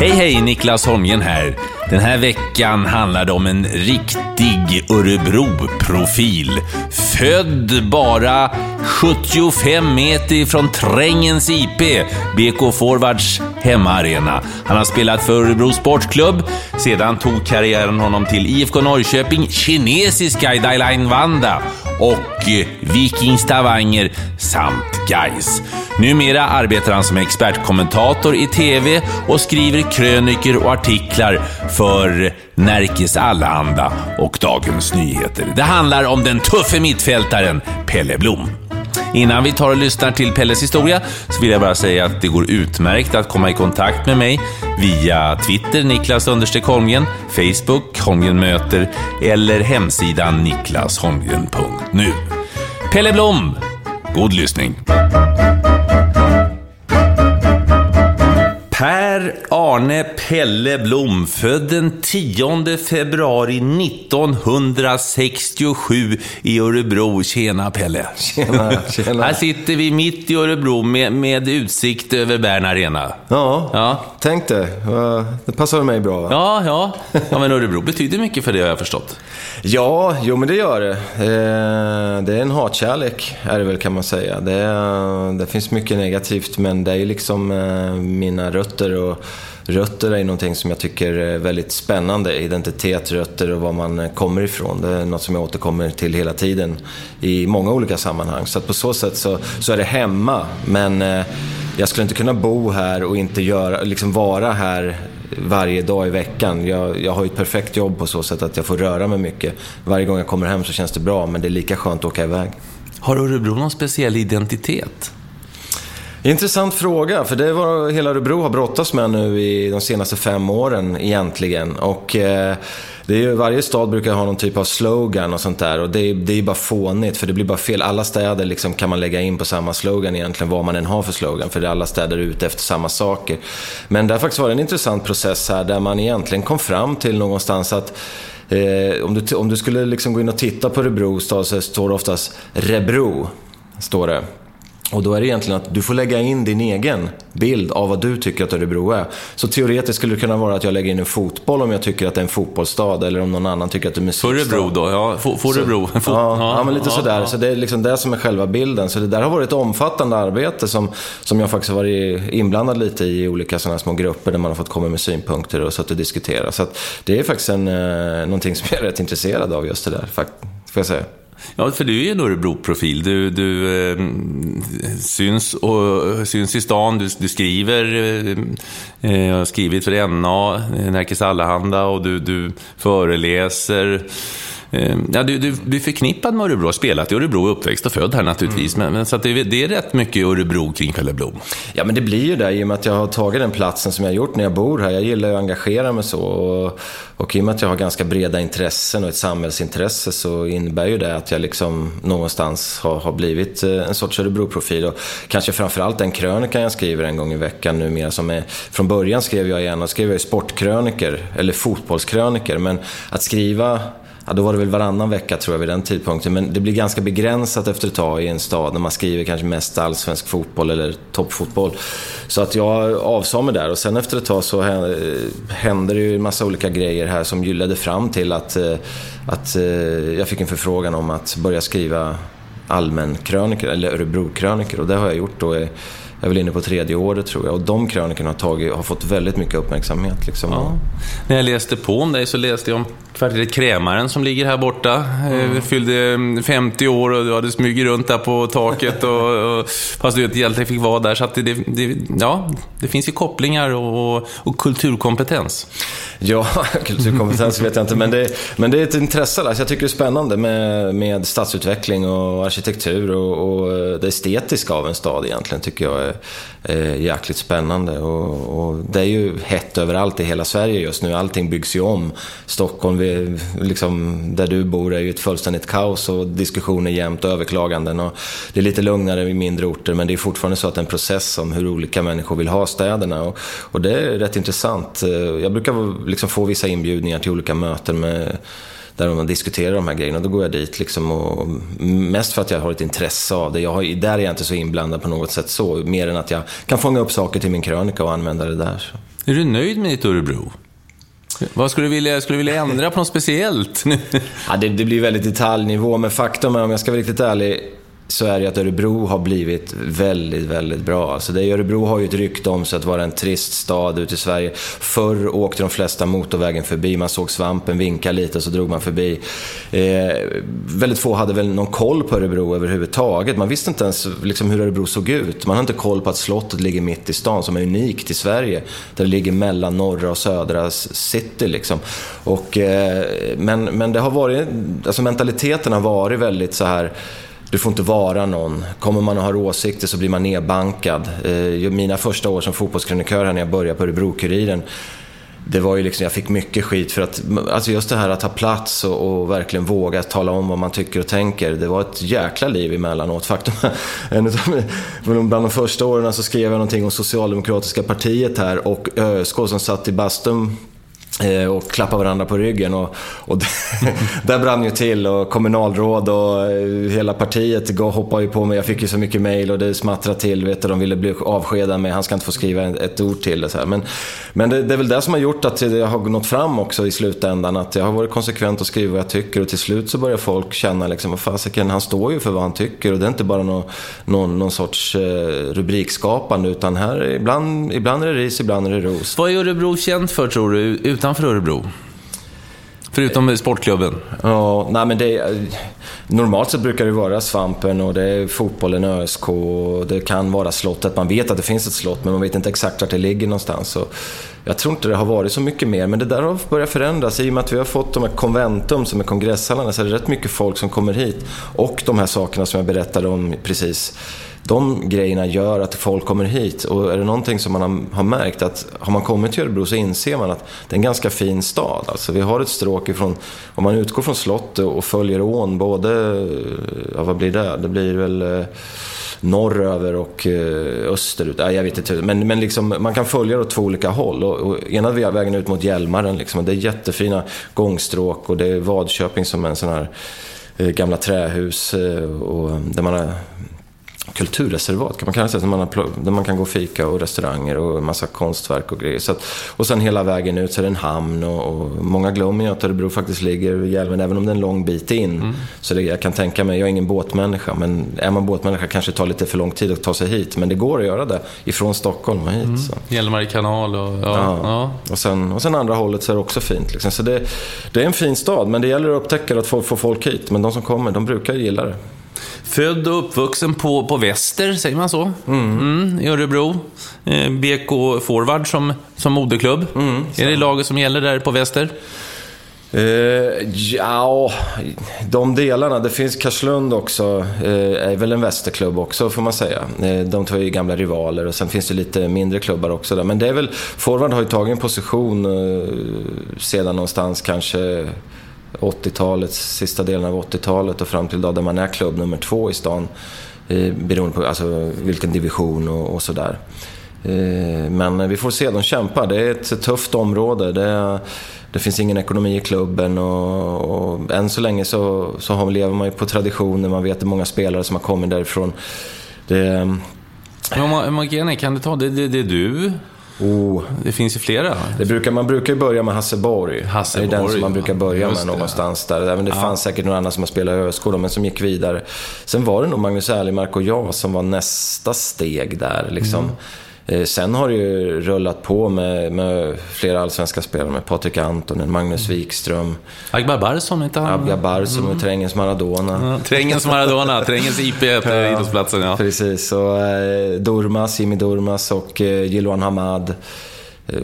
Hej hej, Niklas Holmgren här. Den här veckan handlar det om en riktig Örebro-profil. Född bara 75 meter från Trängens IP, BK Forwards hemmaarena. Han har spelat för Örebro Sportklubb, sedan tog karriären honom till IFK Norrköping, kinesiska Dailine Vanda och eh, Viking Stavanger samt Gais. Numera arbetar han som expertkommentator i TV och skriver kröniker och artiklar för eh, Närkes Allehanda och Dagens Nyheter. Det handlar om den tuffe mittfältaren Pelle Blom. Innan vi tar och lyssnar till Pelles historia så vill jag bara säga att det går utmärkt att komma i kontakt med mig via Twitter, Niklas Holmgren, Facebook, Holmgren möter eller hemsidan niklasholmgren.nu. Pelle Blom, god lyssning! Per Arne Pelle Blom, född den 10 februari 1967 i Örebro. Tjena Pelle! Tjena, tjena. Här sitter vi mitt i Örebro med, med utsikt över Bern Arena. Ja, Ja. tänk det. Det passar mig bra. Va? Ja, ja. ja, men Örebro betyder mycket för det har jag förstått. Ja, jo men det gör det. Eh, Det är en hatkärlek, är det väl kan man säga. Det, är, det finns mycket negativt, men det är ju liksom eh, mina rötter. Och rötter är någonting som jag tycker är väldigt spännande. Identitet, rötter och var man eh, kommer ifrån. Det är något som jag återkommer till hela tiden i många olika sammanhang. Så att på så sätt så, så är det hemma. Men eh, jag skulle inte kunna bo här och inte göra, liksom vara här varje dag i veckan. Jag, jag har ju ett perfekt jobb på så sätt att jag får röra mig mycket. Varje gång jag kommer hem så känns det bra, men det är lika skönt att åka iväg. Har Örebro någon speciell identitet? Intressant fråga, för det är vad hela Örebro har brottats med nu i de senaste fem åren egentligen. Och eh, det är ju, varje stad brukar ha någon typ av slogan och sånt där och det är, det är bara fånigt för det blir bara fel. Alla städer liksom kan man lägga in på samma slogan egentligen, vad man än har för slogan, för det är alla städer ute efter samma saker. Men det har faktiskt varit en intressant process här där man egentligen kom fram till någonstans att Eh, om, du, om du skulle liksom gå in och titta på Örebro stad så står det oftast Rebro. Står det. Och då är det egentligen att du får lägga in din egen bild av vad du tycker att Örebro är. Så teoretiskt skulle det kunna vara att jag lägger in en fotboll om jag tycker att det är en fotbollsstad eller om någon annan tycker att det är musikstad. Förebro då? Ja, Förebro. Ja, ja, men lite sådär. Så det är liksom det som är själva bilden. Så det där har varit ett omfattande arbete som, som jag faktiskt har varit inblandad lite i, i olika sådana små grupper där man har fått komma med synpunkter och suttit och diskutera. Så att det är faktiskt en, eh, någonting som jag är rätt intresserad av, just det där, får jag säga. Ja, för du är ju en Örebro-profil. Du, du eh, syns, och, syns i stan, du, du skriver, eh, eh jag har skrivit för NA, Närkes Allehanda och du, du föreläser. Eh, ja, du, du, är förknippad med Örebro, har spelat i Örebro, uppväxt och född här naturligtvis. Men, men, så det, det är rätt mycket Örebro kring Pelle Blom. Ja, men det blir ju det i och med att jag har tagit den platsen som jag har gjort när jag bor här. Jag gillar ju att engagera mig så. Och, och i och med att jag har ganska breda intressen och ett samhällsintresse så innebär ju det att jag liksom någonstans har, har blivit eh, en sorts Örebro-profil. Och kanske framförallt den krönikan jag skriver en gång i veckan numera som är... Från början skrev jag gärna skrev jag sportkröniker, eller fotbollskröniker. Men att skriva Ja, då var det väl varannan vecka tror jag vid den tidpunkten. Men det blir ganska begränsat efter ett tag i en stad när man skriver kanske mest allsvensk fotboll eller toppfotboll. Så att jag avsade mig där och sen efter ett tag så hände det ju en massa olika grejer här som ju ledde fram till att, eh, att eh, jag fick en förfrågan om att börja skriva allmän kröniker eller Örebro-kröniker och det har jag gjort då i är väl inne på tredje året tror jag. Och de krönikorna har, tagit, har fått väldigt mycket uppmärksamhet. Liksom. Ja. När jag läste på om dig så läste jag om kvarteret Krämaren som ligger här borta. Mm. Fyllde 50 år och du hade smugit runt där på taket. Och, och, fast du egentligen fick vara där. Så att det, det, ja, det finns ju kopplingar och, och kulturkompetens. Ja, kulturkompetens vet jag inte. Men det, men det är ett intresse. Alltså jag tycker det är spännande med, med stadsutveckling och arkitektur och, och det estetiska av en stad egentligen tycker jag eh, jäkligt spännande. Och, och, det är ju hett överallt i hela Sverige just nu. Allting byggs ju om. Stockholm, vi, liksom, där du bor, är ju ett fullständigt kaos och diskussioner jämt och överklaganden. Och det är lite lugnare i mindre orter men det är fortfarande så att det är en process om hur olika människor vill ha städerna. Och, och det är rätt intressant. Eh, jag brukar liksom få vissa inbjudningar till olika möten med där man diskuterar de här grejerna. Då går jag dit liksom och mest för att jag har ett intresse av det. Jag har, där är jag inte så inblandad på något sätt så, mer än att jag kan fånga upp saker till min krönika och använda det där. Så. Är du nöjd med ditt Örebro? Vad skulle du vilja, skulle du vilja ändra på något speciellt? ja, det, det blir väldigt detaljnivå, men faktum är, om jag ska vara riktigt ärlig, så är det att Örebro har blivit väldigt, väldigt bra. Alltså det, Örebro har ju ett rykte om sig att vara en trist stad ute i Sverige. Förr åkte de flesta motorvägen förbi, man såg svampen vinka lite och så drog man förbi. Eh, väldigt få hade väl någon koll på Örebro överhuvudtaget. Man visste inte ens liksom, hur Örebro såg ut. Man har inte koll på att slottet ligger mitt i stan, som är unikt i Sverige. Där det ligger mellan norra och södra city. Liksom. Och, eh, men, men det har varit, alltså mentaliteten har varit väldigt så här du får inte vara någon. Kommer man att ha åsikter så blir man nedbankad. Eh, mina första år som fotbollskrönikör här när jag började på Örebro-Kuriren det var ju liksom, jag fick mycket skit för att, alltså just det här att ta plats och, och, verkligen våga tala om vad man tycker och tänker. Det var ett jäkla liv emellanåt. Faktum en bland de första åren så skrev jag någonting om Socialdemokratiska partiet här och ÖSK som satt i bastun Eh, och klappa varandra på ryggen. Och, och där brann ju till och kommunalråd och eh, hela partiet hoppade ju på mig. Jag fick ju så mycket mail och det smattrade till. Vet du, de ville bli avskeda mig. Han ska inte få skriva ett ord till. Och så här. Men, men det, det, är väl det som har gjort att jag har nått fram också i slutändan. Att jag har varit konsekvent och skrivit vad jag tycker och till slut så börjar folk känna liksom, fasiken, han står ju för vad han tycker och det är inte bara någon, någon, någon sorts eh, rubrikskapande utan här ibland, ibland är det ris, ibland är det ros. Vad är Örebro känt för tror du, utan utanför Örebro? Förutom sportklubben? Ja, nej men det... Normalt sett brukar det vara Svampen och det är fotbollen ÖSK och det kan vara slottet. Man vet att det finns ett slott men man vet inte exakt vart det ligger någonstans. Så jag tror inte det har varit så mycket mer, men det där har börjat förändras. I och med att vi har fått de här konventum som är kongresshallarna så är det rätt mycket folk som kommer hit. Och de här sakerna som jag berättade om precis de grejerna gör att folk kommer hit. Och är det någonting som man har, märkt att har man kommit till Örebro så inser man att det är en ganska fin stad. Alltså vi har ett stråk ifrån, om man utgår från slottet och följer ån, både, ja vad blir det? Det blir väl eh, norröver och eh, österut. Ja, jag vet inte. Men, men liksom, man kan följa det åt två olika håll. Och, och ena vägen ut mot Hjälmaren, liksom, det är jättefina gångstråk och det är Vadköping som är en sån här eh, gamla trähus och där man har kulturreservat kan man kalla det, där man, där man kan gå och fika och restauranger och en massa konstverk och grejer. Så att, och sen hela vägen ut så är det en hamn och, och många glömmer ju att Örebro faktiskt ligger i Hjälmen, även om det är en lång bit in. Mm. Så det, jag kan tänka mig, jag är ingen båtmänniska, men är man båtmänniska kanske det tar lite för lång tid att ta sig hit. Men det går att göra det ifrån Stockholm och hit. Mm. Hjälmare kanal och... Ja, ja. ja. Och, sen, och sen andra hållet så är det också fint. Liksom. Så det, det är en fin stad, men det gäller att upptäcka att få, få folk hit. Men de som kommer, de brukar gilla det. Född och uppvuxen på, på Väster, säger man så? Mm. Mm, I Örebro. Eh, BK Forward som, som moderklubb. Mm, är det laget som gäller där på Väster? Uh, ja, de delarna. Det finns Karlslund också, uh, är väl en västerklubb också får man säga. Uh, de två är ju gamla rivaler och sen finns det lite mindre klubbar också där. Men det är väl, Forward har ju tagit en position sedan någonstans kanske 80-talet, sista delen av 80-talet och fram till idag där man är klubb nummer två i stan. Eh, beroende på alltså, vilken division och, och sådär. Eh, men vi får se, de kämpar. Det är ett tufft område. Det, det finns ingen ekonomi i klubben och, och än så länge så, så har, lever man ju på traditioner. Man vet att många spelare som har kommit därifrån. Det, men om man, om man, kan det ta? Det, det, det är du, Oh, Det finns ju flera. det brukar, man brukar ju börja med Hasseborg. Hasseborg, det är den som man ja. brukar börja med någonstans där. Även det fanns säkert några andra som har spelat i högskolan, men som gick vidare. Sen var det nog Magnus Erlimark och jag som var nästa steg där. Liksom. Mm. Eh, Sen har det ju rullat på med, med flera allsvenska spelare, med Patrik Antonen, Magnus Mm. Wikström, Agbar Barsson, inte han? Abja Barso Mm. med Trängens Maradona. Ja, Trängens Maradona, Trängens IP heter idrottsplatsen, ja. Precis, och eh, Durmas, Jimmy Durmas och eh, Jiloan Hamad. Eh,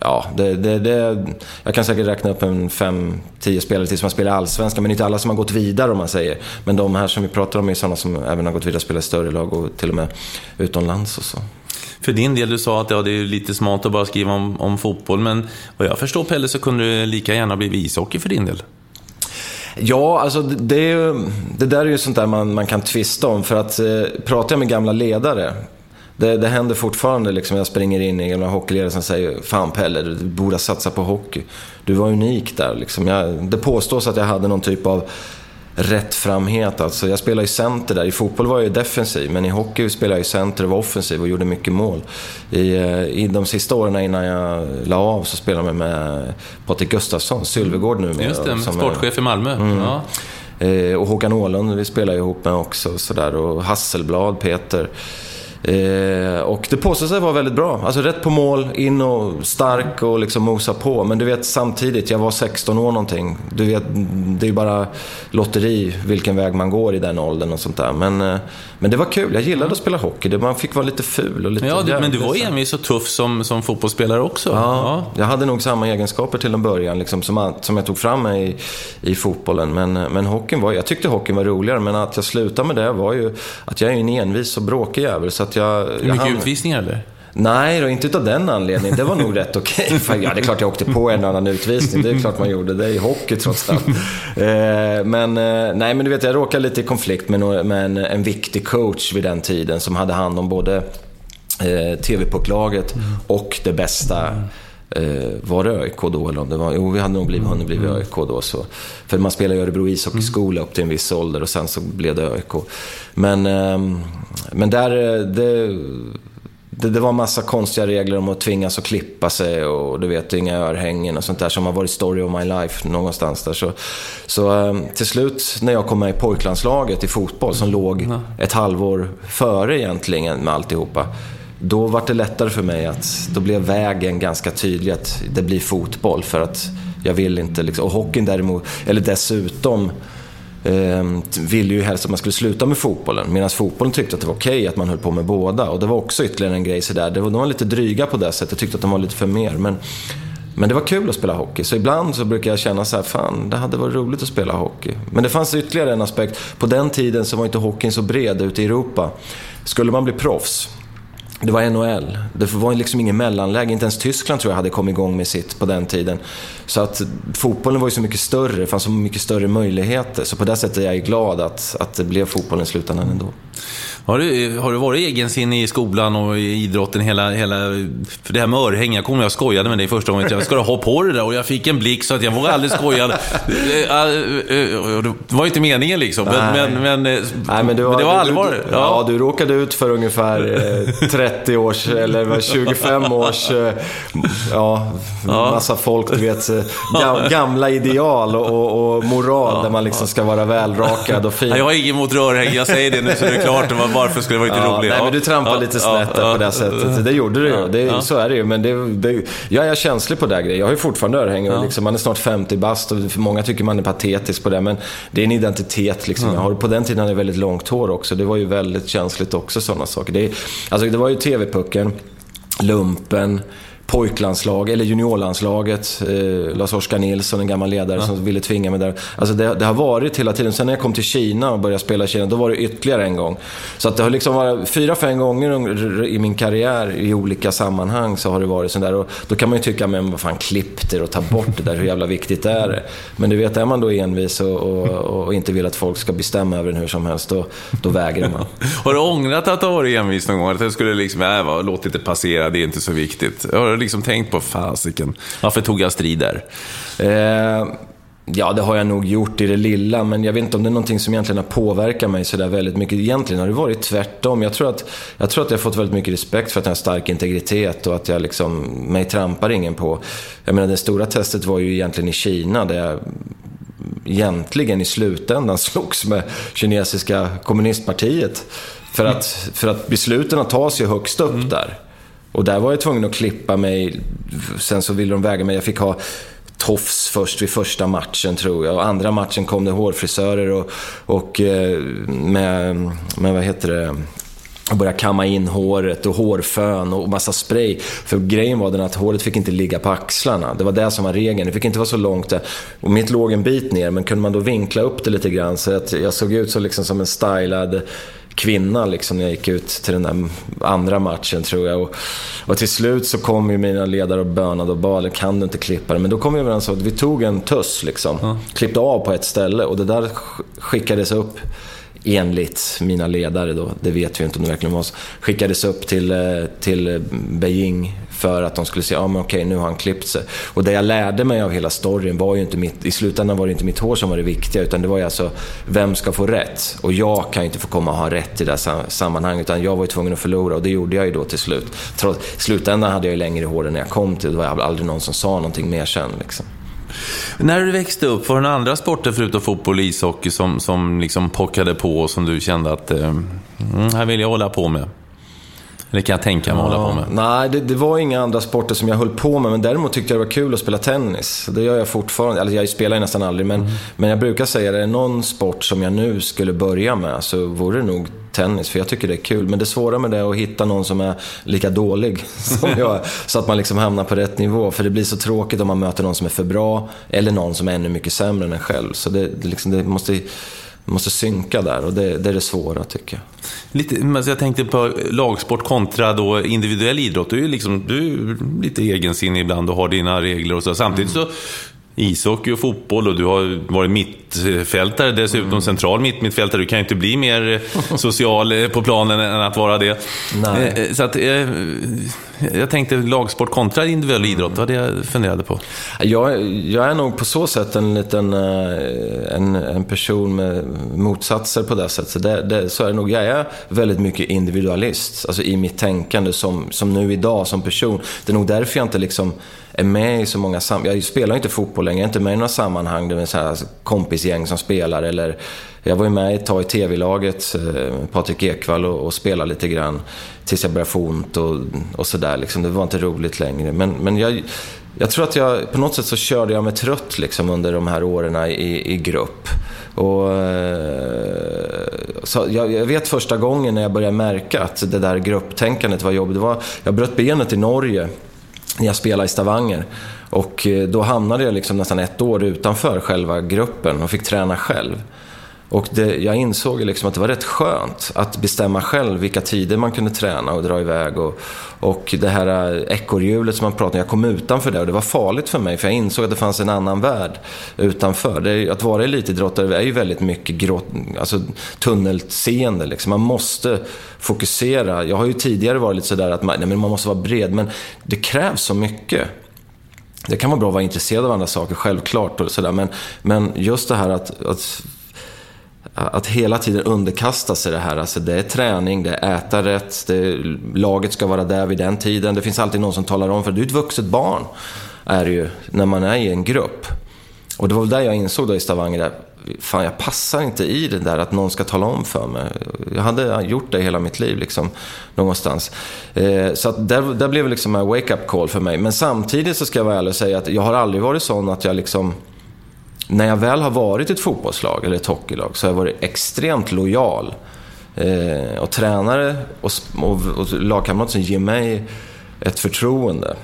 ja, det, det, det, jag kan säkert räkna upp en fem, tio spelare till som har spelat Allsvenskan, men inte alla som har gått vidare om man säger. Men de här som vi pratar om är sådana som även har gått vidare och spelat i större lag och till och med utomlands och så. För din del, du sa att ja, det är lite smart att bara skriva om, om fotboll, men vad jag förstår Pelle så kunde det lika gärna bli ishockey för din del. Ja, alltså det, det, ju, det där är ju sånt där man, man kan tvista om. För att eh, pratar jag med gamla ledare, det, det händer fortfarande liksom. Jag springer in i gamla hockeyledare som säger Fan Pelle, du borde satsa på hockey. Du var unik där liksom. Jag, det påstås att jag hade någon typ av rättframhet. Alltså, jag spelade ju center där. I fotboll var jag ju defensiv, men i hockey spelade jag ju center och var offensiv och gjorde mycket mål. I, eh, i de sista åren innan jag la av så spelade jag med Patrik Gustafsson, Sylvegård nu. Just det, som är- sportchef i Malmö. Ja. Eh, och Håkan Åhlund, vi spelar ihop med också. Sådär. Och Hasselblad, Peter. Eh, och det påstår sig vara väldigt bra. Alltså rätt på mål, in och stark och liksom mosa på. Men du vet samtidigt, jag var 16 år någonting. Du vet, det är ju bara lotteri vilken väg man går i den åldern och sånt där. Men, eh, men det var kul, jag gillade att spela hockey. Man fick vara lite ful och lite Ja, du, men du var envis och tuff som, som fotbollsspelare också. Ja, jag hade nog samma egenskaper till en början liksom, som, som jag tog fram mig i, i fotbollen. Men, men hockeyn var, jag tyckte hockeyn var roligare, men att jag slutade med det var ju att jag är en envis och bråkig jävel. Så att jag, jag Mycket hann- utvisningar eller? Nej, då, inte av den anledningen. Det var nog rätt okej. Fan, Ja, det är klart jag åkte på en annan utvisning. Det är klart man gjorde. Det är ju hockey trots allt. Eh, men, eh, nej, men du vet, jag råkade lite i konflikt med en, en viktig coach vid den tiden som hade hand om både eh, TV-pucklaget och det bästa Eh, var det ÖIK då? Eller om det var, jo, vi hade nog blivit, hunnit blivit ÖIK då. Så, för man spelade i Örebro ishockeyskola upp till en viss ålder och sen så blev det ÖIK. Men, ehm, men där, eh, det, det, det var massa konstiga regler om att tvingas att klippa sig och du vet, inga örhängen och sånt där som har varit story of my life någonstans där. Så, så ehm, till slut när jag kom med i pojklandslaget i fotboll som låg ett halvår före egentligen med alltihopa. Då var det lättare för mig att, då blev vägen ganska tydlig att det blir fotboll för att jag vill inte liksom, och hockeyn däremot, eller dessutom eh, ville ju helst att man skulle sluta med fotbollen. Medan fotbollen tyckte att det var okej att man höll på med båda. Och det var också ytterligare en grej sådär. De var lite dryga på det sättet. Jag tyckte att de var lite för mer. Men, men det var kul att spela hockey. Så ibland så brukar jag känna så här, fan det hade varit roligt att spela hockey. Men det fanns ytterligare en aspekt. På den tiden så var inte hockeyn så bred ute i Europa. Skulle man bli proffs det var NHL. Det var liksom ingen mellanläge. Inte ens Tyskland tror jag hade kommit igång med sitt på den tiden. Så att fotbollen var ju så mycket större. Det fanns så mycket större möjligheter. Så på det sättet är jag glad att, att det blev fotbollen i slutändan ändå. Har du, har du varit egensinnig i skolan och i idrotten hela... hela för det här med örhängen, jag kommer jag skojade med dig första gången. Jag ska du ha på det där? Och jag fick en blick så att jag vågade aldrig skoja. Det var inte meningen liksom. Men, men, men, Nej, men det var du, allvar. Du, ja. du råkade ut för ungefär eh, 30 års, eller vad, 25 års, eh, ja, massa folk, du vet, eh, gam, gamla ideal och, och, moral där man liksom ska vara välrakad och fin. Jag har inget emot rörhäng, jag säger det nu så det är klart. Det var, varför skulle det vara inte Ja, roligt? nej, men du trampade lite snett där på det sättet. Det gjorde du ju. Det, Så är det ju. Men det, det, jag är känslig på det grejen. Jag har ju fortfarande örhängen. och Liksom, man är snart 50 bast och många tycker man är patetisk på det. Men det är en identitet liksom. Jag har, på den tiden hade jag väldigt långt hår också. Det var ju väldigt känsligt också, sådana saker. Det, alltså, det var ju TV-pucken, lumpen, pojklandslag, eller juniorlandslaget. Eh, Lars-Oskar Nilsson, en gammal ledare som ville tvinga mig där. Alltså det, det har varit hela tiden. Sen när jag kom till Kina och började spela i Kina, då var det ytterligare en gång. Så att det har liksom varit fyra, fem gånger i min karriär i olika sammanhang så har det varit sådär. Och då kan man ju tycka, men vad fan, klipp det och ta bort det där. Hur jävla viktigt är det? Men du vet, är man då envis och, och, och inte vill att folk ska bestämma över en hur som helst, då, då vägrar man. Har du ångrat att du har varit envis någon gång? Att du skulle liksom, äh, låt det passera, det är inte så viktigt. Har du liksom tänkt på, fasiken, varför tog jag strid där? Eh, Ja, det har jag nog gjort i det lilla, men jag vet inte om det är någonting som egentligen har påverkat mig sådär väldigt mycket. Egentligen har det varit tvärtom. Jag tror, att, jag tror att jag har fått väldigt mycket respekt för att jag har stark integritet och att jag liksom, mig trampar ingen på. Jag menar, det stora testet var ju egentligen i Kina, där jag egentligen i slutändan slogs med kinesiska kommunistpartiet. För att, för att besluten tas ju högst upp mm. där. Och där var jag tvungen att klippa mig. Sen så ville de väga mig. Jag fick ha tofs först vid första matchen tror jag. Och andra matchen kom det hårfrisörer och, och eh, med, med, vad heter det, och börja kamma in håret och hårfön och massa spray. För grejen var den att håret fick inte ligga på axlarna. Det var det som var regeln. Det fick inte vara så långt där. Och mitt låg en bit ner, men kunde man då vinkla upp det lite grann så att jag såg ut så liksom som en stylad kvinna liksom när jag gick ut till den där andra matchen tror jag. Och, och till slut så kom ju mina ledare och bönade och bad, kan du inte klippa det? Men då kom vi överens om att vi tog en tuss liksom. Mm. Klippte av på ett ställe och det där skickades upp enligt mina ledare då, det vet vi inte om det verkligen var så, skickades upp till, eh, till Beijing för att de skulle säga, ja men okej, nu har han klippt sig. Och det jag lärde mig av hela storyn var ju inte mitt, i slutändan var det inte mitt hår som var det viktiga, utan det var ju alltså, vem ska få rätt? Och jag kan ju inte få komma och ha rätt i det här sammanhanget, utan jag var ju tvungen att förlora och det gjorde jag ju då till slut. Trots, I slutändan hade jag ju längre hår än när jag kom till det, var aldrig någon som sa någonting mer sen liksom. När du växte upp, var det några andra sporter förutom fotboll och ishockey som, som liksom pockade på och som du kände att eh, mm, här vill jag hålla på med? Eller kan jag tänka mig ja, hålla på med? Nej, det, det, var inga andra sporter som jag höll på med. Men däremot tyckte jag det var kul att spela tennis. Det gör jag fortfarande. Eller jag spelar ju nästan aldrig. Men, mm. men jag brukar säga att det är någon sport som jag nu skulle börja med så vore det nog tennis. För jag tycker det är kul. Men det svåra med det är att hitta någon som är lika dålig som jag Så att man liksom hamnar på rätt nivå. För det blir så tråkigt om man möter någon som är för bra. Eller någon som är ännu mycket sämre än en själv. Så det, det, liksom, det måste måste synka där och det, det, är det svåra tycker jag. Lite, men jag tänkte på lagsport kontra då individuell idrott. Du är, liksom, du är lite egensinnig ibland och har dina regler och så. Samtidigt så ishockey och fotboll och du har varit mittfältare dessutom, mm. central mittmittfältare. Du kan ju inte bli mer social på planen än att vara det. Nej. Eh, så att, eh, jag tänkte lagsport kontra individuell idrott, det var det jag funderade på. Jag, jag är nog på så sätt en liten eh, en, en person med motsatser på det sättet. Det, det, så är det nog. Jag är väldigt mycket individualist, alltså i mitt tänkande som, som nu idag som person. Det är nog därför jag inte liksom är med i så många sammanhang. Jag spelar inte fotboll längre, jag är inte med i några sammanhang där det är så här kompisgäng som spelar. Eller, jag var ju med ett tag i TV-laget, eh, Patrik Ekwall, och, och spelade lite grann. Tills jag började få ont och, och sådär. Liksom. Det var inte roligt längre. Men, men jag, jag tror att jag, på något sätt så körde jag mig trött liksom, under de här åren i, i grupp. Och, eh, så jag, jag, vet första gången när jag började märka att det där grupptänkandet var jobbigt. Det var, jag bröt benet i Norge när jag spelade i Stavanger. Och eh, då hamnade jag liksom nästan ett år utanför själva gruppen och fick träna själv. Och det, jag insåg liksom att det var rätt skönt att bestämma själv vilka tider man kunde träna och dra iväg. Och, och det här ekorrhjulet som man pratade om, jag kom utanför det och det var farligt för mig för jag insåg att det fanns en annan värld utanför. Det, att vara elitidrottare är ju väldigt mycket grott, alltså, tunnelseende. Liksom. Man måste fokusera. Jag har ju tidigare varit lite sådär att man, nej, men man måste vara bred, men det krävs så mycket. Det kan vara bra att vara intresserad av andra saker, självklart. Och sådär, men, men just det här att, att att hela tiden underkasta sig det här. Alltså det är träning, det är äta rätt, det är, laget ska vara där vid den tiden. Det finns alltid någon som talar om för Du är ett vuxet barn, är det ju, när man är i en grupp. Och det var väl där jag insåg då i Stavanger, där, fan jag passar inte i det där att någon ska tala om för mig. Jag hade gjort det hela mitt liv liksom, någonstans. Eh, så att där, där blev det liksom en wake-up call för mig. Men samtidigt så ska jag vara ärlig och säga att jag har aldrig varit sån att jag liksom när jag väl har varit ett fotbollslag eller ett hockeylag så har jag varit extremt lojal. Eh, och tränare och, och, och lagkamrater som ger mig ett förtroende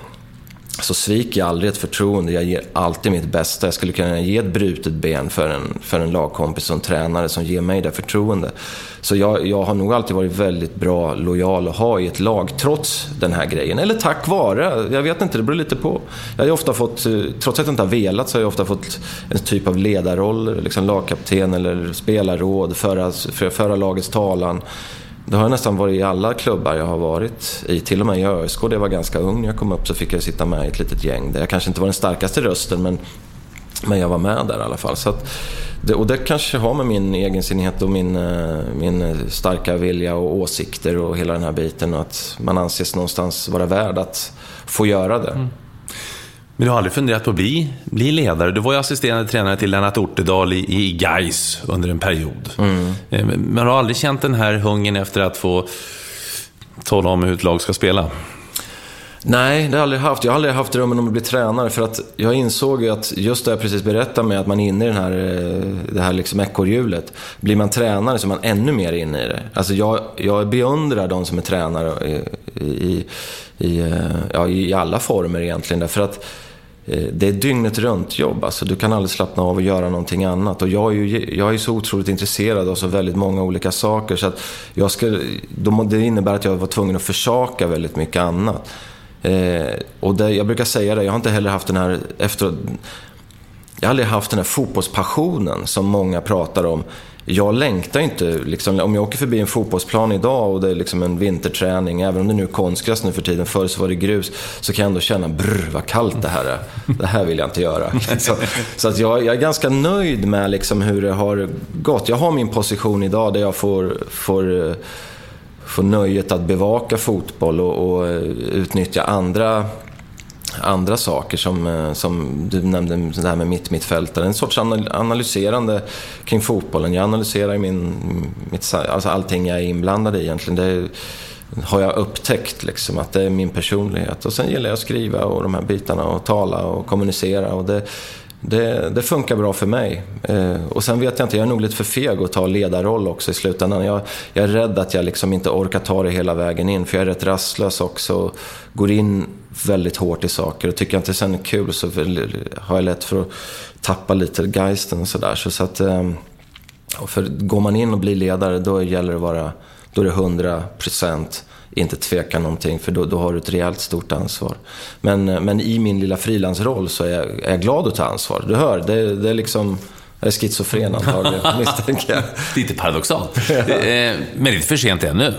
så sviker jag aldrig ett förtroende. Jag ger alltid mitt bästa. Jag skulle kunna ge ett brutet ben för en, för en lagkompis och en tränare som ger mig det förtroende. Så jag, jag har nog alltid varit väldigt bra, lojal att ha i ett lag, trots den här grejen. Eller tack vare, jag vet inte, det beror lite på. Jag har ofta fått, eh, trots att jag inte har velat, så har jag ofta fått en typ av ledarroll, liksom lagkapten eller spelarråd, föra, föra lagets talan. Det har nästan varit i alla klubbar jag har varit i. Till och med i ÖSK, där jag var ganska ung när jag kom upp, så fick jag sitta med i ett litet gäng. Där jag kanske inte var den starkaste rösten, men Men jag var med där i alla fall. Så att, det, och det kanske har med min egensinnighet och min, eh, min starka vilja och åsikter och hela den här biten. Och att man anses någonstans vara värd att få göra det. Mm. Men du har aldrig funderat på att bli, bli ledare? Du var ju assisterande tränare till Lennart Ortedal i, i Gais under en period. Mm. Eh, men har du aldrig känt den här hungern efter att få tala om hur ett lag ska spela? Nej, det har jag aldrig haft. Jag har aldrig haft drömmen om att bli tränare för att jag insåg ju att just det jag precis berättade med att man är inne i den här, eh, det här liksom ekorrhjulet. Blir man tränare så är man ännu mer inne i det. Alltså jag, jag beundrar de som är tränare i, i, i, eh, ja, i alla former egentligen. Därför att eh, det är dygnet runt jobb. Alltså, du kan aldrig slappna av och göra någonting annat. Och jag är ju jag är så otroligt intresserad av så väldigt många olika saker. Så att jag ska, det innebär att jag var tvungen att försaka väldigt mycket annat. Eh, och det, jag brukar säga det, jag har inte heller haft den här efter, jag har aldrig haft den här fotbollspassionen som många pratar om. Jag längtar inte, liksom, om jag åker förbi en fotbollsplan idag och det är liksom en vinterträning, även om det nu är konstgräs nu för tiden, förr så var det grus, så kan jag ändå känna brr vad kallt det här är. Det här vill jag inte göra. Så, så att jag, jag, är ganska nöjd med liksom hur det har gått. Jag har min position idag där jag får, får eh, får nöjet att bevaka fotboll och, och eh, utnyttja andra andra saker som, eh, som du nämnde, det här med mitt mittfältare. En sorts analyserande kring fotbollen. Jag analyserar min, mitt, alltså allting jag är inblandad i egentligen. Det har jag upptäckt liksom, att det är min personlighet. Och sen gillar jag att skriva och de här bitarna och tala och kommunicera. Och det, det, det, funkar bra för mig. Eh, och sen vet jag inte, jag är nog lite för feg att ta ledarroll också i slutändan. Jag, jag, är rädd att jag liksom inte orkar ta det hela vägen in, för jag är rätt rastlös också. Går in väldigt hårt i saker och tycker jag inte sen är kul så har jag lätt för att tappa lite geisten och sådär. Så, så att, eh, för går man in och blir ledare, då gäller det att vara, då är det 100 procent inte tveka någonting för då, då har du ett rejält stort ansvar. Men, men i min lilla frilansroll så är jag, är jag glad att ta ansvar. Du hör, det, det är liksom... Jag är schizofren antagligen, misstänker jag. Lite paradoxalt. Eh, men det är inte för sent ännu.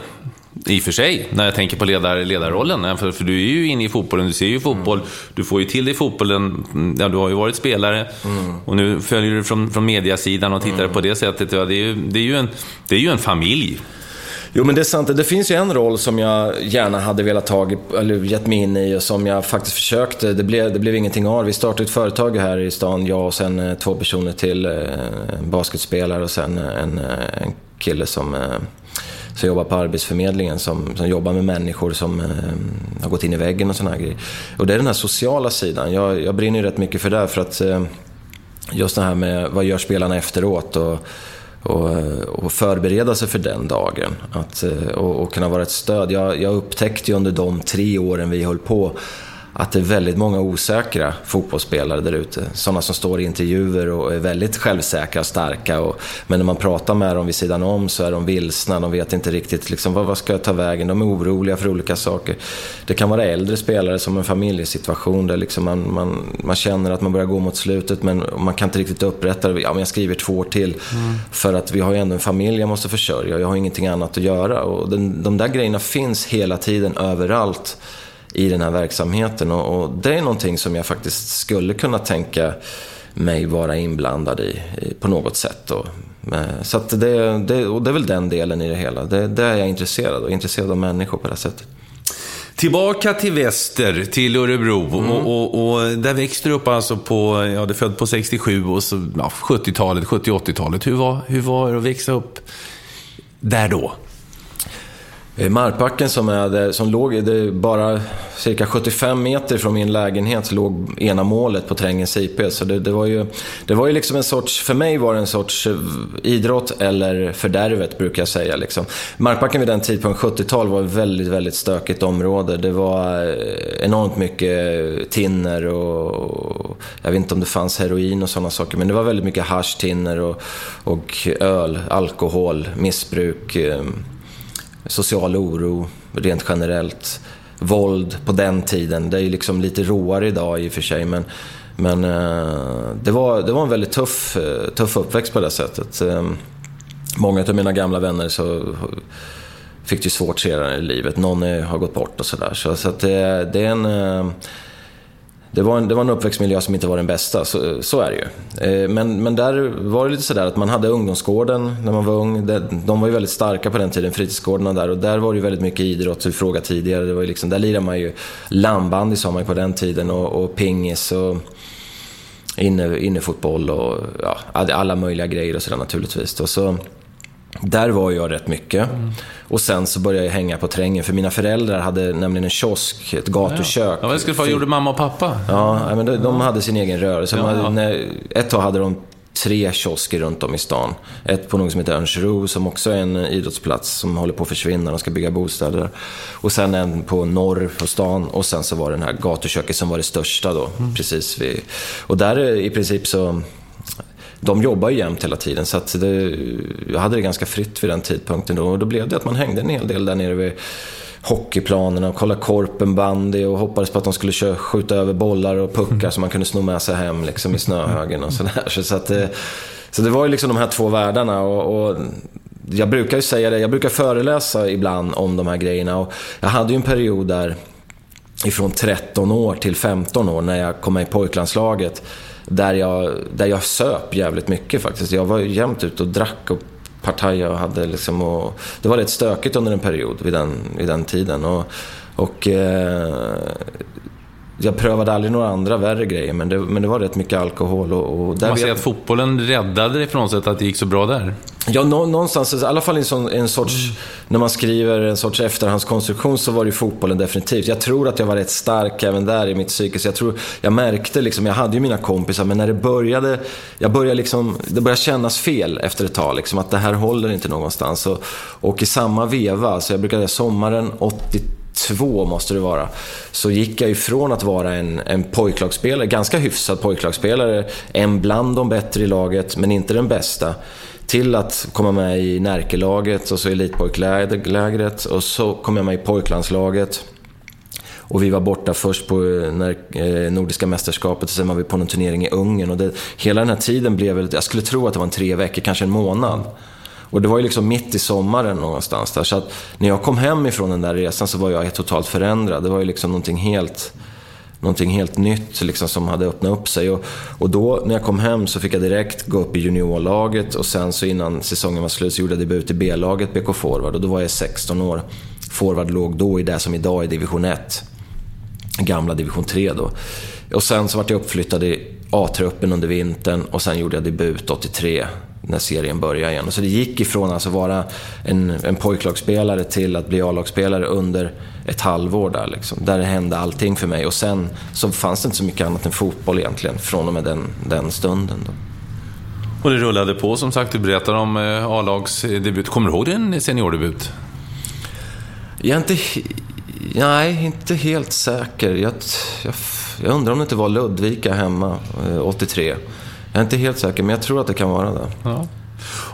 I och för sig, när jag tänker på ledar, ledarrollen. För, för, du är ju inne i fotbollen, du ser ju fotboll. Mm. Du får ju till dig fotbollen. Ja, du har ju varit spelare. Mm. Och nu följer du från, från mediasidan och tittar mm. på det sättet. Ja, det, är ju, det, är ju en, det är ju en familj. Jo men det är sant, det finns ju en roll som jag gärna hade velat ta, eller gett mig in i och som jag faktiskt försökte. Det blev, det blev ingenting av. Vi startade ett företag här i stan, jag och sen eh, två personer till. Eh, en basketspelare och sen eh, en, en kille som som jobbar på Arbetsförmedlingen som, som jobbar med människor som eh, har gått in i väggen och sådana grejer. Och det är den här sociala sidan. Jag, jag brinner ju rätt mycket för det. För att eh, just det här med vad gör spelarna efteråt? Och, och, eh, och förbereda sig för den dagen. Att, eh, och, och kunna vara ett stöd. Jag, jag upptäckte ju under de tre åren vi höll på att det är väldigt många osäkra fotbollsspelare där ute. Sådana som står i intervjuer och är väldigt självsäkra och starka. Och, men när man pratar med dem vid sidan om så är de vilsna, de vet inte riktigt liksom, vad, vad ska jag ta vägen. De är oroliga för olika saker. Det kan vara äldre spelare som en familjesituation där liksom man, man, man känner att man börjar gå mot slutet men man kan inte riktigt upprätta det. Ja, men jag skriver två år till. Mm. För att vi har ju ändå en familj jag måste försörja och jag har ingenting annat att göra. Och den, de där grejerna finns hela tiden överallt i den här verksamheten. Och, och, det är någonting som jag faktiskt skulle kunna tänka mig vara inblandad i, i på något sätt. Och, så att det, det, och det är väl den delen i det hela. Det, det är jag intresserad av, intresserad av människor på det här sättet. Tillbaka till väster, till Örebro. Mm. Och, och, och, där växte du upp alltså på, ja, du född på 67 och så ja, 70-talet, 70-80-talet. Hur var, hur var det att växa upp där då? Eh, Markbacken som, är där, som låg det bara cirka 75 meter från min lägenhet så låg ena målet på Trängens IP. Så det, det, var ju, det var ju liksom en sorts, för mig var det en sorts eh, idrott eller fördärvet brukar jag säga. Liksom. Markbacken vid den tidpunkten, 70-tal, var ett väldigt, väldigt stökigt område. Det var eh, enormt mycket tinner och jag vet inte om det fanns heroin och sådana saker. Men det var väldigt mycket hash, tinner och, och öl, alkohol, missbruk ehm, social oro rent generellt. Våld på den tiden. Det är ju liksom lite råare idag i och för sig. Men, men eh, det, var, det var en väldigt tuff, eh, tuff uppväxt på det sättet. Ehm, många av mina gamla vänner så fick det svårt senare i livet. Någon har gått bort och sådär. Så, så att det, det, är en... Eh, det var, en, det var en uppväxtmiljö som inte var den bästa, så, så är det ju. Eh, men, men där var det lite sådär att man hade ungdomsgården när man var ung. De var ju väldigt starka på den tiden, fritidsgårdarna där. Och där var det ju väldigt mycket idrott, som vi frågade tidigare. Det var ju liksom, där lirade man ju landbandy sa man ju på den tiden och, och pingis och inne, innefotboll och ja, alla möjliga grejer och sådär naturligtvis. Och så, där var jag rätt mycket. Mm. Och sen så började jag hänga på Trängen, för mina föräldrar hade nämligen en kiosk, ett gatukök. Ja, vad skulle vad gjorde mamma och pappa? Ja, men de, de hade sin egen rörelse. Ja, hade, när, ett tag hade de tre kiosker runt om i stan. Ett på något som heter Örnsro som också är en idrottsplats som håller på att försvinna. De ska bygga bostäder. Och sen en på norr på stan och sen så var det den här gatuköket som var det största då. Mm. Precis vid, och där i princip så de jobbar ju jämt hela tiden så att det, jag hade det ganska fritt vid den tidpunkten då. Och då blev det att man hängde en hel del där nere vid hockeyplanerna och kollade korpenbandy och hoppades på att de skulle köra, skjuta över bollar och puckar mm. så man kunde sno med sig hem liksom, i snöhögen och sådär. Så, så, att, eh, så det var ju liksom de här två världarna. och, och jag brukar ju säga det, jag brukar föreläsa ibland om de här grejerna. Och jag hade ju en period där ifrån 13 år till 15 år när jag kom med i pojklandslaget där jag, där jag söp jävligt mycket faktiskt. Jag var jämt ute och drack och partajade och hade liksom och, Det var rätt stökigt under en period vid den, vid den tiden. Och, och eh, jag prövade aldrig några andra värre grejer, men det, men det var rätt mycket alkohol. Och, och där Man säger att fotbollen räddade dig på något sätt, att det gick så bra där? Ja, nå, någonstans, i alla fall en, sån, en sorts, mm. när man skriver en sorts efterhandskonstruktion så var det ju fotbollen definitivt. Jag tror att jag var rätt stark även där i mitt psyke. Jag, tror, jag märkte liksom, jag hade ju mina kompisar, men när det började, jag började liksom, det började kännas fel efter ett tag. Liksom, att det här håller inte någonstans. Och, och i samma veva, så jag brukade sommaren 80 två måste det vara, så gick jag ifrån att vara en, en pojklagsspelare, ganska hyfsad pojklagsspelare, en bland de bättre i laget, men inte den bästa, till att komma med i Närkelaget och så elitpojklägret och så kom jag med i pojklandslaget. Och vi var borta först på eh, när, eh, Nordiska mästerskapet och sen var vi på någon turnering i Ungern. Och det, hela den här tiden blev väl, jag skulle tro att det var en tre veckor, kanske en månad. Och det var ju liksom mitt i sommaren någonstans där. Så att när jag kom hem ifrån den där resan så var jag totalt förändrad. Det var ju liksom någonting helt, någonting helt nytt liksom som hade öppnat upp sig. Och, och då när jag kom hem så fick jag direkt gå upp i juniorlaget och sen så innan säsongen var slut så gjorde jag debut i B-laget, BK Forward. Och då var jag 16 år. Forward låg då i det som idag är division 1. Gamla division 3 då. Och sen så vart jag uppflyttad i A-truppen under vintern och sen gjorde jag debut 83 när serien började igen. Så det gick ifrån att alltså vara en, en pojklagsspelare till att bli A-lagsspelare under ett halvår där. Liksom. Där hände allting för mig. Och sen så fanns det inte så mycket annat än fotboll egentligen från och med den, den stunden. Då. Och det rullade på som sagt. Du berättade om eh, A-lagsdebut. Kommer du ihåg din seniordebut? Jag är inte... Nej, inte helt säker. Jag, jag, jag undrar om det inte var Ludvika hemma, 83. Jag är inte helt säker, men jag tror att det kan vara det. Ja.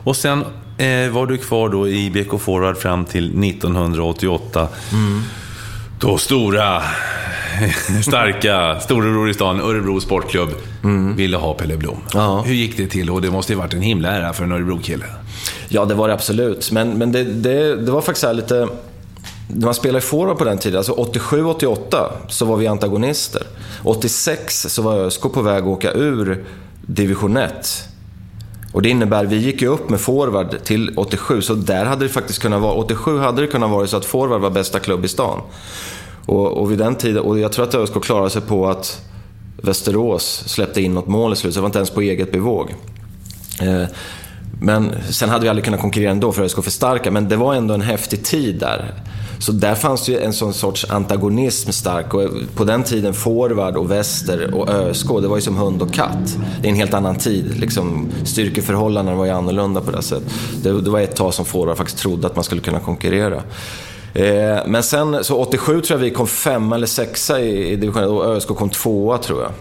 Och sen eh, var du kvar då i BK Forward fram till 1988. Mm. Då stora, starka, storebror i stan, Örebro Sportklubb, mm. ville ha Pelle Blom. Ja. Hur gick det till? Och det måste ju varit en himla ära för en Örebro-kille. Ja, det var det absolut. Men, men det, det, det var faktiskt lite... När man spelade forward på den tiden, alltså 87-88, så var vi antagonister. 86 så var ÖSK på väg att åka ur division 1. Och det innebär, vi gick ju upp med forward till 87, så där hade det faktiskt kunnat vara, 87 hade det kunnat vara så att forward var bästa klubb i stan. Och, och vid den tiden, och jag tror att ÖSK klarade sig på att Västerås släppte in något mål i slutet, så det var inte ens på eget bevåg. Eh, men sen hade vi aldrig kunnat konkurrera ändå för ÖSK för starka, men det var ändå en häftig tid där. Så där fanns det ju en sån sorts antagonism stark. Och på den tiden, forward och väster och ÖSK, det var ju som hund och katt. Det är en helt annan tid. Liksom, styrkeförhållanden var ju annorlunda på det sättet. Det, det var ett tag som forward faktiskt trodde att man skulle kunna konkurrera. Eh, men sen, så 87 tror jag vi kom femma eller sexa i, i divisionen och ÖSK kom tvåa tror jag.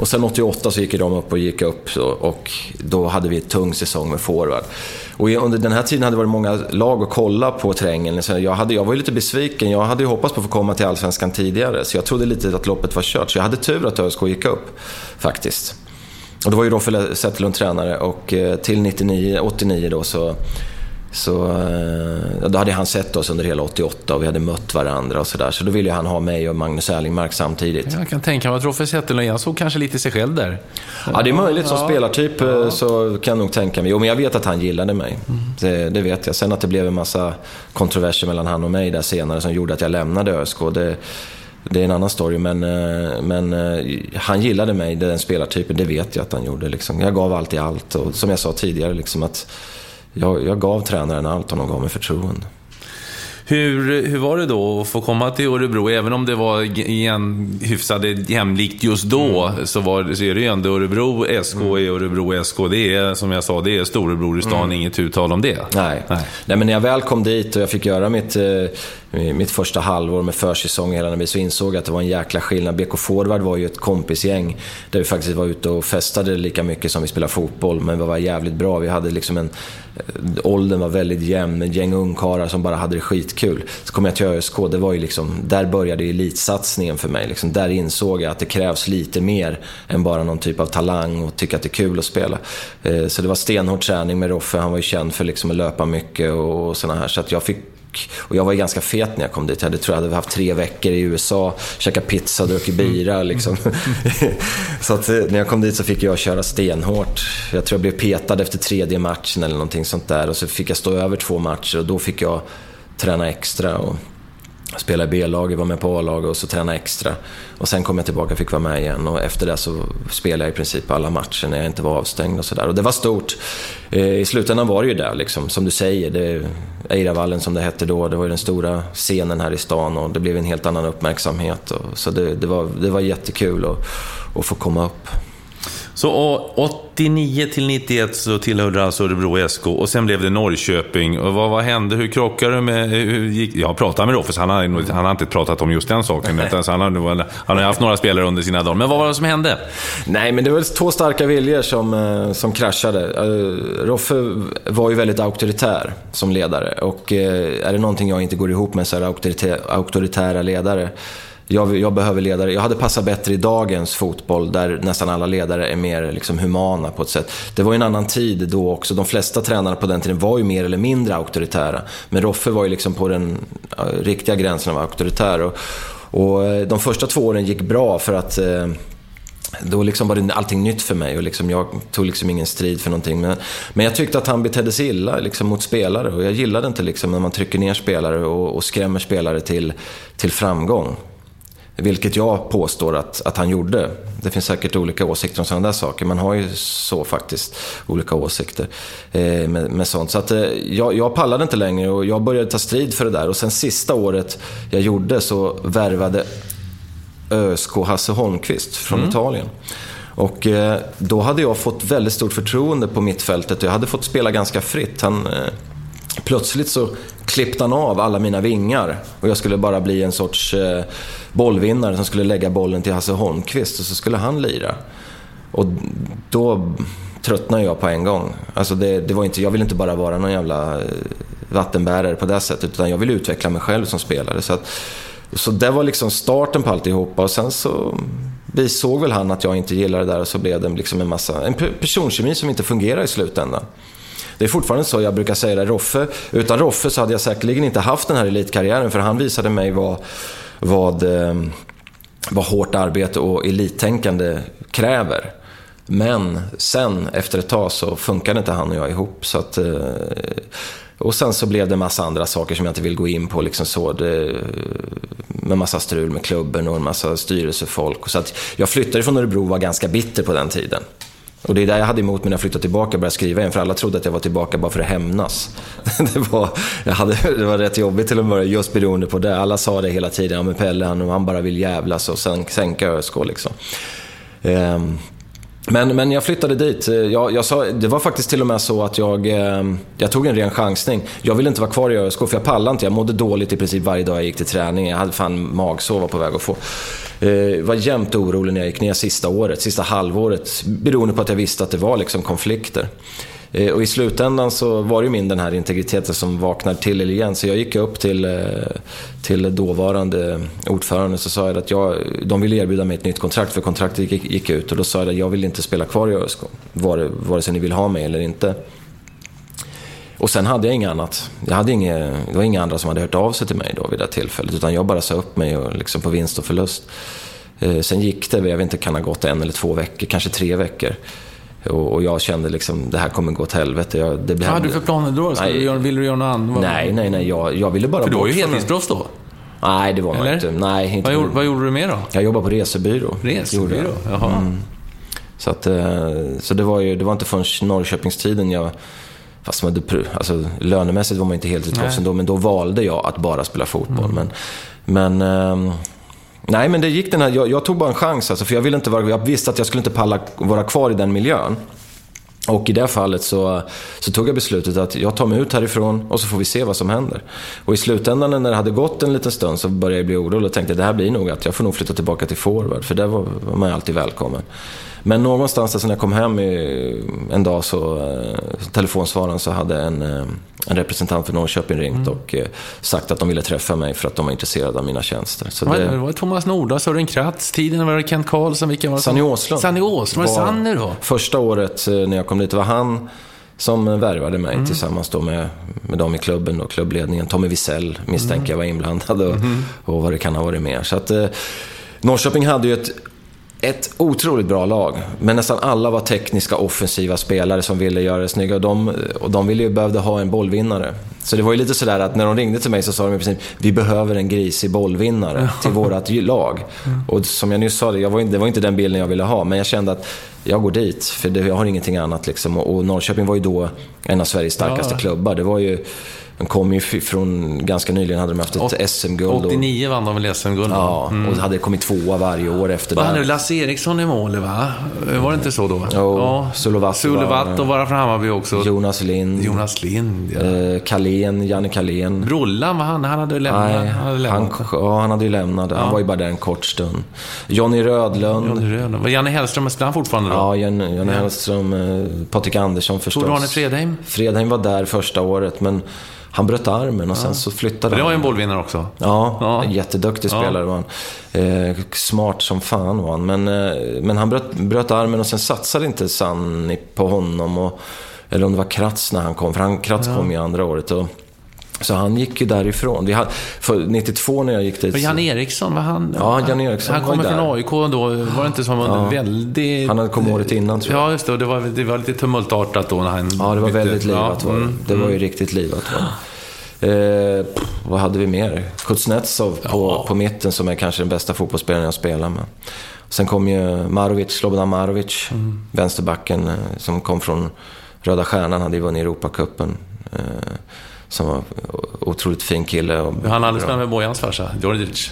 Och sen 88 så gick de upp och gick upp och då hade vi en tung säsong med forward. Och under den här tiden hade det varit många lag att kolla på terrängen. Så jag, hade, jag var ju lite besviken. Jag hade ju hoppats på att få komma till Allsvenskan tidigare. Så jag trodde lite att loppet var kört. Så jag hade tur att ÖSK gick upp, faktiskt. Och då var ju Roffe Zetterlund tränare och eh, till 99, 89 då så så eh, då hade han sett oss under hela 88 och vi hade mött varandra och sådär. Så då ville han ha mig och Magnus Erlingmark samtidigt. Jag kan tänka mig att Roffe Zetterlund, jag såg kanske lite sig själv där. Ja, det är möjligt. Som spelartyp ja. så kan jag nog tänka mig. Jo, men jag vet att han gillade mig. Mm. Det, det, vet jag. Sen att det blev en massa kontroverser mellan han och mig där senare som gjorde att jag lämnade ÖSK. Det, det är en annan story, men, eh, men han gillade mig, den spelartypen. Det vet jag att han gjorde. Liksom. Jag gav allt i allt. Och som jag sa tidigare, liksom att jag, jag gav tränaren allt och de gav mig förtroende. Hur, hur var det då att få komma till Örebro? Även om det var igen hyfsat jämlikt just då, mm. så, var, så är det ju ändå Örebro SK mm. är Örebro SK. Det är, som jag sa, det är storebror i stan, mm. inget uttal om det. Nej. Nej. Nej, men när jag väl kom dit och jag fick göra mitt, eh, mitt första halvår med försäsong hela tiden, så insåg jag att det var en jäkla skillnad. BK Forward var ju ett kompisgäng där vi faktiskt var ute och festade lika mycket som vi spelade fotboll, men vi var jävligt bra. Vi hade liksom en... Eh, åldern var väldigt jämn, ett gäng ungkarlar som bara hade det skitkul. Så kom jag till ÖSK, det var ju liksom, där började elitsatsningen för mig. Liksom, där insåg jag att det krävs lite mer än bara någon typ av talang och tycka att det är kul att spela. Eh, så det var stenhård träning med Roffe, han var ju känd för liksom att löpa mycket och sådana här. Så att jag fick och jag var ju ganska fet när jag kom dit. Jag hade, tror jag hade haft tre veckor i USA, käkat pizza, druckit bira liksom. så att eh, när jag kom dit så fick jag köra stenhårt. Jag tror jag blev petad efter tredje matchen eller någonting sånt där. Och så fick jag stå över två matcher och då fick jag träna extra. Och spela i B-laget, var med på A-laget och så träna extra. Och sen kom jag tillbaka och fick vara med igen och efter det så spelade jag i princip alla matcher när jag inte var avstängd och sådär. Och det var stort. Eh, I slutändan var det ju där liksom, som du säger. Det, Eiravallen som det hette då, det var ju den stora scenen här i stan och det blev en helt annan uppmärksamhet. Och, så det, det, var, det var jättekul att, att få komma upp. Så 89 till 91 så tillhörde alltså Örebro SK och sen blev det Norrköping. Och vad, vad hände? Hur krockade du med... Hur gick, jag pratade med Roffe, han har, han har inte pratat om just den saken. Utan han, har, han har haft några spelare under sina dagar. Men vad var det som hände? Nej, men det var två starka viljor som, eh, som kraschade. Eh, Roffe var ju väldigt auktoritär som ledare. Och eh, är det någonting jag inte går ihop med så är det auktoritära ledare jag, jag, behöver ledare. Jag hade passat bättre i dagens fotboll där nästan alla ledare är mer liksom humana på ett sätt. Det var ju en annan tid då också. De flesta tränare på den tiden var ju mer eller mindre auktoritära. Men Roffe var ju liksom på den ja, riktiga gränsen av auktoritär. Och, och, eh, de första två åren gick bra för att eh, då liksom var det allting nytt för mig och liksom jag tog liksom ingen strid för någonting. Men, men jag tyckte att han betedde sig illa liksom mot spelare och jag gillade inte liksom när man trycker ner spelare och, och skrämmer spelare till, till framgång. Vilket jag påstår att, att han gjorde. Det finns säkert olika åsikter om sådana där saker. Man har ju så faktiskt olika åsikter eh, med, med, sånt. Så att, eh, jag, jag pallade inte längre och jag började ta strid för det där. Och sen sista året jag gjorde så värvade ÖSK Hasse Holmqvist från mm. Italien. Och eh, då hade jag fått väldigt stort förtroende på mittfältet. Jag hade fått spela ganska fritt. Han, eh, plötsligt så klippte han av alla mina vingar och jag skulle bara bli en sorts eh, bollvinnare som skulle lägga bollen till Hasse Holmqvist och så skulle han lira. Och då tröttnade jag på en gång. Alltså det, det var inte, jag ville inte bara vara någon jävla eh, vattenbärare på det sättet utan jag ville utveckla mig själv som spelare. Så, att, så det var liksom starten på alltihopa och sen så vi såg väl han att jag inte gillade det där och så blev det liksom en massa, en personkemi som inte fungerar i slutändan. Det är fortfarande så, jag brukar säga det, Roffe, utan Roffe så hade jag säkerligen inte haft den här elitkarriären för han visade mig vad, vad, eh, vad hårt arbete och elittänkande kräver. Men sen, efter ett tag, så funkade inte han och jag ihop. Så att, eh, och sen så blev det en massa andra saker som jag inte vill gå in på. Liksom så, det, med massa strul med klubben och en massa styrelsefolk. Så att jag flyttade från Örebro och var ganska bitter på den tiden. Och det är det jag hade emot mig när jag flyttade tillbaka och började skriva igen, för alla trodde att jag var tillbaka bara för att hämnas. det, var, jag hade, det var rätt jobbigt till att börja, just beroende på det. Alla sa det hela tiden, ja men Pelle han, han bara vill jävlas och sen sänka ÖSK liksom. Um, men, men jag flyttade dit. Eh, jag, jag sa, det var faktiskt till och med så att jag, eh, jag tog en ren chansning. Jag ville inte vara kvar i ÖSK för jag pallade inte. Jag mådde dåligt i princip varje dag jag gick till träning. Jag hade fan magsova på väg att få. Jag var jämt orolig när jag gick ner sista året, sista halvåret. Beroende på att jag visste att det var liksom konflikter. Eh, och i slutändan så var det min den här integriteten som vaknade till igen. Så jag gick upp till, eh, till dåvarande ordförande och sa jag att jag, de ville erbjuda mig ett nytt kontrakt för kontraktet gick, gick ut. Och då sa jag att jag vill inte spela kvar i ÖSK, vare, vare sig ni vill ha mig eller inte. och sen hade jag inget annat. Jag hade inget, det var inga andra som hade hört av sig till mig då vid det tillfället. Utan jag bara sa upp mig och liksom på vinst och förlust. Eh, sen gick det, jag vet inte, kan ha gått en eller två veckor, kanske tre veckor. Och, och jag kände liksom, det här kommer gå åt helvete. Jag, det Vad hade du för planer då? Ska du vill du göra något annat? Nej, nej, nej. Jag, jag ville bara För du var ju heltidsproffs då? Nej, det var man inte. Nej, inte Vad gjorde, vad gjorde du mer då? Jag jobbade på resebyrå. Resebyrå? Jaha. Så, att, eh, så det var ju, det var inte förrän Norrköpingstiden jag... Fast man, alltså, lönemässigt var man inte heltidsproffs ändå, men då valde jag att bara spela fotboll. Men, men, ehm, nej, men det gick den här... Jag, jag tog bara en chans, alltså, för jag, ville inte vara, jag visste att jag skulle inte palla vara kvar i den miljön. Och i det fallet så, så tog jag beslutet att jag tar mig ut härifrån och så får vi se vad som händer. Och i slutändan när det hade gått en liten stund så började jag bli orolig och tänkte att det här blir nog att jag får nog flytta tillbaka till forward, för där var, var man ju alltid välkommen. Men någonstans där, så när jag kom hem en dag så, eh, telefonsvararen så hade en, eh, en representant för Norrköping ringt och eh, sagt att de ville träffa mig för att de var intresserade av mina tjänster. Så det, Det var Thomas Nordahl, Sören Kratz, tiden var det Kent Karlsson, vilka var det? Sanny Åslund. Sanny Åslund, var det Sanny då? Första året när jag kom dit, var han som värvade mig Mm. tillsammans då med, med dem i klubben och klubbledningen. Tommy Wiesel misstänker Mm. jag var inblandad och, Mm-hmm. och vad det kan ha varit mer. Så att, eh, Norrköping hade ju ett, ett otroligt bra lag. Men nästan alla var tekniska, offensiva spelare som ville göra det snygga. Och de, och de ville ju behövde ha en bollvinnare. Så det var ju lite sådär att när de ringde till mig så sa de i princip vi behöver en grisig bollvinnare till vårt lag. Och som jag nyss sa, jag var det var inte den bilden jag ville ha. Men jag kände att jag går dit, för det, jag har ingenting annat. Liksom. Och, och Norrköping var ju då en av Sveriges starkaste Ja. klubbar. Det var ju, de kom ju från, ganska nyligen hade de haft ett SM-guld. och- 89 vann de väl SM-guld? Ja, och hade kommit tvåa varje år efter Vad det. hade du? Lasse Eriksson i målet, va? Var det inte så då? Jo, Sulovato Sulovato var- var från Hammarby också. Jonas Lind, Jonas Lind, ja. eh, Kalén, Janne Kalén. Brollan, var han? Han hade lämnat? Nej, han hade han, lämnat. ja, han hade ju lämnat. Han var ju bara där en kort stund. Johnny Rödlund. Johnny Rödlund. Var Janne Hellström, spelar han fortfarande då? Ja, Jan- Janne Hellström, eh, Patrik Andersson förstås. Tor-Arne Fredheim? Fredheim var där första året, men han bröt armen och sen så flyttade Det var ju en han. bollvinnare också. Ja, Ja. en jätteduktig Ja. spelare var han. Eh, smart som fan var han. Men, eh, men han bröt, bröt armen och sen satsade inte Sanni på honom. Och, eller om det var Kratz när han kom, för han, Kratz kom ju andra året. Och, så han gick ju därifrån. Vi hade, för 92 när jag gick dit... Och Jan Eriksson, var han... Ja, Jan Eriksson Han var kommer från. AIK då. Var det inte som en väldigt... Han hade kommit året innan, tror jag. Ja, just det. Och Det var, det var lite tumultartat då när han... Ja, det var bytte- väldigt livat Ja, var det. mm. Det var ju riktigt livat var. Eh, vad hade vi mer? Kuznetsov på, på mitten som är kanske den bästa fotbollsspelaren jag spelar med. Sen kom ju Marovic, Slobodan Marovic, Mm. vänsterbacken eh, som kom från Röda Stjärnan, hade ju vunnit Europacupen. Eh, som var otroligt fin kille. Och Han hade bra. spelat med Bojans farsa, Djordjic.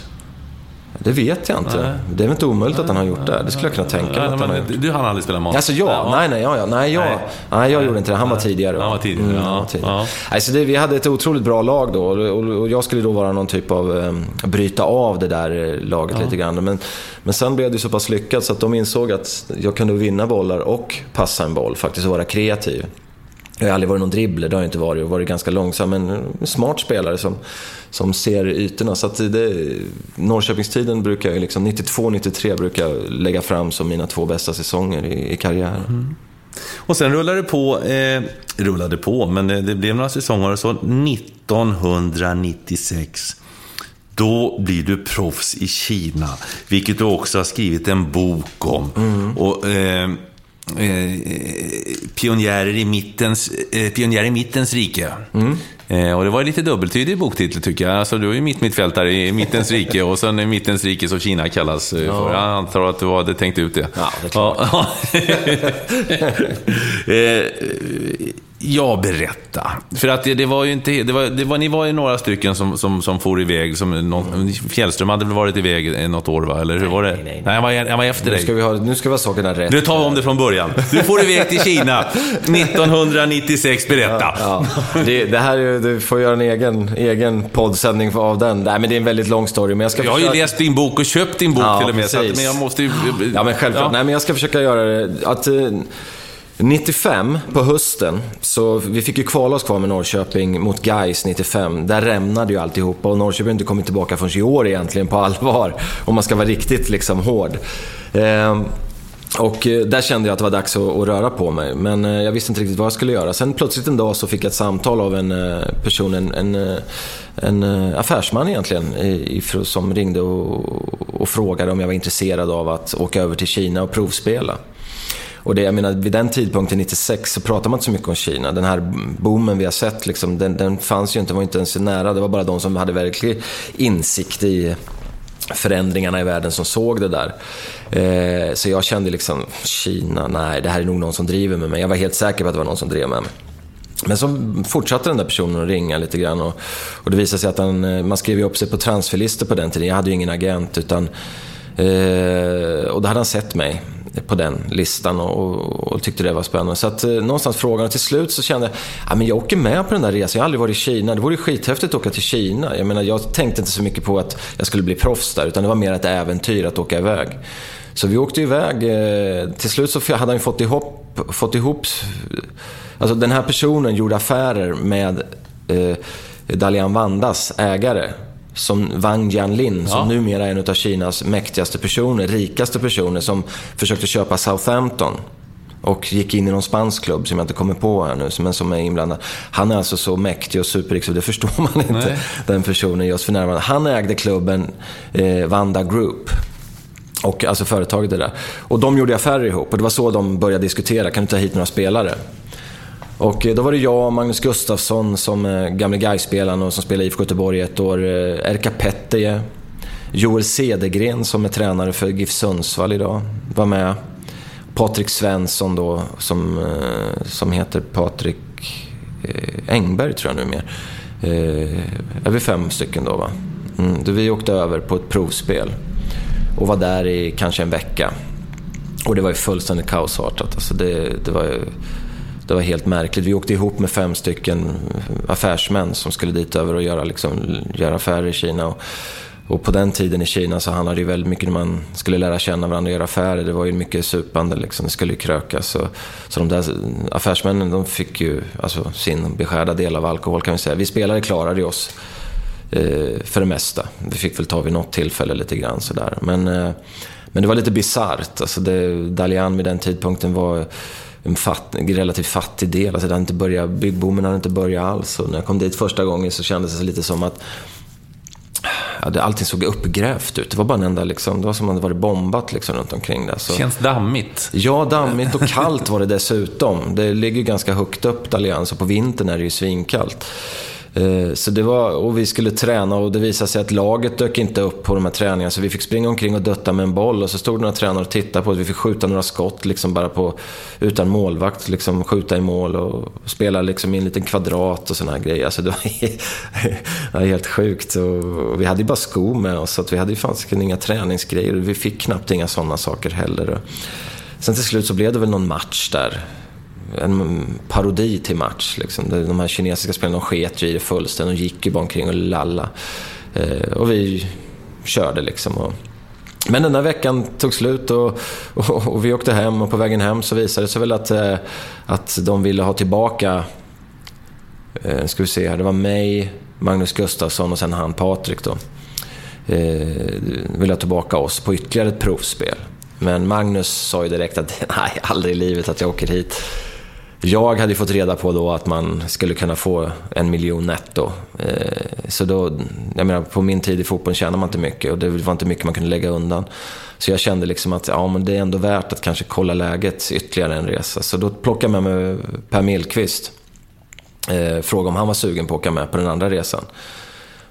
Det vet jag inte. Det är väl inte omöjligt att han har gjort det. Det skulle jag kunna tänka mig Nej, att han har gjort. du, hann aldrig spela mat? Alltså jag? Nej, nej, ja, ja. nej, jag, Nej. nej. jag gjorde inte det. Han var tidigare. Han var tidigare, Mm, ja. var tidigare. Ja. Alltså det, vi hade ett otroligt bra lag då och, jag skulle då vara någon typ av, um, bryta av det där eh, laget lite grann. Men, men sen blev det så pass lyckat så att de insåg att jag kunde vinna bollar och passa en boll faktiskt och vara kreativ. Jag har aldrig varit någon dribbler, det har jag inte varit. Jag har varit ganska långsam, men en smart spelare som, som ser ytorna. Så att det, Norrköpingstiden brukar jag, liksom, 92-93 brukar jag lägga fram som mina två bästa säsonger i, i karriären. Och sen rullade det på, eh, rullade på, men det, det blev några säsonger. Så 1996, då blir du proffs i Kina. Vilket du också har skrivit en bok om. Och, eh, eh, pionjärer, i mittens, eh, pionjärer i mittens rike. Eh, och det var lite dubbeltydig boktitel tycker jag. Alltså, du är ju mitt mittfältare i mittens rike och sen är mittens rike som Kina kallas eh, för. Jag antar att du hade tänkt ut det. Ja, det är klart. Eh, Ja, berätta. För att det, det var ju inte... Det var, det var, ni var ju några stycken som, som, som for iväg. Som någon, Fjällström hade väl varit iväg något år, va? Eller hur var det? nej, nej. han, var, han var efter Nu dig. ska vi ha, nu ska vi ha sakerna rätt. Nu tar vi om det från början. Du får iväg till Kina 1996. Berätta. Ja, det, det här är, ju- du får göra en egen, egen poddsändning av den. Nej, men det är en väldigt lång story, men jag ska Jag har ju försöka... läst din bok och köpt din bok Ja, till och med. Så att, men jag måste ju... Ja, men självklart. Ja. Nej, men jag ska försöka göra det. Att, eh, 95 på hösten, så vi fick ju kvala oss kvar med Norrköping mot Gais 95. Där rämnade ju alltihopa och Norrköping har inte kommit tillbaka förrän i år egentligen på allvar. Om man ska vara riktigt liksom hård. Ehm, eh, Och där kände jag att det var dags att, att, röra på mig. Men eh, jag visste inte riktigt vad jag skulle göra. Sen plötsligt en dag så fick jag ett samtal av en eh, person, en, en, eh, en affärsman egentligen, i, som ringde och, och, frågade om jag var intresserad av att åka över till Kina och provspela. Och det, jag menar, vid den tidpunkten, 96, så pratade man inte så mycket om Kina. Den här boomen vi har sett, liksom, den, den fanns ju inte, var inte ens nära. Det var bara de som hade verklig insikt i förändringarna i världen som såg det där. Eh, så jag kände liksom, Kina, nej, det här är nog någon som driver med mig. Jag var helt säker på att det var någon som drev med mig. Men så fortsatte den där personen att ringa lite grann och, och det visade sig att han, eh, man skrev upp sig på transferlistor på den tiden. Jag hade ju ingen agent utan eh, och då hade han sett mig på den listan och, och, tyckte det var spännande. Så att eh, någonstans frågan och till slut så kände jag, ja men jag åker med på den där resan. Jag har aldrig varit i Kina. Det vore ju skithäftigt att åka till Kina. Jag menar, jag tänkte inte så mycket på att jag skulle bli proffs där, utan det var mer ett äventyr att åka iväg. Så vi åkte iväg. Eh, till slut så hade han fått ihop, fått ihop Alltså den här personen gjorde affärer med eh, Dalian Vandas ägare som Wang Jianlin, ja. som numera är en av Kinas mäktigaste personer, rikaste personer, som försökte köpa Southampton. Och gick in i någon spansk klubb som jag inte kommer på här nu, men som är inblandad. Han är alltså så mäktig och superrik så det förstår man inte, Nej. den personen just för närvarande. Han ägde klubben eh, Vanda Group. Och alltså företaget är där. Och de gjorde affärer ihop och det var så de började diskutera, kan du ta hit några spelare? Och eh, då var det jag och Magnus Gustafsson som eh, gamle Gais-spelaren och som spelade i IFK Göteborg ett år. Eh, Erka Petteje. Joel Cedergren som är tränare för GIF Sundsvall idag var med. Patrik Svensson då som, som heter Patrik Engberg tror jag numera. Är vi fem stycken då va? Mm, vi åkte över på ett provspel och var där i kanske en vecka. Och det var ju fullständigt kaosartat. Alltså det, det var ju det var helt märkligt. Vi åkte ihop med fem stycken affärsmän som skulle dit över och göra, liksom, göra affärer i Kina. Och, och på den tiden i Kina så handlade det ju väldigt mycket om man skulle lära känna varandra och göra affärer. Det var ju mycket supande, liksom. det skulle ju krökas. Så, så de där affärsmännen de fick ju alltså, sin beskärda del av alkohol kan vi säga. Vi spelare klarade oss eh, för det mesta. Vi fick väl ta vid något tillfälle lite grann sådär. Men, eh, men det var lite bisarrt. Alltså Dalian vid den tidpunkten var en fatt, relativt fattig del. Alltså det hade inte börjat, byggboomen hade inte börjat alls. Och när jag kom dit första gången så kändes det lite som att ja, allting såg uppgrävt ut. Det var bara en enda, liksom, det var som om det var bombat liksom, runt omkring där. Så... Känns dammigt. Ja, dammigt och kallt var det dessutom. Det ligger ganska högt upp, Dalian, så på vintern är det ju svinkallt. Eh, så det var, och vi skulle träna och det visade sig att laget dök inte upp på de här träningarna. Så vi fick springa omkring och dutta med en boll och så stod några tränare och tittade på oss. Vi fick skjuta några skott liksom bara på, utan målvakt, liksom skjuta i mål och spela liksom i en liten kvadrat och sådana här grejer. Alltså det, var, helt sjukt. Och vi hade ju bara skor med oss så att vi hade ju fanns inga träningsgrejer. Vi fick knappt inga sådana saker heller. Sen till slut så blev det väl någon match där en parodi till match. Liksom. De här kinesiska spelarna de sket ju i det fullständigt. De gick ju bara omkring och lalla. Eh, och vi körde liksom. Och... Men den där veckan tog slut och, och, och, vi åkte hem och på vägen hem så visade det sig väl att, eh, att de ville ha tillbaka, eh, ska vi se här, det var mig, Magnus Gustafsson och sen han Patrik då. Eh, ville ha tillbaka oss på ytterligare ett provspel. Men Magnus sa ju direkt att nej, aldrig i livet att jag åker hit. Jag hade fått reda på då att man skulle kunna få en miljon netto. Eh, så då, jag menar, på min tid i fotbollen tjänade man inte mycket och det var inte mycket man kunde lägga undan. Så jag kände liksom att ja, men det är ändå värt att kanske kolla läget ytterligare en resa. Så då plockade jag med mig Per Millqvist. Eh, frågade om han var sugen på att åka med på den andra resan.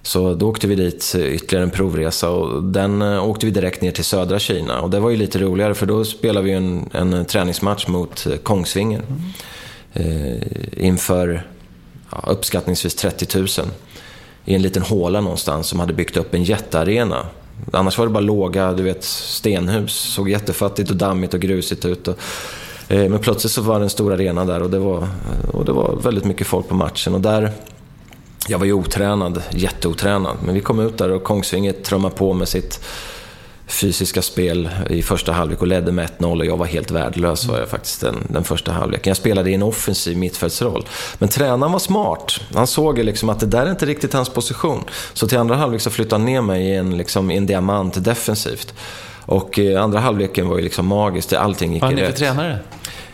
Så då åkte vi dit ytterligare en provresa och den eh, åkte vi direkt ner till södra Kina. Och det var ju lite roligare för då spelade vi en, en träningsmatch mot eh, Kongsvinger. Mm eh, inför ja, uppskattningsvis 30 000 i en liten håla någonstans som hade byggt upp en jättearena. Annars var det bara låga, du vet, stenhus. Såg jättefattigt och dammigt och grusigt ut. Och, eh, men plötsligt så var det en stor arena där och det, var, och det var väldigt mycket folk på matchen. Och där, jag var ju otränad, jätteotränad. Men vi kom ut där och Kongsvinger trummade på med sitt fysiska spel i första halvlek och ledde med 1-0 och jag var helt värdelös var jag faktiskt den, den första halvleken. Jag spelade i en offensiv mittfältsroll. Men tränaren var smart. Han såg liksom att det där är inte riktigt hans position. Så till andra halvlek så flyttade han ner mig i en, liksom, i en diamant defensivt. Och eh, andra halvleken var ju liksom magiskt. Allting gick Vad är rätt. ni för tränare?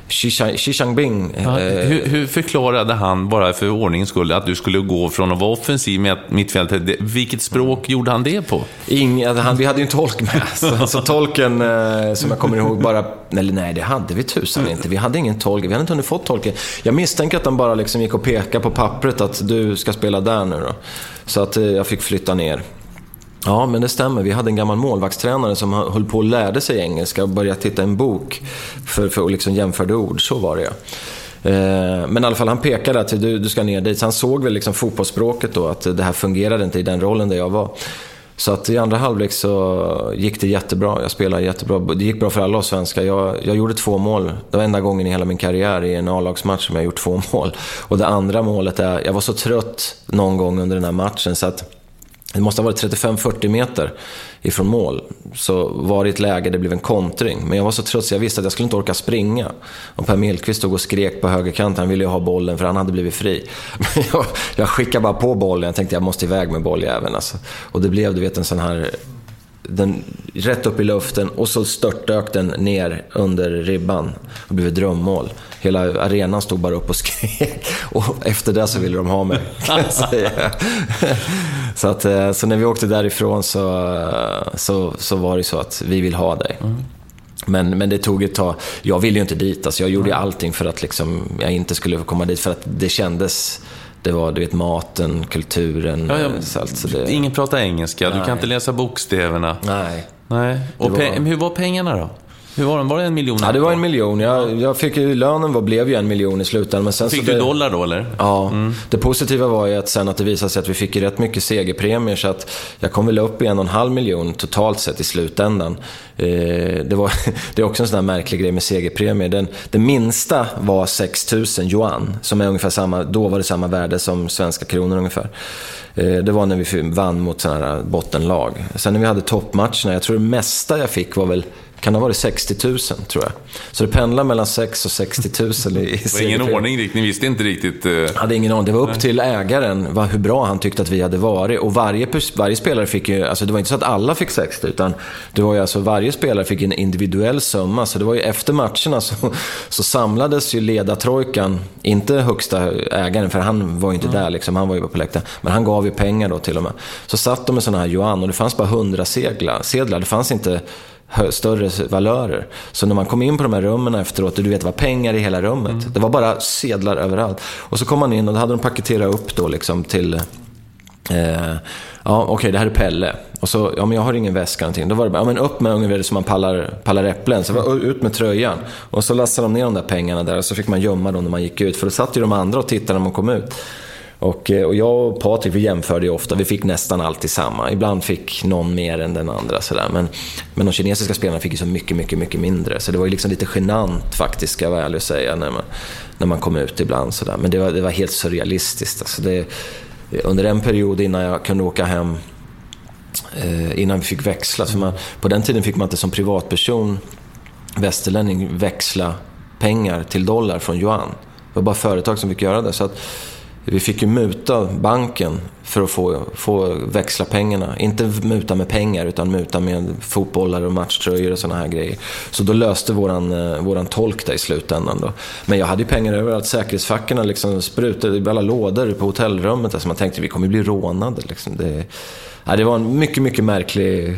Xi Jinping. Ja, eh, hur, hur förklarade han, bara för ordningens skull, att du skulle gå från att vara offensiv med mittfältet? Vilket språk gjorde han det på? Ing, han, vi hade ju en tolk med. Så, så tolken, eh, som jag kommer ihåg, bara... Eller nej, det hade vi tusan inte. Vi hade ingen tolk. Vi hade inte hunnit fått tolken. Jag misstänker att han bara liksom gick och pekade på pappret att du ska spela där nu då. Så att eh, jag fick flytta ner. Ja, men det stämmer. Vi hade en gammal målvaktstränare som höll på och lärde sig engelska och började titta i en bok för, för att liksom jämföra ord. Så var det ja. Eh, men i alla fall, han pekade att du, du ska ner dit. Så han såg väl liksom fotbollsspråket då, att det här fungerade inte i den rollen där jag var. Så att i andra halvlek så gick det jättebra. Jag spelade jättebra. Det gick bra för alla oss svenskar. Jag, jag gjorde två mål. Det var enda gången i hela min karriär i en A-lagsmatch som jag gjort två mål. Och det andra målet är, jag var så trött någon gång under den här matchen så att det måste ha varit 35-40 meter ifrån mål. Så var det ett läge det blev en kontring. Men jag var så trött så jag visste att jag skulle inte orka springa. Och Per Mellqvist stod och skrek på högerkanten. Han ville ju ha bollen för han hade blivit fri. Men jag, jag skickade bara på bollen. Jag tänkte jag måste iväg med bolljäveln alltså. Och det blev du vet en sån här... Den, rätt upp i luften och så störtdök den ner under ribban. Det blev ett drömmål. Hela arenan stod bara upp och skrek. Och efter det så ville de ha mig, kan jag säga. Så, att, eh, så när vi åkte därifrån så, eh, så, så var det så att vi vill ha dig. Men, men det tog ett tag. Jag ville ju inte dit. Alltså jag gjorde allting för att liksom, jag inte skulle komma dit. För att det kändes... Det var du vet, maten, kulturen. Ja, ja, eh, så allt, så det, Ingen pratar engelska, du kan inte läsa bokstäverna. Nej. Nej. Och var- hur var pengarna då? Hur var de? Var det en miljon? Ja, det var en miljon. Jag, jag fick ju, lönen var, blev ju en miljon i slutändan. Men sen Fick så du det, dollar då eller? Ja, det positiva var ju att sen att det visade sig att vi fick ju rätt mycket segerpremier så att jag kom väl upp i en och en halv miljon totalt sett i slutändan. Eh, det, var, det är också en sån här märklig grej med segerpremier. Den, den minsta var 6 000 yuan, som är ungefär samma, då var det samma värde som svenska kronor ungefär. Eh, det var när vi vann mot sådana här bottenlag. Sen när vi hade toppmatcherna, jag tror det mesta jag fick var väl kan ha varit 60 000 tror jag. Så det pendlar mellan 6 och 60 000 i, i Det var ingen ordning riktigt, ni visste inte riktigt. Jag hade ingen aning. Det var upp till ägaren vad, hur bra han tyckte att vi hade varit. Och varje, varje spelare fick ju, alltså det var inte så att alla fick 60 utan det var ju alltså varje spelare fick en individuell summa. Så det var ju efter matcherna så, så samlades ju ledartrojkan, inte högsta ägaren för han var ju inte där liksom, han var ju bara på läktaren. Men han gav ju pengar då till och med. Så satt de med sådana här yuan och det fanns bara 100 seglar, sedlar. Det fanns inte större valörer. Så när man kom in på de här rummen efteråt, och du vet, det var pengar i hela rummet. Det var bara sedlar överallt. Och så kom man in och då hade de paketerat upp då liksom till... Eh, ja, okej, det här är Pelle. Och så, ja men jag har ingen väska någonting. Då var det bara, ja men upp med ungefär som man pallar, pallar äpplen. Så var ut med tröjan. Och så lastade de ner de där pengarna där och så fick man gömma dem när man gick ut. För då satt ju de andra och tittade när man kom ut. Och, eh, och jag och Patrik vi jämförde ju ofta, vi fick nästan alltid samma. Ibland fick någon mer än den andra. Sådär. Men, men de kinesiska spelarna fick ju så mycket, mycket, mycket mindre. Så det var ju liksom lite genant faktiskt, ska jag vara ärlig och säga, när man, när man kom ut ibland. Sådär. Men det var, det var helt surrealistiskt. Alltså det, under en period innan jag kunde åka hem, eh, innan vi fick växla. För man, på den tiden fick man inte som privatperson, västerlänning, växla pengar till dollar från yuan. Det var bara företag som fick göra det. Så att vi fick ju muta banken för att få, få växla pengarna. Inte muta med pengar, utan muta med fotbollar och matchtröjor och sådana här grejer. Så då löste våran, eh, våran tolk det i slutändan. Då. Men jag hade ju pengar överallt. Säkerhetsfackorna liksom sprutade i alla lådor på hotellrummet. Alltså man tänkte vi kommer bli rånade. Liksom. Det, ja, det var en mycket, mycket märklig...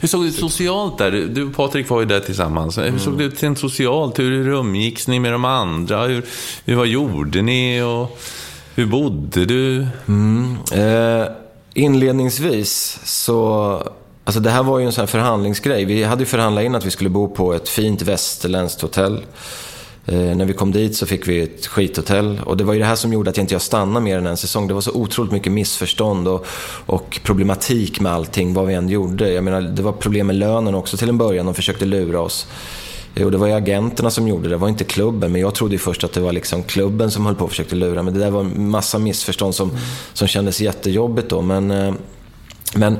Hur såg det ut socialt där? Du och Patrik var ju där tillsammans. Hur såg det ut rent socialt? Hur umgicks ni med de andra? Hur, hur vad gjorde ni? Och hur bodde du? Mm, eh, inledningsvis så... Alltså det här var ju en sån här förhandlingsgrej. Vi hade ju förhandlat in att vi skulle bo på ett fint västerländskt hotell. Eh, när vi kom dit så fick vi ett skithotell. Och det var ju det här som gjorde att jag inte jag stannade mer än en säsong. Det var så otroligt mycket missförstånd och, och problematik med allting, vad vi än gjorde. Jag menar, det var problem med lönen också till en början. De försökte lura oss. Jo, Och det var ju agenterna som gjorde det, det var inte klubben. Men jag trodde ju först att det var liksom klubben som höll på och försökte lura. Men det där var en massa missförstånd som, som kändes jättejobbigt då. Men, eh, men,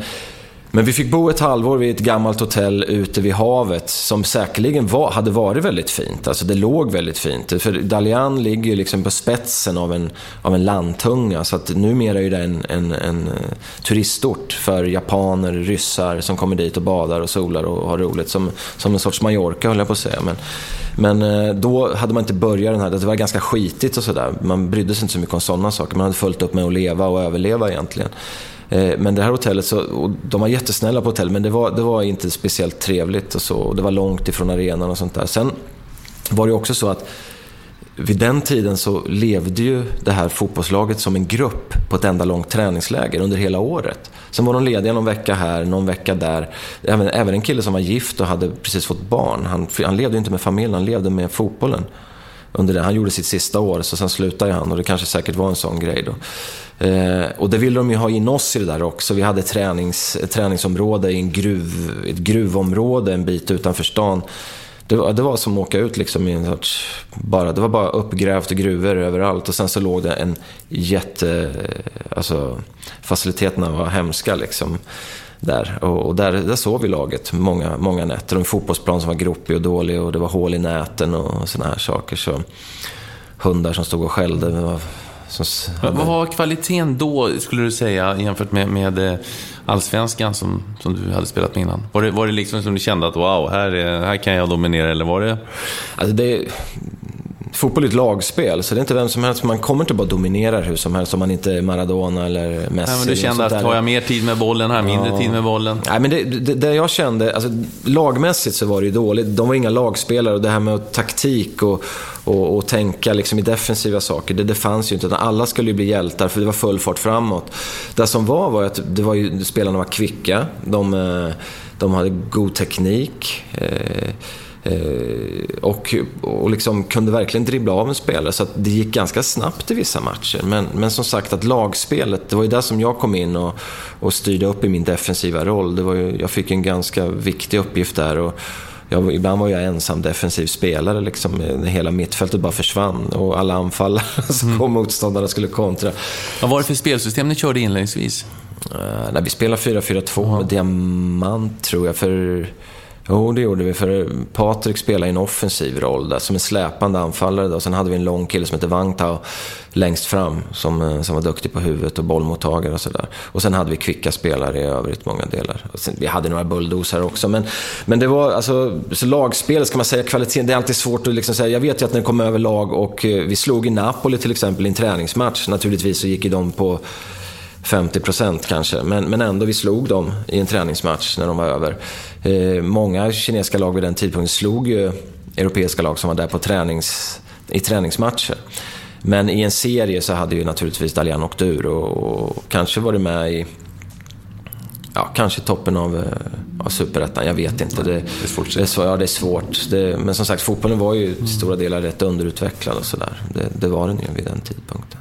men vi fick bo ett halvår vid ett gammalt hotell ute vid havet som säkerligen var, hade varit väldigt fint. Alltså det låg väldigt fint. För Dalian ligger ju liksom på spetsen av en, av en landtunga så att numera är det en, en, en eh, turistort för japaner, ryssar som kommer dit och badar och solar och har roligt. Som, som en sorts Mallorca höll jag på att säga. Men, men eh, då hade man inte börjat den här, det var ganska skitigt och sådär. Man brydde sig inte så mycket om sådana saker. Man hade fullt upp med att leva och överleva egentligen. Eh, men det här hotellet, så, de var jättesnälla på hotellet men det var, det var inte speciellt trevligt och så. Och det var långt ifrån arenan och sånt där. Sen var det också så att vid den tiden så levde ju det här fotbollslaget som en grupp på ett enda långt träningsläger under hela året. Sen var de lediga någon vecka här, någon vecka där. Även, även en kille som var gift och hade precis fått barn. Han, han levde inte med familjen, han levde med fotbollen. Under det. Han gjorde sitt sista år, så sen slutade han och det kanske säkert var en sån grej då. Eh, och det ville de ju ha in oss i det där också. Vi hade tränings, ett träningsområde i en gruv, ett gruvområde en bit utanför stan. Det var, det var som att åka ut liksom i en sorts... Bara, det var bara uppgrävt gruvor överallt och sen så låg det en jätte... Eh, alltså, faciliteterna var hemska liksom. Där. Och, där, där sov vi laget många, många nätter. Och en fotbollsplan som var gropig och dålig och det var hål i näten och sådana här saker. Så hundar som stod och skällde. Som, Vad var kvaliteten då, skulle du säga, jämfört med, med eh, allsvenskan som, som du hade spelat med innan? Var det, var det liksom som du kände att wow, här, här kan jag dominera, eller var det? Alltså det fotboll är ett lagspel, så det är inte vem som helst. Man kommer inte bara dominera hur som helst om man inte är Maradona eller Messi. Nej, men du kände att tar jag mer tid med bollen här, mindre ja. tid med bollen? Nej, men det, det, det, jag kände, alltså, lagmässigt så var det ju dåligt. De var inga lagspelare och det här med taktik och, och, och tänka liksom i defensiva saker, det, det fanns ju inte. Alla skulle ju bli hjältar för det var full fart framåt. Det som var var att det var ju, spelarna var kvicka, de, eh, de hade god teknik. Eh, och, och liksom kunde verkligen dribbla av en spelare så att det gick ganska snabbt i vissa matcher. Men, men som sagt att lagspelet, det var ju där som jag kom in och, och styrde upp i min defensiva roll. Det var ju, jag fick en ganska viktig uppgift där. Och, jag, ibland var jag ensam defensiv spelare, liksom, hela mittfältet bara försvann och alla anfallare som mm. kom motståndarna skulle kontra. Vad var det för spelsystem ni körde inledningsvis? Uh, nej, vi spelade 4-4-2 med diamant, tror jag. för Jo, det gjorde vi. För Patrik spelade en offensiv roll där, som en släpande anfallare. Då. Sen hade vi en lång kille som hette Wangtao längst fram, som, eh, som var duktig på huvudet och bollmottagare och sådär. Och sen hade vi kvicka spelare i övrigt, många delar. Sen, vi hade några bulldozare också. Men, men det var, alltså, så lagspel, ska man säga, kvaliteten, det är alltid svårt att liksom säga. Jag vet ju att när det kom över lag och eh, vi slog i Napoli till exempel i en träningsmatch. Naturligtvis så gick ju de på 50 procent kanske. Men, men ändå, vi slog dem i en träningsmatch när de var över. Eh, många kinesiska lag vid den tidpunkten slog ju europeiska lag som var där på tränings, i träningsmatcher. Men i en serie så hade ju naturligtvis Dalian åkt ur och, och kanske varit med i ja, kanske toppen av, eh, av superettan. Jag vet inte. Det, det är svårt. Det är, så, ja, det är svårt. Det, men som sagt, fotbollen var ju till stora delar rätt underutvecklad och sådär. Det, det var den ju vid den tidpunkten.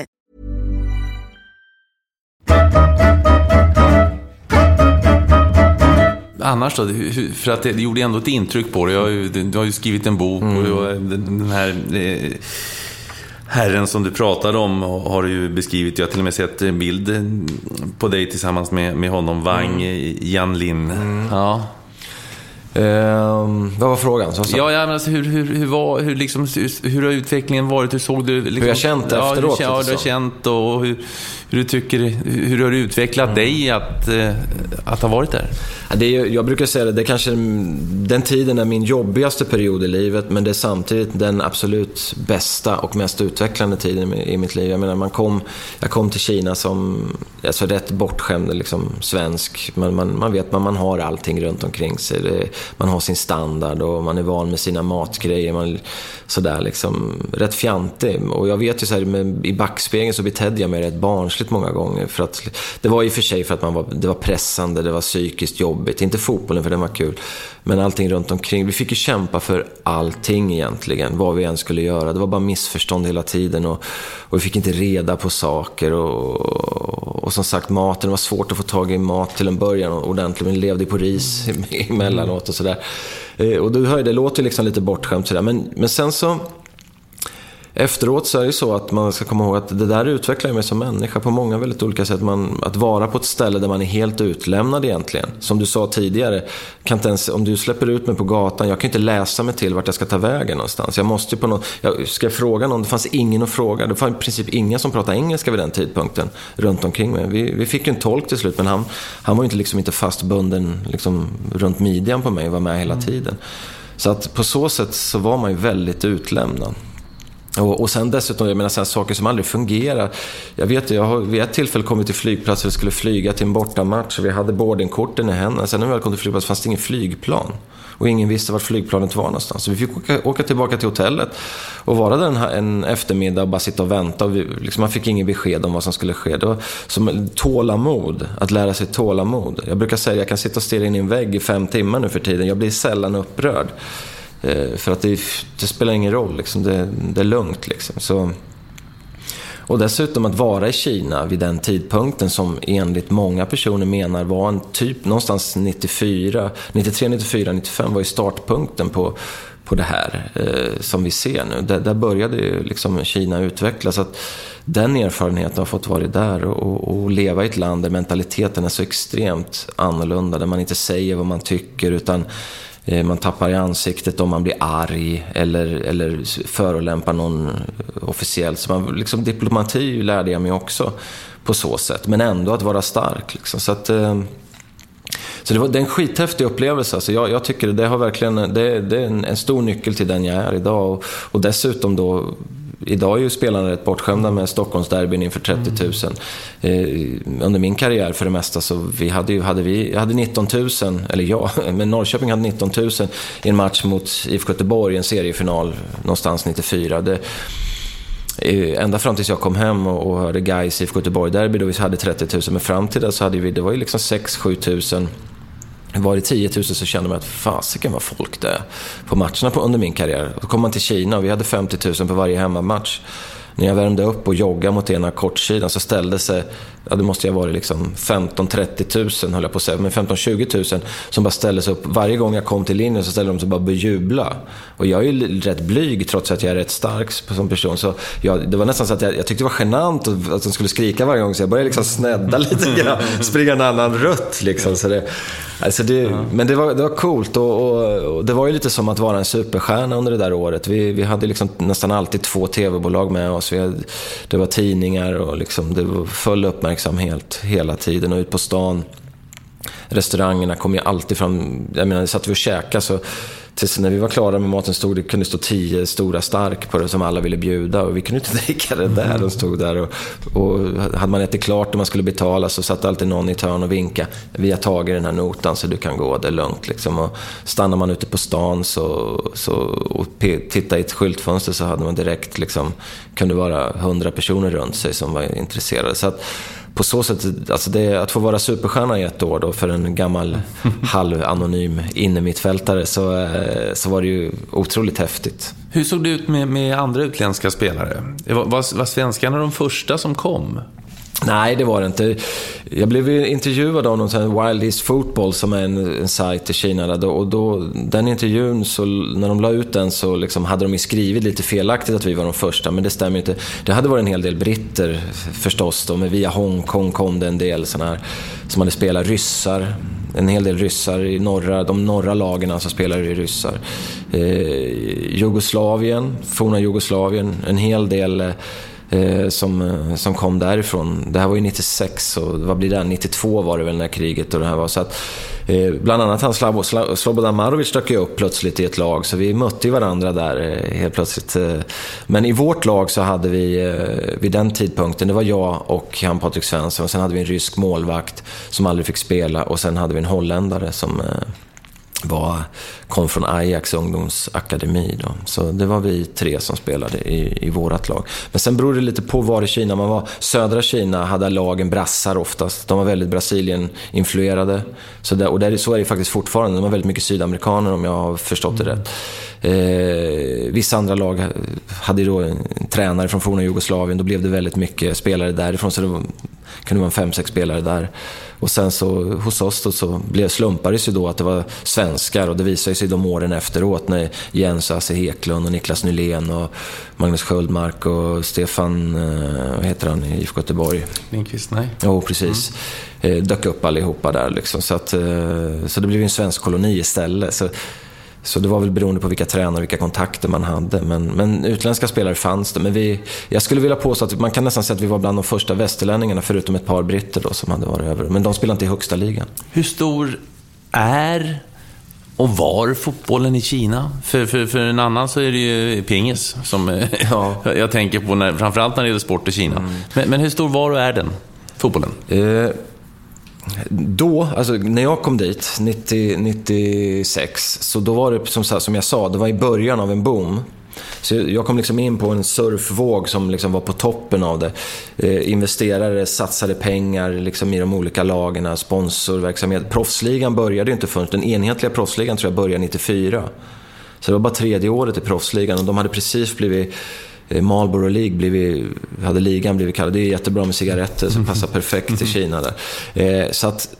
Annars då? För att det, gjorde ändå ett intryck på dig. Du har ju, skrivit en bok och du har, den här eh, herren som du pratade om har du ju beskrivit. Jag har till och med sett en bild på dig tillsammans med, med honom, Wang Jan Lin. Ja. Ehm, vad var frågan? Så, så. Ja, ja men alltså, hur, hur, hur, var, hur, liksom, hur, hur har utvecklingen varit? Hur såg du... Liksom, Hur jag känt ja, efteråt, Hur, ja, du har känt och hur, hur du tycker... Hur har det utvecklat dig att, eh, att ha varit där? Ja, Det är, jag brukar säga det, det är kanske den tiden är min jobbigaste period i livet, men det är samtidigt den absolut bästa och mest utvecklande tiden i, i mitt liv. Jag menar, man kom, jag kom till Kina som alltså rätt bortskämd liksom, svensk. Man, man, man vet att man har allting runt omkring sig. Det, man har sin standard och man är van med sina matgrejer. Man, sådär liksom, rätt fjantig. Och jag vet ju så här, med, i backspegeln så betedde jag mig rätt barnsligt många gånger. För att, det var i och för sig för att man var, det var pressande, det var psykiskt jobbigt. Inte fotbollen för den var kul. Men allting runt omkring. Vi fick ju kämpa för allting egentligen, vad vi än skulle göra. Det var bara missförstånd hela tiden och, och vi fick inte reda på saker. Och, och som sagt, maten, det var svårt att få tag i mat till en början ordentligt. Vi levde på ris emellanåt och sådär. Eh, och du hör ju, det låter ju liksom lite bortskämt sådär. Men, men sen så... Efteråt så är det så att man ska komma ihåg att det där utvecklar mig som människa på många väldigt olika sätt. Man, att vara på ett ställe där man är helt utlämnad egentligen. Som du sa tidigare, kan inte ens, om du släpper ut mig på gatan, jag kan inte läsa mig till vart jag ska ta vägen någonstans. Jag måste på något, jag ska fråga någon, det fanns ingen att fråga. Det var i princip ingen som pratade engelska vid den tidpunkten runt omkring mig. Vi, vi fick ju en tolk till slut, men han, han var ju inte, liksom inte fastbunden liksom, runt midjan på mig och var med hela tiden. Så att på så sätt så var man ju väldigt utlämnad. Och, och sen dessutom, jag menar sen saker som aldrig fungerar. Jag vet jag har vid ett tillfälle kommit till flygplatsen och skulle flyga till en bortamatch. Vi hade boardingkorten i händerna. Sen när vi väl kom till flygplatsen fanns det ingen flygplan. Och ingen visste vart flygplanet var någonstans. Så vi fick åka, åka tillbaka till hotellet och vara där en, en eftermiddag och bara sitta och vänta. Och vi, liksom, man fick ingen besked om vad som skulle ske. Det var som tålamod, att lära sig tålamod. Jag brukar säga att jag kan sitta och stirra in i en vägg i fem timmar nu för tiden. Jag blir sällan upprörd. Eh, för att det, det spelar ingen roll, liksom. det, det är lugnt. Liksom. Så, och dessutom att vara i Kina vid den tidpunkten som enligt många personer menar var en typ någonstans 94, 93, 94, 95 var ju startpunkten på, på det här eh, som vi ser nu. Där, där började ju liksom Kina utvecklas. Att den erfarenheten har fått vara där och, och leva i ett land där mentaliteten är så extremt annorlunda. Där man inte säger vad man tycker utan Eh, man tappar i ansiktet om man blir arg eller, eller förolämpar någon eh, officiellt. Så man, liksom, diplomati lärde jag mig också på så sätt. Men ändå att vara stark. Liksom. Så att, eh, så det, var, det är en skithäftig upplevelse. Alltså jag, jag tycker det har verkligen, det, det är en, en stor nyckel till den jag är idag. Och, och dessutom då, idag är ju spelarna rätt bortskämda med Stockholmsderbyn inför 30 000. Eh, under min karriär för det mesta så vi hade, ju, hade vi jag hade 19 000, eller ja, men Norrköping hade 19 000 i en match mot IFK Göteborg i en seriefinal någonstans 94. Det, Eh, Ända fram tills jag kom hem och, och hörde Gais IFK Göteborg-derby då vi hade 30 000. Men fram till det så hade vi, det var ju liksom 6-7 tusen. Var det 10 000 så kände man att fasiken vad folk det är på matcherna på, under min karriär. Då kom man till Kina och vi hade 50 000 på varje hemmamatch. När jag värmde upp och joggade mot ena kortsidan så ställde sig, ja det måste ha varit liksom 15-30 000 höll jag på att säga, men 15-20 000 som bara ställde sig upp. Varje gång jag kom till linjen så ställde de sig bara och började jubla. Och jag är ju rätt blyg trots att jag är rätt stark som person. Så jag, det var nästan så att jag, jag tyckte det var genant att de skulle skrika varje gång så jag började liksom snedda lite grann. Springa en annan rutt liksom. Så det, alltså det, Men det var, det var coolt och, och, och det var ju lite som att vara en superstjärna under det där året. Vi, vi hade liksom nästan alltid två tv-bolag med oss. Vi hade, det var tidningar och liksom, det var full uppmärksamhet hela tiden och ut på stan. Restaurangerna kom ju alltid fram, jag menar satt vi och käkade så tills när vi var klara med maten stod det, kunde stå tio stora stark på det som alla ville bjuda och vi kunde inte dricka det där. De stod där och, och hade man ätit klart och man skulle betala så satt alltid någon i törn och vinka. Vi har tagit den här notan så du kan gå, det är lugnt liksom. Och stannar man ute på stan så, så, och tittar i ett skyltfönster så hade man direkt liksom, kunde vara hundra personer runt sig som var intresserade. Så att, på så sätt, alltså det, att få vara superstjärna i ett år då för en gammal halvanonym innermittfältare så, eh, så var det ju otroligt häftigt. Hur såg det ut med, med andra utländska spelare? Var, var, var svenskarna de första som kom? Nej, det var det inte. Jag blev intervjuad av någon sån Wild East Football som är en, en sajt i Kina. Och då, den intervjun, så, när de la ut den så liksom hade de skrivit lite felaktigt att vi var de första, men det stämmer inte. Det hade varit en hel del britter förstås då, men via Hongkong kom det en del såna här som hade spelat ryssar. En hel del ryssar i norra, de norra lagen alltså spelade i ryssar. Eh, Jugoslavien, forna Jugoslavien, en hel del eh, eh, som, eh, som kom därifrån. Det här var ju 96 och vad blir det? 92 var det väl när kriget och det här var. Så att, eh, bland annat han Slobodan Marovic dök ju upp plötsligt i ett lag så vi mötte ju varandra där eh, helt plötsligt. Eh, men i vårt lag så hade vi eh, vid den tidpunkten, det var jag och han Patrik Svensson och sen hade vi en rysk målvakt som aldrig fick spela och sen hade vi en holländare som eh, var, kom från Ajax ungdomsakademi. Då. Så det var vi tre som spelade i, i vårt lag. Men sen beror det lite på var i Kina man var. Södra Kina hade lagen brassar oftast. De var väldigt Brasilien-influerade. Så, där, och där, så är det faktiskt fortfarande. De var väldigt mycket sydamerikaner om jag har förstått det rätt. Eh, vissa andra lag hade då en tränare från forna Jugoslavien. Då blev det väldigt mycket spelare därifrån. Så det var, kunde vara fem, sex spelare där. Och sen så hos oss då, så blev, slumpades ju då att det var svenskar och det visade sig de åren efteråt när Jens och Hasse Heklund och Niklas Nylén och Magnus Sköldmark och Stefan, eh, vad heter han i IFK Göteborg? Lindqvist, nej. Jo, precis. Mm. dök upp allihopa där liksom. Så, att, eh, så det blev en svensk koloni istället. Så, så det var väl beroende på vilka tränare och vilka kontakter man hade. Men, men utländska spelare fanns det. Men vi, jag skulle vilja påstå att man kan nästan säga att vi var bland de första västerlänningarna, förutom ett par britter då, som hade varit över. Men de spelade inte i högsta ligan. Hur stor är och var fotbollen i Kina? För, för, för en annan så är det ju pingis som ja. jag tänker på, när, framförallt när det gäller sport i Kina. Mm. Men, men, hur stor var och är den, fotbollen? Eh, då, alltså när jag kom dit, 90, 96, så då var det som, som jag sa, det var i början av en boom. Så jag kom liksom in på en surfvåg som liksom var på toppen av det. Eh, investerare satsade pengar liksom i de olika lagarna, sponsorverksamhet. Proffsligan började ju inte förrän, den enhetliga proffsligan tror jag började 94. Så det var bara tredje året i proffsligan och de hade precis blivit Marlboro League blivit, hade ligan blivit kallad. Det är jättebra med cigaretter som passar perfekt i Kina där. Eh, så att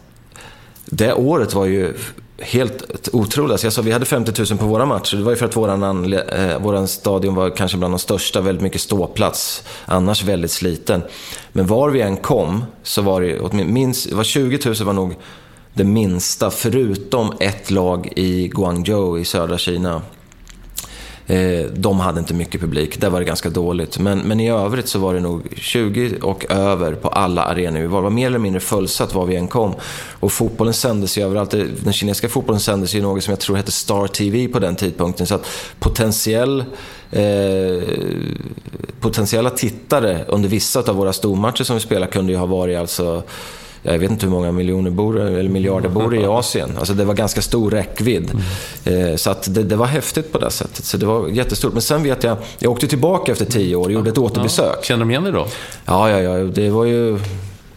det året var ju helt otroligt. Alltså jag sa, vi hade 50 000 på våra matcher. Det var ju för att våran, eh, våran stadion var kanske bland de största, väldigt mycket ståplats. Annars väldigt sliten. Men var vi än kom så var det, minst, var 20 000 var nog det minsta, förutom ett lag i Guangzhou i södra Kina. Eh, de hade inte mycket publik, där var det ganska dåligt. Men, men i övrigt så var det nog 20 och över på alla arenor. Vi var, Det var mer eller mindre fullsatt var vi än kom. Och fotbollen sändes ju överallt. Eh, den kinesiska fotbollen sändes ju något som jag tror hette Star TV på den tidpunkten. Så att potentiell Eh, potentiella tittare under vissa av våra stormatcher som vi spelade kunde ju ha varit alltså jag vet inte hur många miljoner bor, eller miljarder bor i Asien. Alltså det var ganska stor räckvidd. Mm. Så att det, det, var häftigt på det sättet. Så det var jättestort. Men sen vet jag, jag åkte tillbaka efter tio år och gjorde ett återbesök. Ja. Känner de igen dig då? Ja, ja, ja. Det var ju...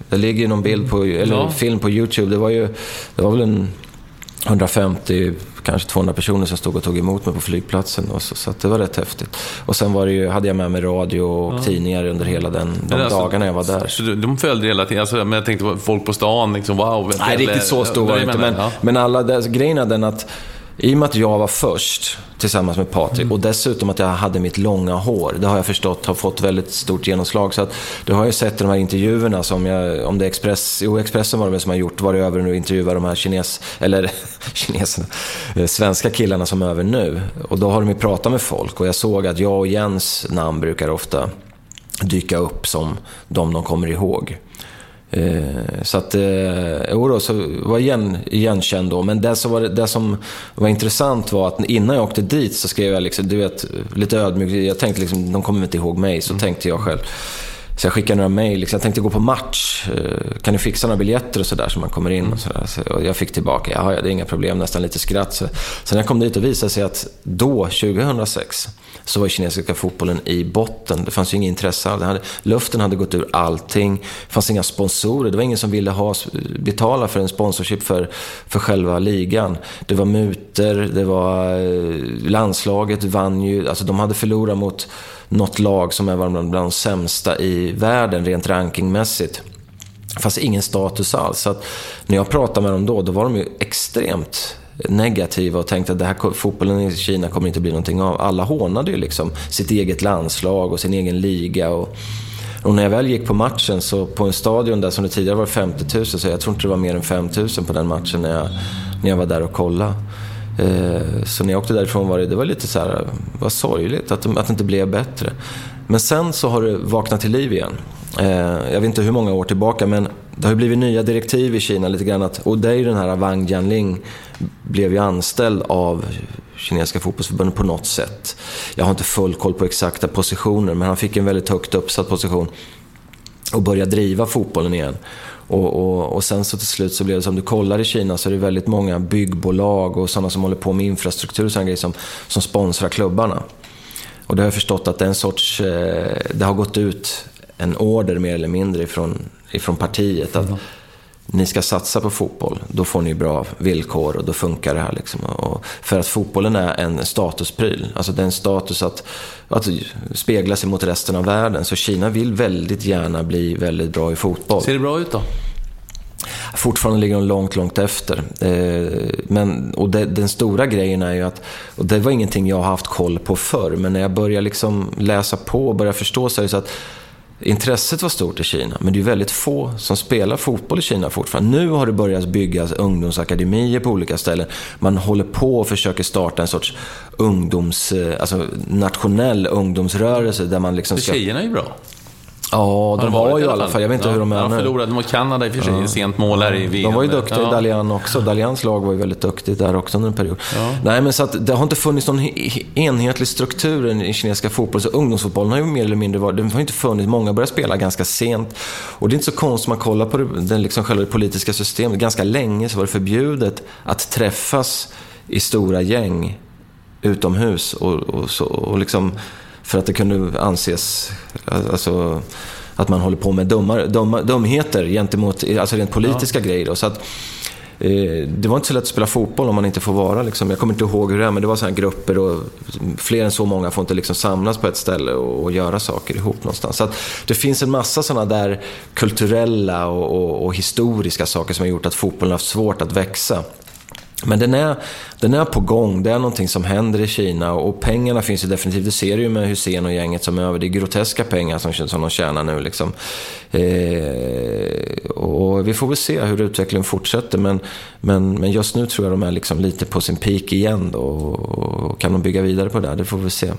Det ligger ju någon bild på, eller ja. film på YouTube. Det var ju, det var väl en 150, kanske 200 personer som stod och tog emot mig på flygplatsen. Och så, så det var rätt häftigt. Och sen var det ju, hade jag med mig radio och ja. tidningar under hela den, de alltså, dagarna jag var där. Så de följde hela tiden? Alltså, men jag tänkte folk på stan, liksom, wow. Nej, riktigt så stor var det inte. Men, ja. men alla, grejen är den att i och med att jag var först tillsammans med Patrik mm. och dessutom att jag hade mitt långa hår. Det har jag förstått har fått väldigt stort genomslag. Så att, det har jag sett de här intervjuerna som jag, om det är Express, jo Expressen var det som har gjort, varit över nu och intervjuat de här kines, eller kineserna, eh, svenska killarna som är över nu. Och då har de ju pratat med folk och jag såg att jag och Jens namn brukar ofta dyka upp som de de kommer ihåg. Eh, så att, eh, jodå, så var igen, igenkänd då. Men det som, var, det som var intressant var att innan jag åkte dit så skrev jag liksom, du vet, lite ödmjukt. Jag tänkte liksom, de kommer inte ihåg mig. Så mm. tänkte jag själv. Så jag skickade några mejl. Liksom, jag tänkte gå på match. Eh, kan du fixa några biljetter och sådär så man kommer in? Och så, där. så jag fick tillbaka, ja, det är inga problem, nästan lite skratt. Så, sen när jag kom dit och visade sig att då, 2006, så var kinesiska fotbollen i botten. Det fanns ju inget intresse alls. Hade, luften hade gått ur allting. Det fanns inga sponsorer. Det var ingen som ville ha, betala för en sponsorship för, för själva ligan. Det var muter, det var... Eh, landslaget vann ju... Alltså de hade förlorat mot något lag som är bland de sämsta i världen rent rankingmässigt. Det fanns ingen status alls. Så att när jag pratade med dem då, då var de ju extremt negativa och tänkte att det här, fotbollen i Kina kommer inte bli någonting av. Alla hånade ju liksom sitt eget landslag och sin egen liga. Och, och när jag väl gick på matchen så på en stadion där som det tidigare var 50 000 så jag tror inte det var mer än 5 000 på den matchen när jag, när jag var där och kollade. Eh, så när jag åkte därifrån var det, det var lite så här, vad sorgligt att, att det inte blev bättre. Men sen så har det vaknat till liv igen. Eh, jag vet inte hur många år tillbaka men det har ju blivit nya direktiv i Kina lite grann. Att, och det är ju den här Wang Jianling blev ju anställd av kinesiska fotbollsförbundet på något sätt. Jag har inte full koll på exakta positioner men han fick en väldigt högt uppsatt position och började driva fotbollen igen. Och, och, och, sen så till slut så blev det som du kollar i Kina så är det väldigt många byggbolag och sådana som håller på med infrastruktur och sådana grejer som, som sponsrar klubbarna. Och det har jag förstått att det är en sorts, eh, det har gått ut en order mer eller mindre ifrån, ifrån partiet. Att mm. ni ska satsa på fotboll, då får ni bra villkor och då funkar det här. Liksom. Och för att fotbollen är en statuspryl. Alltså det är en status att, att spegla sig mot resten av världen. Så Kina vill väldigt gärna bli väldigt bra i fotboll. Ser det bra ut då? Fortfarande ligger de långt, långt efter. Eh, men, och det, den stora grejen är ju att, och det var ingenting jag har haft koll på förr, men när jag börjar liksom läsa på och börjar förstå så är det så att Intresset var stort i Kina, men det är väldigt få som spelar fotboll i Kina fortfarande. Nu har det börjat byggas ungdomsakademier på olika ställen. Man håller på och försöker starta en sorts ungdoms, eh, alltså nationell ungdomsrörelse där man liksom ska... Tjejerna är ju bra. Ja, de var ju i alla fall. Jag vet inte ja, hur de är nu. De förlorade mot Kanada i och för sig, ja. sent mål här i VM. De var ju duktiga ja. i Dalian också. Dalians lag var ju väldigt duktigt där också under en period. Ja. Nej, men så att det har inte funnits någon enhetlig struktur i kinesiska fotbollen. Så ungdomsfotbollen har ju mer eller mindre varit... Den har inte funnits. Många började spela ganska sent. Och det är inte så konstigt man kollar på det, den liksom själva det politiska systemet. Ganska länge så var det förbjudet att träffas i stora gäng utomhus. Och, och, så, och liksom för att det kunde anses, alltså, att man håller på med dummar, dumma, dumheter gentemot, alltså rent politiska ja. grejer. Då. Så att, eh, det var inte så lätt att spela fotboll om man inte får vara. Liksom. Jag kommer inte ihåg hur det är, men det var så grupper och fler än så många får inte liksom samlas på ett ställe och, och göra saker ihop någonstans. Så det finns en massa sådana där kulturella och, och, och, historiska saker som har gjort att fotbollen har haft svårt att växa. Men den är, den är på gång, det är någonting som händer i Kina och pengarna finns ju definitivt. Det ser du ju med Hussein och gänget som är över. Det är groteska pengar som, som de tjänar nu. Liksom. Eh, och vi får väl se hur utvecklingen fortsätter. Men, men, men just nu tror jag de är liksom lite på sin peak igen. Då, och kan de bygga vidare på det? Det får vi se.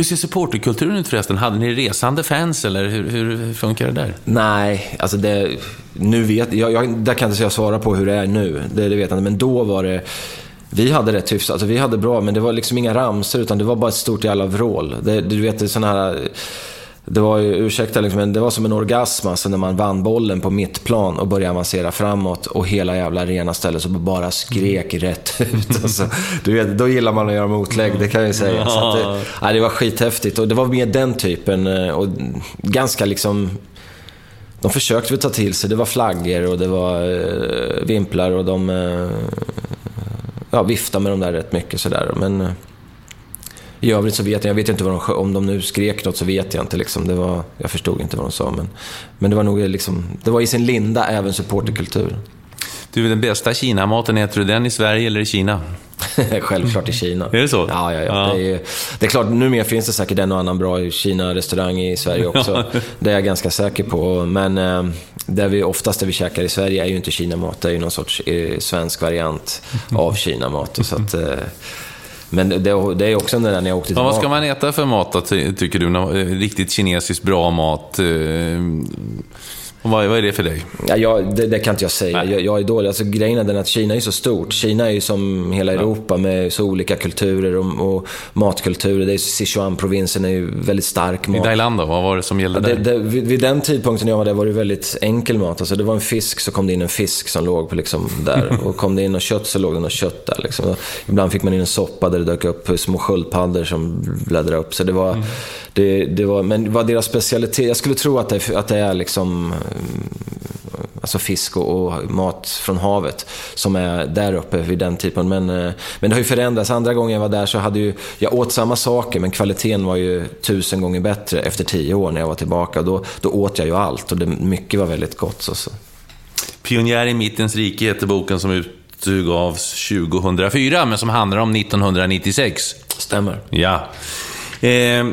Hur ser supporterkulturen ut förresten? Hade ni resande fans eller hur, hur funkar det där? Nej, alltså det... Nu vet jag, jag där kan inte jag svara på hur det är nu. Det, det vet jag inte. Men då var det... Vi hade rätt hyfsat, alltså vi hade bra, men det var liksom inga ramser utan det var bara ett stort jävla vrål. Det, du vet, det är sådana här det var ju, ursäkta, liksom, men det var som en orgasm alltså, när man vann bollen på mittplan och började avancera framåt och hela jävla arena ställde sig och bara skrek rätt ut. Alltså, du vet, då gillar man att göra motlägg, det kan jag ju säga. Så det, ja, det var skithäftigt och det var mer den typen eh, och ganska liksom de försökte väl ta till sig. Det var flaggor och det var eh, vimplar och de eh, ja, viftade med dem där rätt mycket sådär. Men i övrigt så vet jag, jag vet inte vad de, om de nu skrek något så vet jag inte. Liksom. Det var, jag förstod inte vad de sa. Men, men det var nog liksom, det var i sin linda även supporterkultur. Du, den bästa Kina-maten, äter du den i Sverige eller i Kina? Självklart i Kina. Är det så? Ja, ja, ja. ja. Det, är, det är klart, numera finns det säkert en och annan bra Kina-restaurang i Sverige också. det är jag ganska säker på. Men eh, det vi oftast det vi käkar i Sverige är ju inte Kina-mat. Det är ju någon sorts eh, svensk variant av Kina-mat. Så att, eh, men det, det är också när jag åkte tillbaka. Ja, vad ska man äta för mat då, tycker du? Riktigt kinesiskt bra mat? Och vad, vad är det för dig? Ja, jag, det, det kan inte jag säga. Jag, jag, är dålig. Alltså, grejen är den att Kina är så stort. Kina är ju som hela Europa med så olika kulturer och, och matkulturer. Det är Sichuan-provinsen är ju väldigt stark mat. I Thailand då? Vad var det som gällde det, där? det, vid, vid den tidpunkten jag var där var det väldigt enkel mat. Alltså, det var en fisk så kom det in en fisk som låg på liksom där. Och kom det in något kött så låg det något kött där. Liksom. Ibland fick man in en soppa där det dök upp små sköldpaddor som bläddrade upp. Så det var, mm. det, det var, men vad deras specialitet... Jag skulle tro att det, att det är liksom alltså fisk och, och, mat från havet som är där uppe vid den typen. Men, eh, men det har ju förändrats. Andra gången jag var där så hade ju, jag åt samma saker men kvaliteten var ju tusen gånger bättre efter tio år när jag var tillbaka. Då, då åt jag ju allt och det, mycket var väldigt gott. Så, så. Pionjär i mittens rike heter boken som utgavs 2004 men som handlar om 1996. Stämmer. Ja. Eh,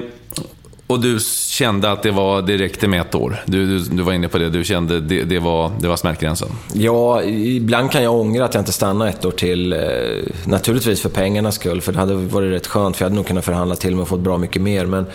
och du kände att det, var, det räckte med ett år? Du, du, du var inne på det, du kände det, det, var, det var smärtgränsen? Ja, ibland kan jag ångra att jag inte stannade ett år till. Eh, naturligtvis för pengarnas skull, för det hade varit rätt skönt, för jag hade nog kunnat förhandla till mig och fått bra mycket mer. Men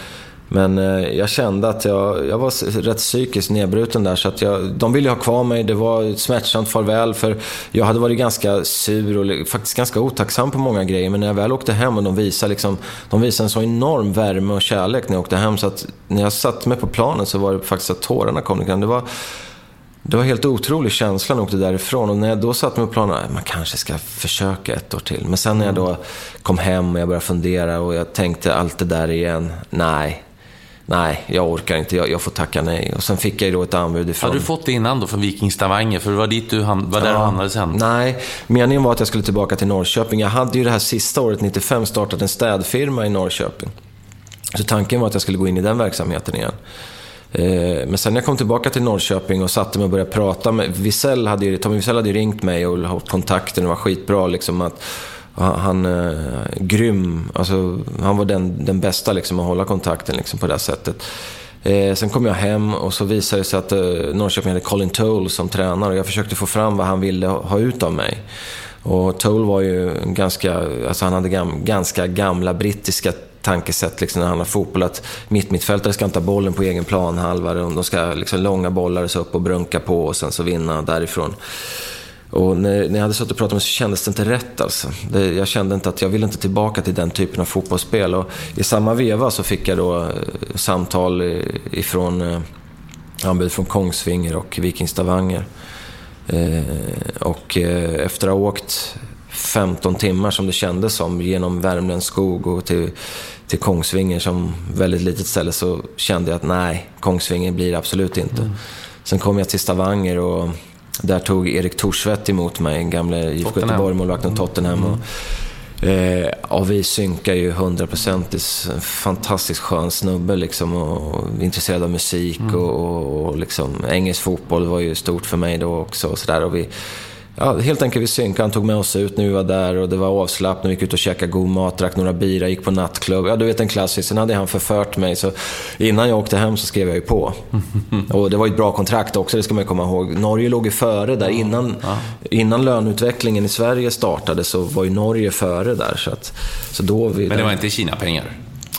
men eh, jag kände att jag, jag var rätt psykiskt nedbruten där. Så att jag, de ville ha kvar mig. Det var ett smärtsamt farväl. För jag hade varit ganska sur och faktiskt ganska otacksam på många grejer. Men när jag väl åkte hem och de visade, liksom, de visade en så enorm värme och kärlek när jag åkte hem. Så att när jag satt mig på planen så var det faktiskt att tårarna kom. Det var, det var helt otrolig känsla när jag åkte därifrån. Och när jag då satt mig på planen, äh, man kanske ska försöka ett år till. Men sen när jag då kom hem och jag började fundera och jag tänkte allt det där igen. Nej, nej, jag orkar inte, jag, jag, får tacka nej. Och sen fick jag ju då ett anbud ifrån... Har du fått det innan då från Viking Stavanger? För det var dit du ham... var där ja, du hamnade sen? Nej, meningen var att jag skulle tillbaka till Norrköping. Jag hade ju det här sista året, 95, startat en städfirma i Norrköping. Så tanken var att jag skulle gå in i den verksamheten igen. Eh, men sen när jag kom tillbaka till Norrköping och satte mig och började prata med... Wiesel hade ju, Tommy Wiesel hade ju ringt mig och hållit kontakten och var skitbra. Liksom, att, han eh, grym. Alltså, han var den, den bästa liksom, att hålla kontakten liksom, på det sättet. Eh, sen kom jag hem och så visade det sig att eh, Norrköping hade Colin Toll som tränare och jag försökte få fram vad han ville ha ut av mig. Och Toll var ju ganska, alltså han hade gam, ganska gamla brittiska tankesätt liksom, när det handlar om fotboll. Att mittmittfältare ska inte ha bollen på egen planhalva. De ska liksom långa bollar så upp och brunka på och sen så vinna därifrån. Och när, när jag hade suttit och pratat med så kändes det inte rätt alltså. Det, jag kände inte att jag ville inte tillbaka till den typen av fotbollsspel. Och I samma veva så fick jag då eh, samtal ifrån eh, anbud från Kongsvinger och Viking Stavanger. Eh, och eh, efter att ha åkt 15 timmar som det kändes som genom Värmlands skog och till, till Kongsvinger som väldigt litet ställe så kände jag att nej, Kongsvinger blir det absolut inte. Mm. Sen kom jag till Stavanger och där tog Erik Torsvett emot mig, gamle IFK Göteborg-målvakten Tottenham. Och, Eh, och vi synkar ju hundraprocentigt. Fantastiskt skön snubbe liksom och, intresserad av musik mm. och, och, och liksom, engelsk fotboll var ju stort för mig då också. Och så där. Och vi, Ja, helt enkelt vi synkade. Han tog med oss ut när vi var där och det var avslappnat. Vi gick ut och käkade god mat, drack några bira, gick på nattklubb. Ja, du vet en klassisk. Sen hade han förfört mig. Så innan jag åkte hem så skrev jag ju på. Och det var ett bra kontrakt också, det ska man komma ihåg. Norge låg ju före där. Innan, innan löneutvecklingen i Sverige startade så var ju Norge före där. Så, att, så då vi, Men det var inte Kina-pengar?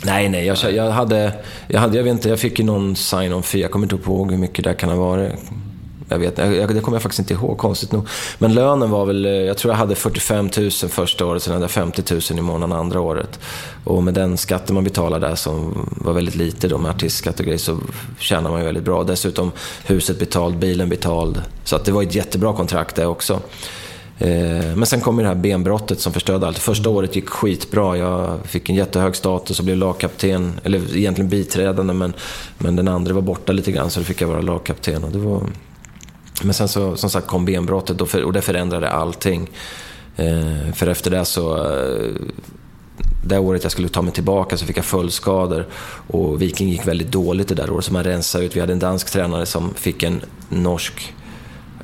Nej, nej. Jag, jag, hade, jag, hade, jag vet inte, jag fick ju någon sign-on fee. Jag kommer inte ihåg hur mycket det kan ha varit. Jag vet, jag, det kommer jag faktiskt inte ihåg, konstigt nog. Men lönen var väl, eh, jag tror jag hade 45 000 första året, sen hade jag 50 000 i månaden andra året. Och med den skatten man betalar där som var väldigt lite då med artistskatt och grejer så tjänar man ju väldigt bra. Dessutom huset betalt, bilen betald. Så att det var ett jättebra kontrakt det också. Eh, men sen kom ju det här benbrottet som förstörde allt. Första året gick skitbra. Jag fick en jättehög status och blev lagkapten. Eller egentligen biträdande, men, men den andra var borta lite grann så då fick jag vara lagkapten. Och det var, men sen så, som sagt kom benbrottet och, för, och det förändrade allting. Eh, för efter det så... Eh, det året jag skulle ta mig tillbaka så fick jag följdskador och Viking gick väldigt dåligt det där året. Så man rensade ut. Vi hade en dansk tränare som fick en norsk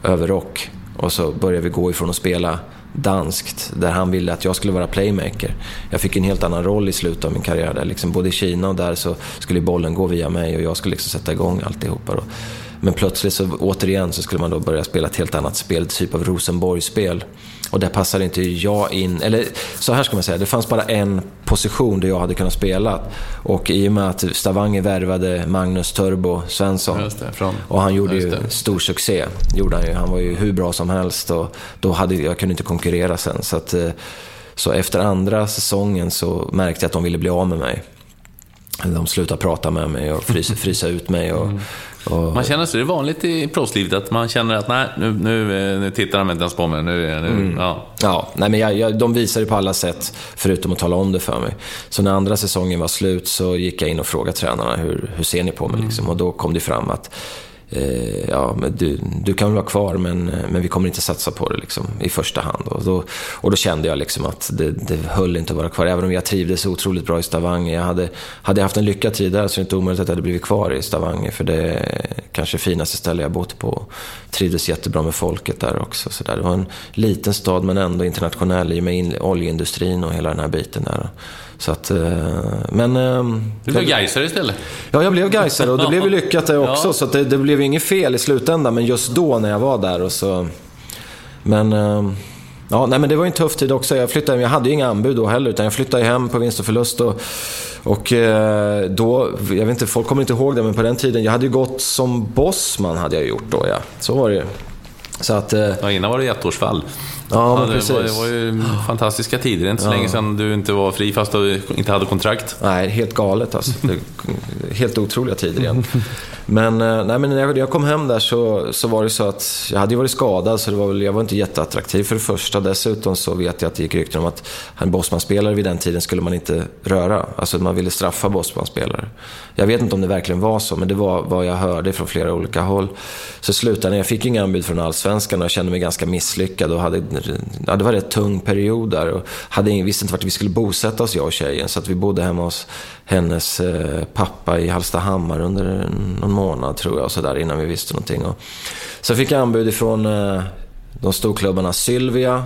överrock och så började vi gå ifrån att spela danskt, där han ville att jag skulle vara playmaker. Jag fick en helt annan roll i slutet av min karriär. Där. Liksom både i Kina och där så skulle bollen gå via mig och jag skulle liksom sätta igång alltihopa. Då. Men plötsligt så återigen så skulle man då börja spela ett helt annat spel, typ av Rosenborg-spel. Och där passade inte jag in, eller så här ska man säga, det fanns bara en position där jag hade kunnat spela. Och i och med att Stavanger värvade Magnus Turbo Svensson det, och han gjorde ju stor succé. Gjorde han, ju. han var ju hur bra som helst och då hade, jag kunde inte konkurrera sen. Så, att, eh, så efter andra säsongen så märkte jag att de ville bli av med mig. De slutade prata med mig och frysa, frysa ut mig. Och, och, Man känner så, det är vanligt i proffslivet att man känner att nej, nu, nu, eh, nu tittar de inte ens på mig. Nu, nu, Mm. ja. Ja, nej men jag, jag, de visade på alla sätt, förutom att tala om det för mig. Så när andra säsongen var slut så gick jag in och frågade tränarna, hur, hur ser ni på mig? Liksom? Och då kom det fram att, eh, ja, men du, du kan väl vara kvar, men, men vi kommer inte satsa på det liksom, i första hand. Och då, och då kände jag liksom att det, det höll inte att vara kvar, även om jag trivdes otroligt bra i Stavanger. Jag hade, hade jag haft en lyckad tid där så är det inte omöjligt att jag hade blivit kvar i Stavanger, för det är kanske finaste ställe jag bott på. Trivdes jättebra med folket där också. Så där. Det var en liten stad men ändå internationell i och med oljeindustrin och hela den här biten där. Så att, eh, men... eh, Du blev Gaisare istället. Ja, jag blev Gaisare och det blev ju lyckat det också. Ja. Så det, det blev inget fel i slutändan. Men just då när jag var där och så... Men... eh, Ja, nej, men det var ju en tuff tid också. Jag, flyttade, jag hade ju inga anbud då heller, utan jag flyttade hem på vinst och förlust. Och, och då, jag vet inte, folk kommer inte ihåg det, men på den tiden, jag hade ju gått som bossman hade jag gjort då, ja. Så var det ju. Så att... Ja, innan var det ettårsfall. Ja, men det, precis. var, det var ju fantastiska tider. Det är inte så länge sedan du inte var fri fast du inte hade kontrakt. Nej, helt galet alltså. Det helt otroliga tider igen. Men, eh, nej, men när jag, kom hem där så, så var det så att jag hade ju varit skadad så det var väl, jag var inte jätteattraktiv för det första. Dessutom så vet jag att det gick rykten om att en Bosman-spelare vid den tiden skulle man inte röra. Alltså man ville straffa Bosman-spelare. Jag vet inte om det verkligen var så, men det var vad jag hörde från flera olika håll. Så slutade jag fick inga anbud från Allsvenskan och jag kände mig ganska misslyckad och hade, ja, det var en rätt tung period där. Och hade visste inte vart vi skulle bosätta oss, jag och tjejen. Så att vi bodde hemma hos hennes eh, pappa i Hallstahammar under någon månad tror jag, och så där, innan vi visste någonting. Och, så fick jag anbud ifrån eh, de storklubbarna Sylvia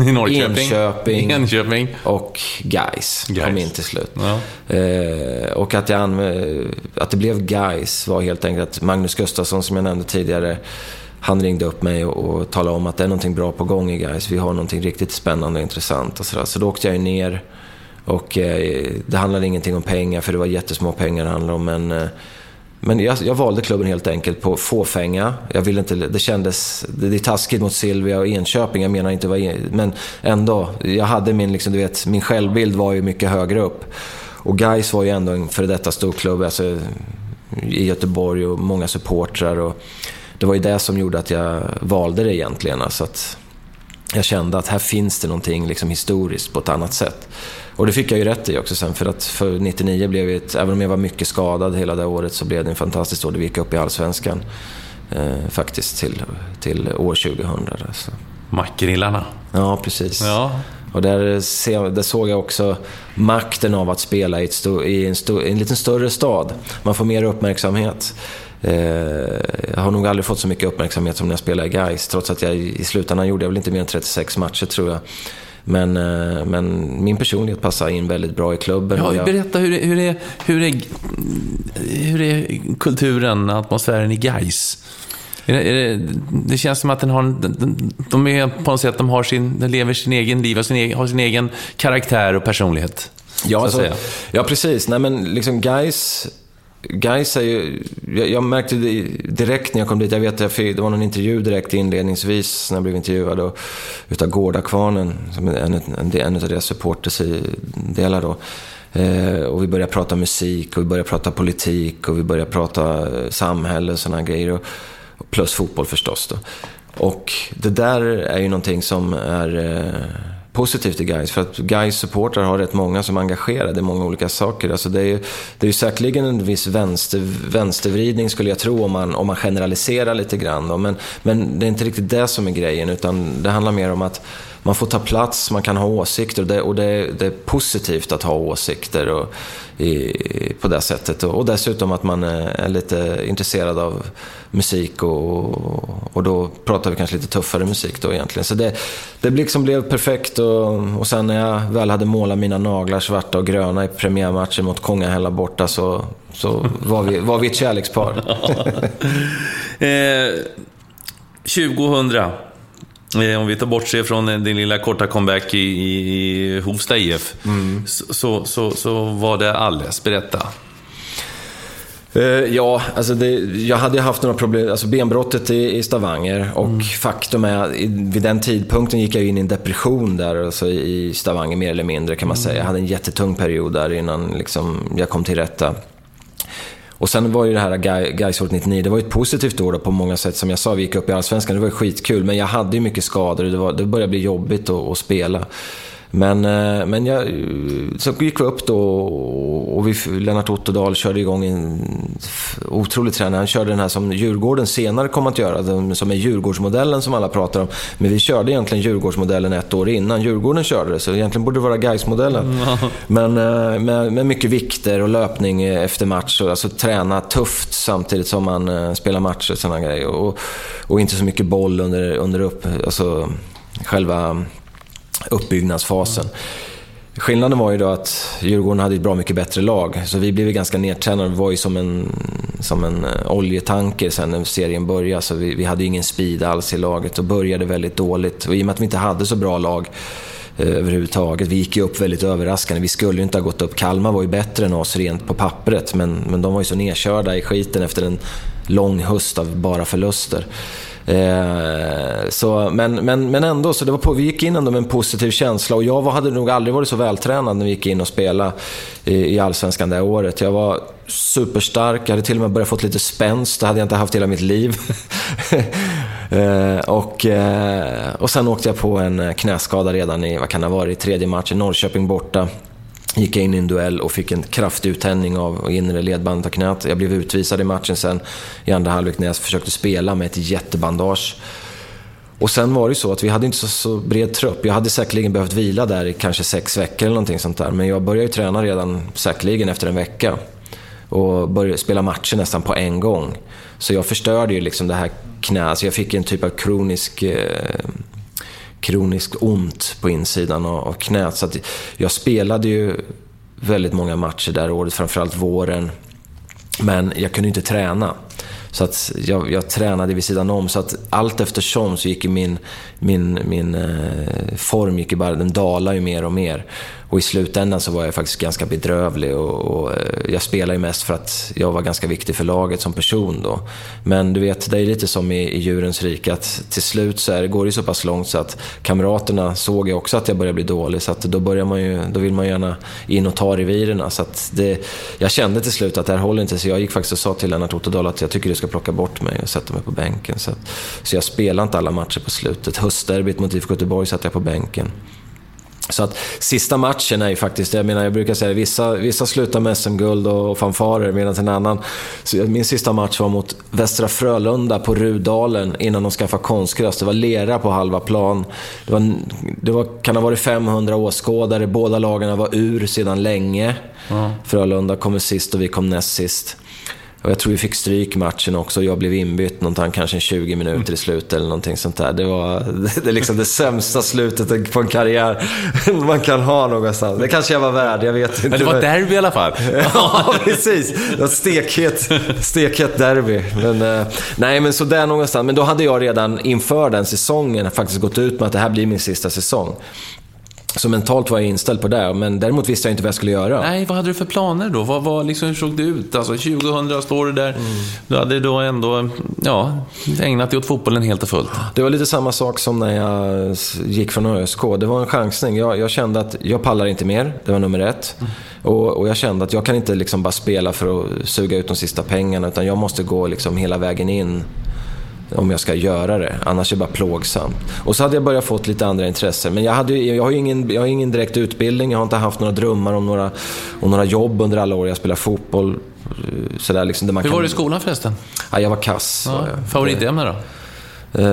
I Norrköping. Enköping. Enköping. och Gais kom Gais. in till slut. Ja. Eh, och att, jag anv- att det blev Gais var helt enkelt att Magnus Gustafsson, som jag nämnde tidigare, han ringde upp mig och, och talade om att det är någonting bra på gång i Gais. Vi har någonting riktigt spännande och intressant. Och så, där. så då åkte jag ner. Och eh, det handlade ingenting om pengar, för det var jättesmå pengar det handlade om. Men, eh, men jag, jag valde klubben helt enkelt på fåfänga. Jag ville inte, det kändes, det, det är taskigt mot Silvia och Enköping, jag menar inte vad, men ändå. Jag hade min, liksom, du vet, min självbild var ju mycket högre upp. Och Gais var ju ändå en före detta storklubb alltså, i Göteborg och många supportrar. Och det var ju det som gjorde att jag valde det egentligen. Alltså att jag kände att här finns det någonting liksom historiskt på ett annat sätt. Och det fick jag ju rätt i också sen, för att för 99 blev det ett, även om jag var mycket skadad hela det året, så blev det en fantastisk år. Det gick upp i Allsvenskan eh, faktiskt till, till år 2000. Där, så. Mackgrillarna. Ja, precis. Ja. Och där, ser, där såg jag också makten av att spela i, sto, i en, sto, en lite större stad. Man får mer uppmärksamhet. Eh, jag har nog aldrig fått så mycket uppmärksamhet som när jag spelade i Gais, trots att jag i slutändan gjorde jag väl inte mer än 36 matcher tror jag. Men, eh, men min personlighet passar in väldigt bra i klubben. Ja, jag, berätta, hur är, hur, är, hur, är, hur är kulturen, atmosfären i Gais? Det, känns som att den har, de är på något sätt, de har sin, de lever sin egen liv, och sin egen, har sin egen karaktär och personlighet. Ja, alltså, ja precis. Nej, men liksom guys, guys är ju... Jag, jag märkte det direkt när jag kom dit. Jag vet att det var någon intervju direkt inledningsvis när jag blev intervjuad och, utav Gårdakvarnen, som är en, en, en av deras supporterdelar då. Eh, och vi började prata musik och vi började prata politik och vi började prata eh, samhälle och sådana grejer. Och, och plus fotboll förstås då. Och det där är ju någonting som är eh, positivt i Gais För att Gais supportrar har rätt många som är engagerade i många olika saker. Alltså det, är ju, det är ju säkerligen en viss vänster, vänstervridning skulle jag tro om man, om man generaliserar lite grann. Då. Men, men det är inte riktigt det som är grejen utan det handlar mer om att man får ta plats, man kan ha åsikter och det, och det, det är positivt att ha åsikter och, i, på det sättet. Och, och, dessutom att man är lite intresserad av musik och, och då pratar vi kanske lite tuffare musik då egentligen. Så det, det liksom blev perfekt och, och sen när jag väl hade målat mina naglar svarta och gröna i premiärmatchen mot Kongahälla borta så, så var, vi, var vi ett kärlekspar. eh, 2000 om vi tar bort sig från din lilla korta comeback i, i Hovsta IF, mm. så, så, så var det alldeles. Berätta. Uh, ja, alltså det, jag hade haft några problem, alltså benbrottet i, i Stavanger och mm. faktum är, i, vid den tidpunkten gick jag in i en depression där alltså i Stavanger mer eller mindre kan man mm. säga. Jag hade en jättetung period där innan liksom, jag kom till rätta. Och sen var ju det här Gaisåret 99, det var ju ett positivt år på många sätt. Som jag sa, vi gick upp i Allsvenskan, det var ju skitkul. Men jag hade ju mycket skador och det, var, det började bli jobbigt att, att spela. Men, eh, men jag, så gick vi upp då och vi, Lennart Ottodal körde igång en otrolig tränare. Han körde den här som Djurgården senare kom att göra, som är Djurgårdsmodellen som alla pratar om. Men vi körde egentligen Djurgårdsmodellen ett år innan Djurgården körde det, så egentligen borde det vara Gais-modellen. Mm. Men eh, med, med, mycket vikter och löpning efter match. Och, alltså träna tufft samtidigt som man eh, spelar matcher och sådana grejer. Och, och inte så mycket boll under, under upp, alltså själva uppbyggnadsfasen. Skillnaden var ju då att Djurgården hade ett bra mycket bättre lag, så vi blev ganska nedtränade. Vi var ju som en, som en eh, oljetanker sen när serien började, så vi, vi hade ju ingen speed alls i laget och började väldigt dåligt. Och i och med att vi inte hade så bra lag eh, överhuvudtaget. Vi gick ju upp väldigt överraskande. Vi skulle ju inte ha gått upp. Kalmar var ju bättre än oss rent på pappret, men, men de var ju så nedkörda i skiten efter en lång höst av bara förluster. Eh, så, men, men, men ändå, så det var på, vi gick in ändå med en positiv känsla och jag var, hade nog aldrig varit så vältränad när vi gick in och spelade i, i Allsvenskan det året. Jag var superstark, jag hade till och med börjat få lite spänst, det hade jag inte haft hela mitt liv. eh, och, eh, och sen åkte jag på en knäskada redan i, vad kan det ha varit, tredje matchen, Norrköping borta gick jag in i en duell och fick en kraftig uttänjning av inre ledbandet av knät. Jag blev utvisad i matchen sen i andra halvlek när jag försökte spela med ett jättebandage. Och sen var det ju så att vi hade inte så, så bred trupp. Jag hade säkerligen behövt vila där i kanske sex veckor eller någonting sånt där. Men jag började ju träna redan säkerligen efter en vecka. Och började spela matcher nästan på en gång. Så jag förstörde ju liksom det här knät. Så jag fick en typ av kronisk eh, kroniskt ont på insidan av knät. Så jag spelade ju väldigt många matcher där året, framförallt våren. Men jag kunde inte träna. Så att jag, jag tränade vid sidan om. Så att allt eftersom så gick min, min, min eh, form gick bara, den dalade ju mer och mer. Och i slutändan så var jag faktiskt ganska bedrövlig och, och eh, jag spelade ju mest för att jag var ganska viktig för laget som person då. Men du vet, det är lite som i, i djurens rike att till slut så är, går det så pass långt så att kamraterna såg ju också att jag började bli dålig så att då, börjar man ju, då vill man gärna in och ta revirerna. Så att det, jag kände till slut att det här håller inte så jag gick faktiskt och sa till Lennart Otterdal att jag tycker du ska plocka bort mig och sätta mig på bänken. Så, att, så jag spelade inte alla matcher på slutet. Höstderbyt mot IFK Göteborg satt jag på bänken. Så att sista matchen är ju faktiskt, jag menar jag brukar säga vissa, vissa slutar med SM-guld och fanfarer medan en annan... Min sista match var mot Västra Frölunda på Rudalen innan de skaffade konstgräs. Det var lera på halva plan. Det, var, det var, kan ha varit 500 åskådare, båda lagen var ur sedan länge. Mm. Frölunda kommer sist och vi kom näst sist. Och jag tror vi fick stryk matchen också. Jag blev inbytt någonting, kanske 20 minuter i slutet eller någonting sånt där. Det var det, är liksom det sämsta slutet på en karriär man kan ha någonstans. Det kanske jag var värd, jag vet inte. Men det var derby i alla fall. ja, precis. Det var stekhet, stekhet derby. Men, eh, nej, men så där någonstans. Men då hade jag redan inför den säsongen faktiskt gått ut med att det här blir min sista säsong. Så mentalt var jag inställd på det, men däremot visste jag inte vad jag skulle göra. Nej, vad hade du för planer då? Vad, vad, liksom, hur såg det ut? Alltså 2000 står du där. Mm. Du hade då ändå ja, ägnat dig åt fotbollen helt och fullt. Det var lite samma sak som när jag gick från ÖSK. Det var en chansning. Jag, jag kände att jag pallar inte mer. Det var nummer ett. Mm. Och, och, jag kände att jag kan inte liksom bara spela för att suga ut de sista pengarna, utan jag måste gå liksom hela vägen in om jag ska göra det. Annars är det bara plågsamt. Och så hade jag börjat få lite andra intressen. Men jag, hade, jag, har ingen, jag har ingen direkt utbildning, jag har inte haft några drömmar om några, om några jobb under alla år jag spelar fotboll. Sådär, liksom, Hur var du i skolan förresten? Ja, jag var kass. Ja, Favoritämne då? Eh,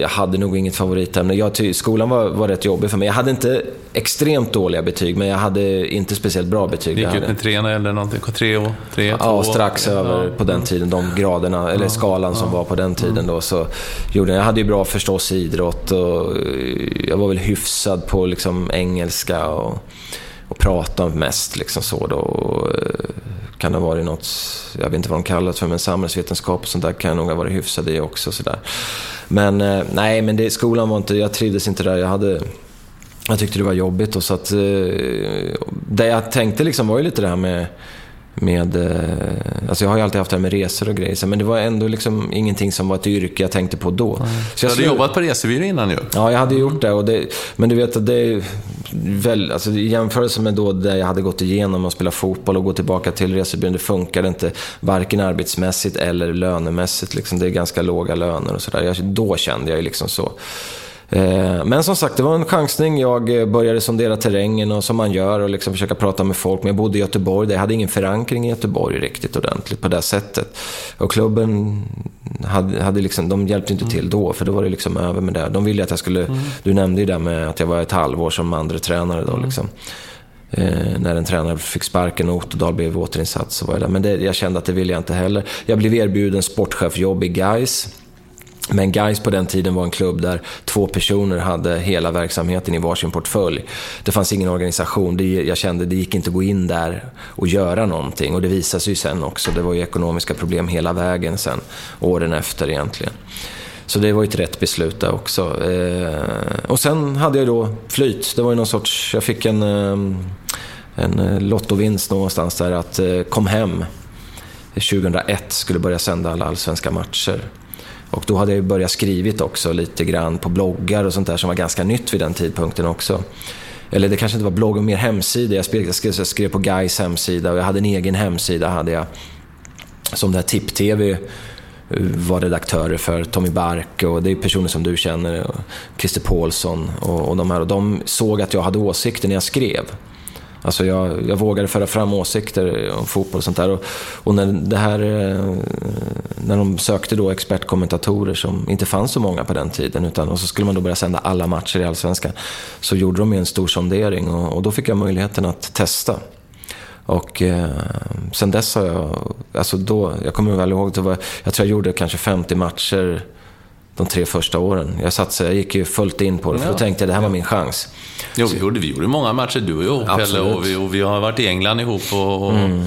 jag hade nog inget favoritämne. Jag, skolan var, var rätt jobbig för mig. Jag hade inte extremt dåliga betyg, men jag hade inte speciellt bra betyg. Gick ut med treorna eller någonting? Tre och tre, två? Ja, strax över på den tiden. De graderna, eller skalan som var på den tiden då. Så gjorde jag. jag hade ju bra förstås idrott och jag var väl hyfsad på liksom engelska och, och prata mest liksom så då. Och, kan det ha varit något, jag vet inte vad de kallar det för, men samhällsvetenskap och sånt där kan jag nog ha varit hyfsad i också. Så där. Men eh, nej, men det, skolan var inte, jag trivdes inte där. Jag hade jag tyckte det var jobbigt och så att... Eh, det jag tänkte liksom var ju lite det här med med... Eh, alltså jag har ju alltid haft det här med resor och grejer, men det var ändå liksom ingenting som var ett yrke jag tänkte på då. Mm. Så jag du hade jobbat på resebyrå innan ju. Ja, jag hade gjort det. Och det men du vet, att det är väl, alltså, i jämförelse med då det jag hade gått igenom och spela fotboll och gå tillbaka till resebyrån, det funkade inte varken arbetsmässigt eller lönemässigt. Liksom. Det är ganska låga löner och sådär. Då kände jag ju liksom så. Eh, men som sagt, det var en chansning. Jag eh, började sondera terrängen och som man gör och liksom försöka prata med folk. Men jag bodde i Göteborg, jag hade ingen förankring i Göteborg riktigt ordentligt på det sättet. Och klubben hade, hade liksom, de hjälpte inte till då, för då var det liksom över med det. De ville att jag skulle, mm. du nämnde ju det med att jag var ett halvår som andra tränare då. Mm. Liksom. Eh, när en tränare fick sparken och Otodal blev återinsatt så var jag där. Men det, jag kände att det ville jag inte heller. Jag blev erbjuden sportchefjobb i Gais men Guys på den tiden var en klubb där två personer hade hela verksamheten i varsin portfölj. Det fanns ingen organisation. Det, jag kände att det gick inte att gå in där och göra någonting. Och det visade sig ju sen också. Det var ju ekonomiska problem hela vägen sen, åren efter egentligen. Så det var ju ett rätt beslut där också. Eh, och sen hade jag då flyt. Det var ju någon sorts... Jag fick en, eh, en eh, lottovinst någonstans där att eh, kom hem 2001 skulle börja sända alla allsvenska matcher. Och då hade jag börjat skrivit också lite grann på bloggar och sånt där som var ganska nytt vid den tidpunkten också. Eller det kanske inte var blogg, mer hemsida. Jag skrev, jag skrev på Guys hemsida och jag hade en egen hemsida. hade jag Som det här Tipp-TV eh, var redaktörer för Tommy Bark och det är personer som du känner, Christer Paulsson och, och de här. Och de såg att jag hade åsikter när jag skrev. Alltså jag, jag vågade föra fram åsikter om fotboll och sånt där. Och, och, när, det här, eh, när de sökte då expertkommentatorer som inte fanns så många på den tiden. Utan, och så skulle man då börja sända alla matcher i Allsvenskan. Så gjorde de en stor sondering och, och då fick jag möjligheten att testa. Och eh, sen dess har jag, alltså då, jag kommer väl ihåg, det var, jag tror jag gjorde kanske 50 matcher de tre första åren. Jag, satt, jag gick ju fullt in på det, för då tänkte jag det här var min chans. Jo, vi gjorde, vi gjorde många matcher, du och jag, Pelle, och vi, och vi har varit i England ihop och, och mm.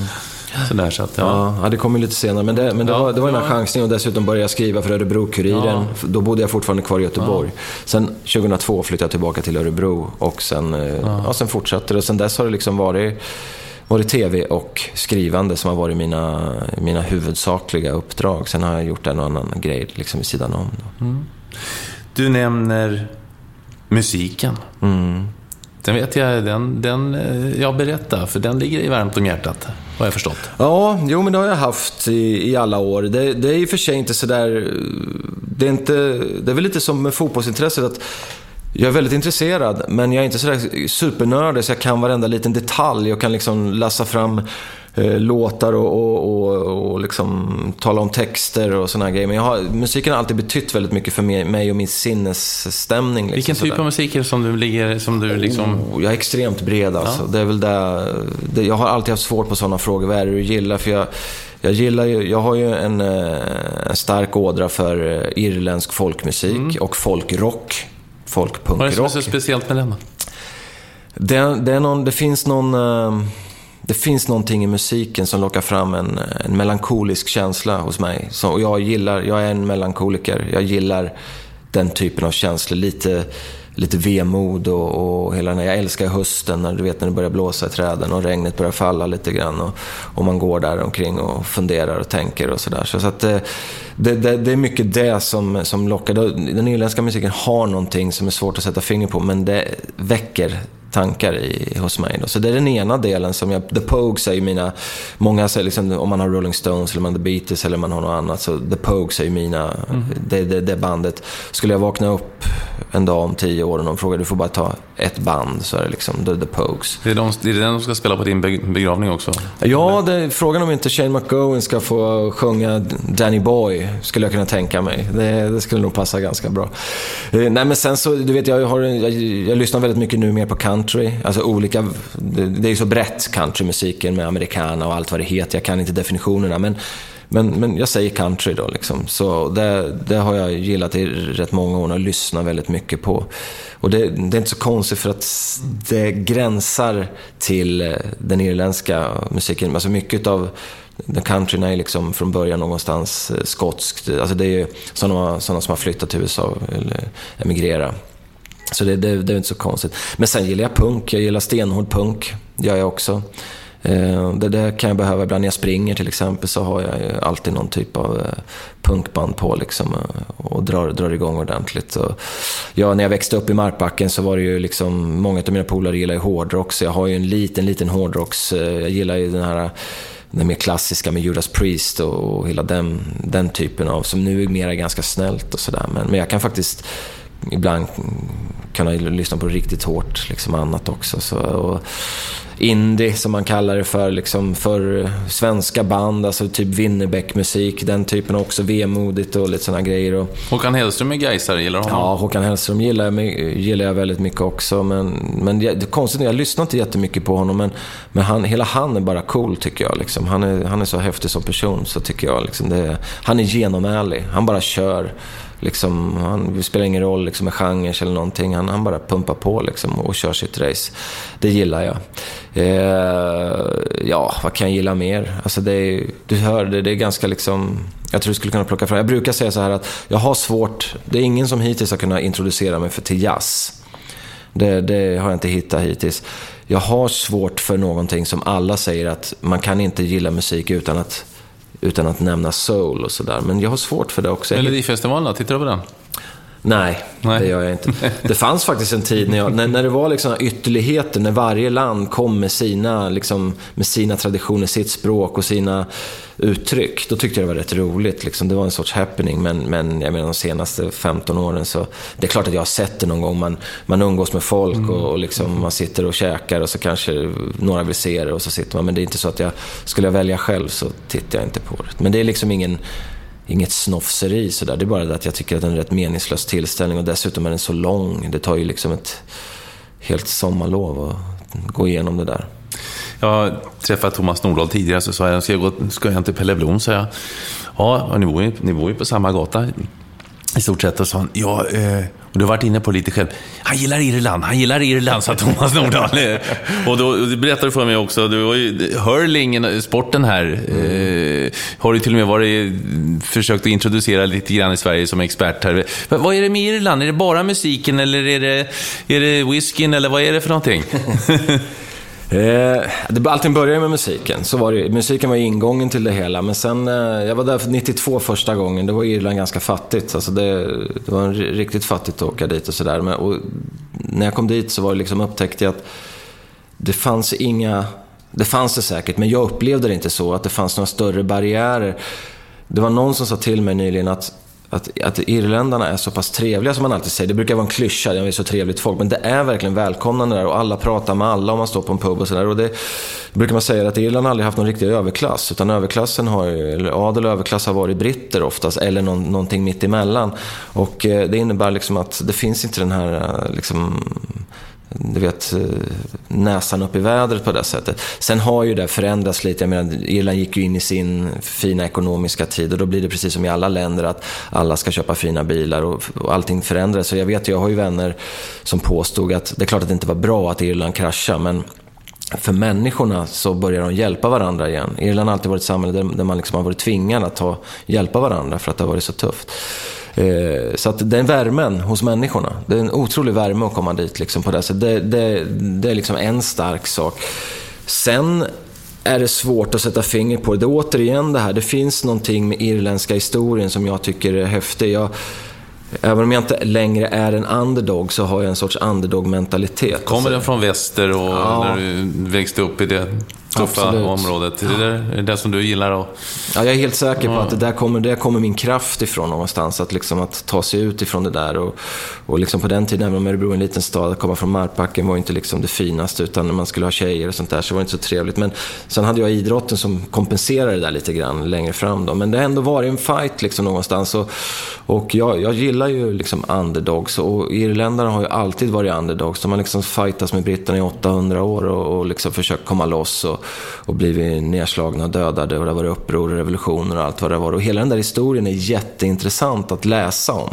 sådär. Så att, ja. ja, det kom ju lite senare. Men det, men det, ja, var, det var den här chansningen och dessutom började jag skriva för Örebro-Kuriren. Ja. Då bodde jag fortfarande kvar i Göteborg. Sen 2002 flyttade jag tillbaka till Örebro och sen, eh, ja. sen fortsatte det. Och sen dess har det liksom varit varit tv och skrivande som har varit mina, mina huvudsakliga uppdrag. Sen har jag gjort en och annan grej liksom vid sidan om. Mm. Du nämner musiken. Mm. Den vet jag, den, den, eh, jag berättar, för den ligger i varmt om hjärtat, har jag förstått. Ja, jo men det har jag haft i, i alla år. Det, det är i och för sig inte sådär... Det är, inte, det är väl lite som med fotbollsintresset att jag är väldigt intresserad, men jag är inte sådär supernördig så jag kan varenda liten detalj och kan liksom läsa fram eh, låtar och, och, och, och liksom tala om texter och sådana grejer. Men jag har, musiken har alltid betytt väldigt mycket för mig, mig och min sinnesstämning. Liksom, Vilken typ sådär. av musik är det som du ligger, som du liksom... Oh, jag är extremt bred alltså. Ja. Det är väl det, det, jag har alltid haft svårt på sådana frågor. Vad är det du gillar? För jag, jag gillar ju, jag har ju en, eh, en stark ådra för eh, irländsk folkmusik mm. och folkrock folkpunkrock. Vad är det som är så speciellt med den? Det, det, är någon, det finns någon... Eh, det finns någonting i musiken som lockar fram en, en melankolisk känsla hos mig. Så, jag, gillar, jag är en melankoliker. Jag gillar den typen av känslor. Lite lite vemod och, och hela den här, jag älskar hösten när du vet när det börjar blåsa i träden och regnet börjar falla lite grann och, och man går där omkring och funderar och tänker och sådär. Så, så att eh, det, det, det, är mycket det som, som lockar. Den irländska musiken har någonting som är svårt att sätta finger på men det väcker tankar i, hos mig. Då. Så det är den ena delen som jag, The Pogues är ju mina, många säger liksom, om man har Rolling Stones eller man The Beatles eller man har något annat, så The Pogues är ju mina, mm. det, det, det bandet. Skulle jag vakna upp en dag om tio år och någon frågar, du får bara ta ett band, så är det liksom The, the Pogues. Det är, de, är det den som ska spela på din begravning också? Ja, det är frågan om inte Shane McGowan ska få sjunga Danny Boy, skulle jag kunna tänka mig. Det, det skulle nog passa ganska bra. Eh, nej, men sen så, du vet, jag, har, jag, jag lyssnar väldigt mycket nu mer på country. Alltså olika, det, är ju så brett, countrymusiken med americana och allt vad det heter. Jag kan inte definitionerna, men men, men jag säger country då liksom. Så det, det har jag gillat i rätt många år och lyssnat väldigt mycket på. Och det, det, är inte så konstigt för att det gränsar till eh, den irländska musiken. Alltså mycket av den countryn är liksom från början någonstans eh, skotskt. Alltså det är ju sådana, sådana som har flyttat till USA eller emigrerat. Så det, det, det, är inte så konstigt. Men sen gillar jag punk. Jag gillar stenhård punk. Det gör jag också. Eh, det där kan jag behöva ibland när jag springer till exempel så har jag alltid någon typ av eh, punkband på liksom eh, och drar, drar igång ordentligt. Så, ja, när jag växte upp i Markbacken så var det ju liksom, många av mina polare gillar ju hårdrock så jag har ju en liten, liten hårdrocks, jag gillar ju den här den mer klassiska med Judas Priest och hela den, den typen av, som nu är mera ganska snällt och sådär. Men, men jag kan faktiskt ibland kunna lyssna på riktigt hårt, liksom annat också. Så, och indie som man kallar det för, liksom för svenska band, alltså typ Winnerbäck-musik, den typen också, vemodigt och lite sådana grejer. Och, Håkan Hellström är gaisare, gillar du honom? Ja, Håkan Hellström gillar jag, gillar jag väldigt mycket också. Men, men det är konstigt, jag lyssnar inte jättemycket på honom, men, men han, hela han är bara cool tycker jag. Liksom. Han, är, han är så häftig som person, så tycker jag. Liksom. Det, han är genomärlig, han bara kör. Liksom, han, det spelar ingen roll liksom, med genre eller någonting. Han, han bara pumpar på liksom, och kör sitt race. Det gillar jag. Eh, ja, vad kan jag gilla mer? Alltså det är, du hör det, det är ganska liksom... Jag tror du skulle kunna plocka fram... Jag brukar säga så här att jag har svårt... Det är ingen som hittills har kunnat introducera mig för, till jazz. Det, det har jag inte hittat hittills. Jag har svårt för någonting som alla säger att man kan inte gilla musik utan att utan att nämna soul och sådär. Men jag har svårt för det också. Melodifestivalen? Tittar du på den? Nej, Nej, det gör jag inte. Det fanns faktiskt en tid när, jag, när, när det var liksom ytterligheter, när varje land kom med sina, liksom, med sina traditioner, sitt språk och sina uttryck. Då tyckte jag det var rätt roligt. Liksom. Det var en sorts happening. Men, men jag menar, de senaste 15 åren så... Det är klart att jag har sett det någon gång. Man, man umgås med folk mm. och, och liksom, man sitter och käkar och så kanske några vill se det och så sitter man. Men det är inte så att jag... Skulle jag välja själv så tittar jag inte på det. Men det är liksom ingen inget snofseri sådär. Det är bara det att jag tycker att det är en rätt meningslös tillställning och dessutom är den så lång. Det tar ju liksom ett helt sommarlov att gå igenom det där. Jag träffade Thomas Nordahl tidigare så sa jag, ska jag, gå, ska jag till Pelle Blom? Så jag, ja, ni bor, ju, ni bor ju på samma gata i stort sett. Och sa han, ja, eh, och du har varit inne på lite själv. Han gillar Irland, han gillar Irland, sa Thomas Nordahl. och då berättade du för mig också, du har ju hurling, sporten här, eh, har du till och med varit, försökt att introducera lite grann i Sverige som expert här. Vad är det med Irland? Är det bara musiken eller är det, är det whiskyn eller vad är det för någonting? Eh, allting började med musiken. Så var det, musiken var ingången till det hela. Men sen, eh, jag var där 92 första gången. Då var Irland ganska fattigt. Alltså det, det var riktigt fattigt att åka dit och sådär. När jag kom dit så var det liksom, upptäckte jag att det fanns inga... Det fanns det säkert, men jag upplevde det inte så. Att det fanns några större barriärer. Det var någon som sa till mig nyligen att att, att irländarna är så pass trevliga som man alltid säger. Det brukar vara en klyscha, de är så trevligt folk. Men det är verkligen välkomnande där och alla pratar med alla om man står på en pub och sådär. Och det brukar man säga att Irland aldrig haft någon riktig överklass. Utan överklassen har ju, eller adel och överklass har varit britter oftast, eller någon, någonting mitt emellan. Och eh, det innebär liksom att det finns inte den här eh, liksom, du vet, eh, näsan upp i vädret på det sättet. Sen har ju det förändrats lite. Jag menar, Irland gick ju in i sin fina ekonomiska tid och då blir det precis som i alla länder att alla ska köpa fina bilar och, och allting förändras. Så jag vet, jag har ju vänner som påstod att det är klart att det inte var bra att Irland kraschade, men för människorna så börjar de hjälpa varandra igen. Irland har alltid varit ett samhälle där, man liksom har varit tvingad att ta, hjälpa varandra för att det har varit så tufft. Eh, så att den värmen hos människorna, det är en otrolig värme att komma dit liksom på det sättet. Det, det, det är liksom en stark sak. Sen är det svårt att sätta finger på det. Det är återigen det här, det finns någonting med irländska historien som jag tycker är häftig. Jag, Även om jag inte längre är en underdog så har jag en sorts underdog-mentalitet. Kommer den från väster och Ja. när du växte upp i det tuffa Absolut. området? Är det, är det det som du gillar? Och... Ja, jag är helt säker på att det där kommer, där kommer min kraft ifrån någonstans. Att, liksom, att ta sig ut ifrån det där. Och, och liksom på den tiden, även om Örebro är en liten stad, att komma från Markbacken var inte liksom det finaste. Utan när man skulle ha tjejer och sånt där så var det inte så trevligt. Men sen hade jag idrotten som kompenserade det där lite grann längre fram. Då. Men det har ändå varit en fight liksom någonstans. Och, och jag, jag gillar ju liksom underdogs. Och irländarna har ju alltid varit underdogs. De har liksom fightats med britterna i 800 år och, och liksom försökt komma loss. Och, och blivit nedslagna och dödade. Och det har varit uppror och revolutioner och allt vad det var. Och hela den där historien är jätteintressant att läsa om.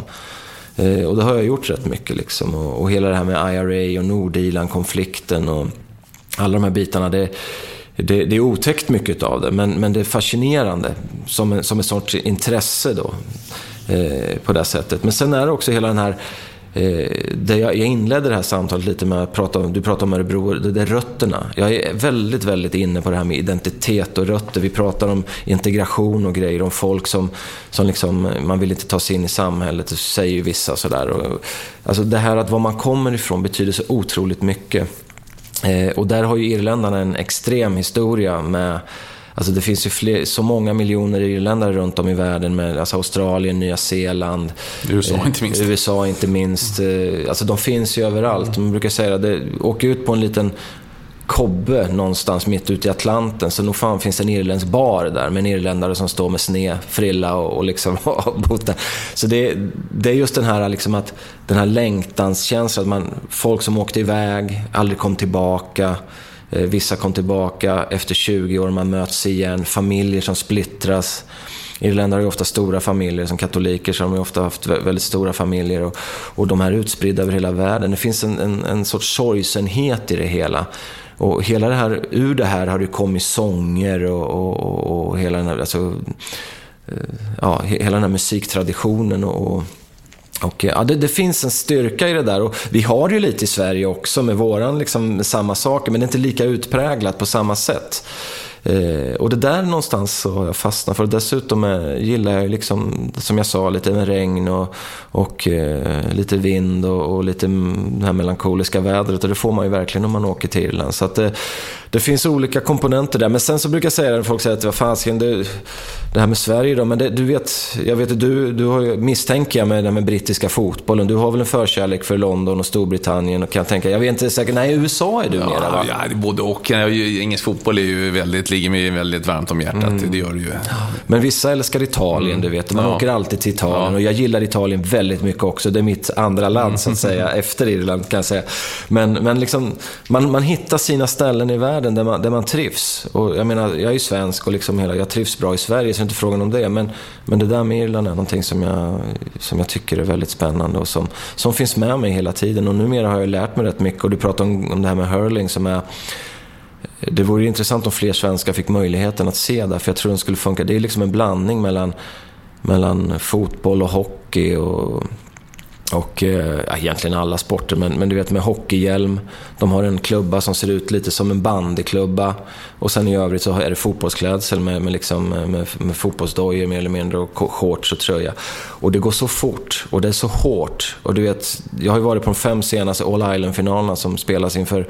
Eh, och det har jag gjort rätt mycket. Liksom. Och, och hela det här med IRA och Nordirland-konflikten och alla de här bitarna. Det, det, det är otäckt mycket av det, men, men det är fascinerande som, en, som ett sorts intresse då. Eh, på det sättet. Men sen är det också hela den här Eh, jag, jag inledde det här samtalet lite med att prata om, du pratade om Örebro, det, det är rötterna. Jag är väldigt, väldigt inne på det här med identitet och rötter. Vi pratar om integration och grejer, om folk som, som liksom, man vill inte ta sig in i samhället, det säger ju vissa sådär. Och, alltså det här att var man kommer ifrån betyder så otroligt mycket. Eh, och där har ju irländarna en extrem historia med Alltså det finns ju fler, så många miljoner irländare runt om i världen med alltså Australien, Nya Zeeland. USA eh, inte minst. USA inte minst. Eh, alltså de finns ju överallt. Man brukar säga det, åk ut på en liten kobbe någonstans mitt ute i Atlanten så nog fan finns det en irländsk bar där med en irländare som står med sned frilla och, och liksom bott där. Så det, det är just den här, liksom att, den här längtanskänslan, att man, folk som åkte iväg, aldrig kom tillbaka. Eh, vissa kom tillbaka efter 20 år, man möts igen, familjer som splittras. Irländare har ju ofta stora familjer, som katoliker så har de ju ofta haft väldigt stora familjer och, och de här är utspridda över hela världen. Det finns en, en, en sorts sorgsenhet i det hela. Och hela det här, ur det här har det kommit sånger och, och, och, och hela den här, alltså, eh, ja, hela den här musiktraditionen och, och ja, det, det finns en styrka i det där och vi har ju lite i Sverige också med våran liksom samma saker men det är inte lika utpräglat på samma sätt. Eh, och det där någonstans så har jag fastnat för. Och dessutom eh, gillar jag liksom, som jag sa, lite med regn och, och eh, lite vind och, och lite det här melankoliska vädret. Och det får man ju verkligen om man åker till Irland. Så att det, det finns olika komponenter där. Men sen så brukar jag säga det när folk säger att vad fasiken, det, här med Sverige då. Men det, du vet, jag vet att du, du har ju, misstänker jag med här med brittiska fotbollen. Du har väl en förkärlek för London och Storbritannien och kan tänka. Jag vet inte säkert, nej USA är du mera va? Ja, det är både och. Engelsk fotboll är ju väldigt, ligger mig väldigt varmt om hjärtat. Mm. Det gör det ju. Men vissa älskar Italien, du vet. Man Ja. åker alltid till Italien. Ja. Och jag gillar Italien väldigt mycket också. Det är mitt andra land, så att säga. efter Irland, kan jag säga. Men, men liksom, man, man hittar sina ställen i världen där man, där man trivs. Och jag menar, jag är ju svensk och liksom hela, jag trivs bra i Sverige, inte frågan om det. Men, men det där med Irland är någonting som jag, som jag tycker är väldigt spännande och som, som finns med mig hela tiden. Och numera har jag lärt mig rätt mycket. Och du pratar om, om det här med hurling som är det vore intressant om fler svenskar fick möjligheten att se det, för jag tror den skulle funka. Det är liksom en blandning mellan, mellan fotboll och hockey och, och eh, ja, egentligen alla sporter. Men, men du vet med hockeyhjälm, de har en klubba som ser ut lite som en bandyklubba. Och sen i övrigt så är det fotbollsklädsel med, med, liksom, eh, med, med fotbollsdojor mer eller mindre och shorts och tröja. Och det går så fort och det är så hårt. Och du vet, jag har ju varit på de fem senaste All Island-finalerna som spelas inför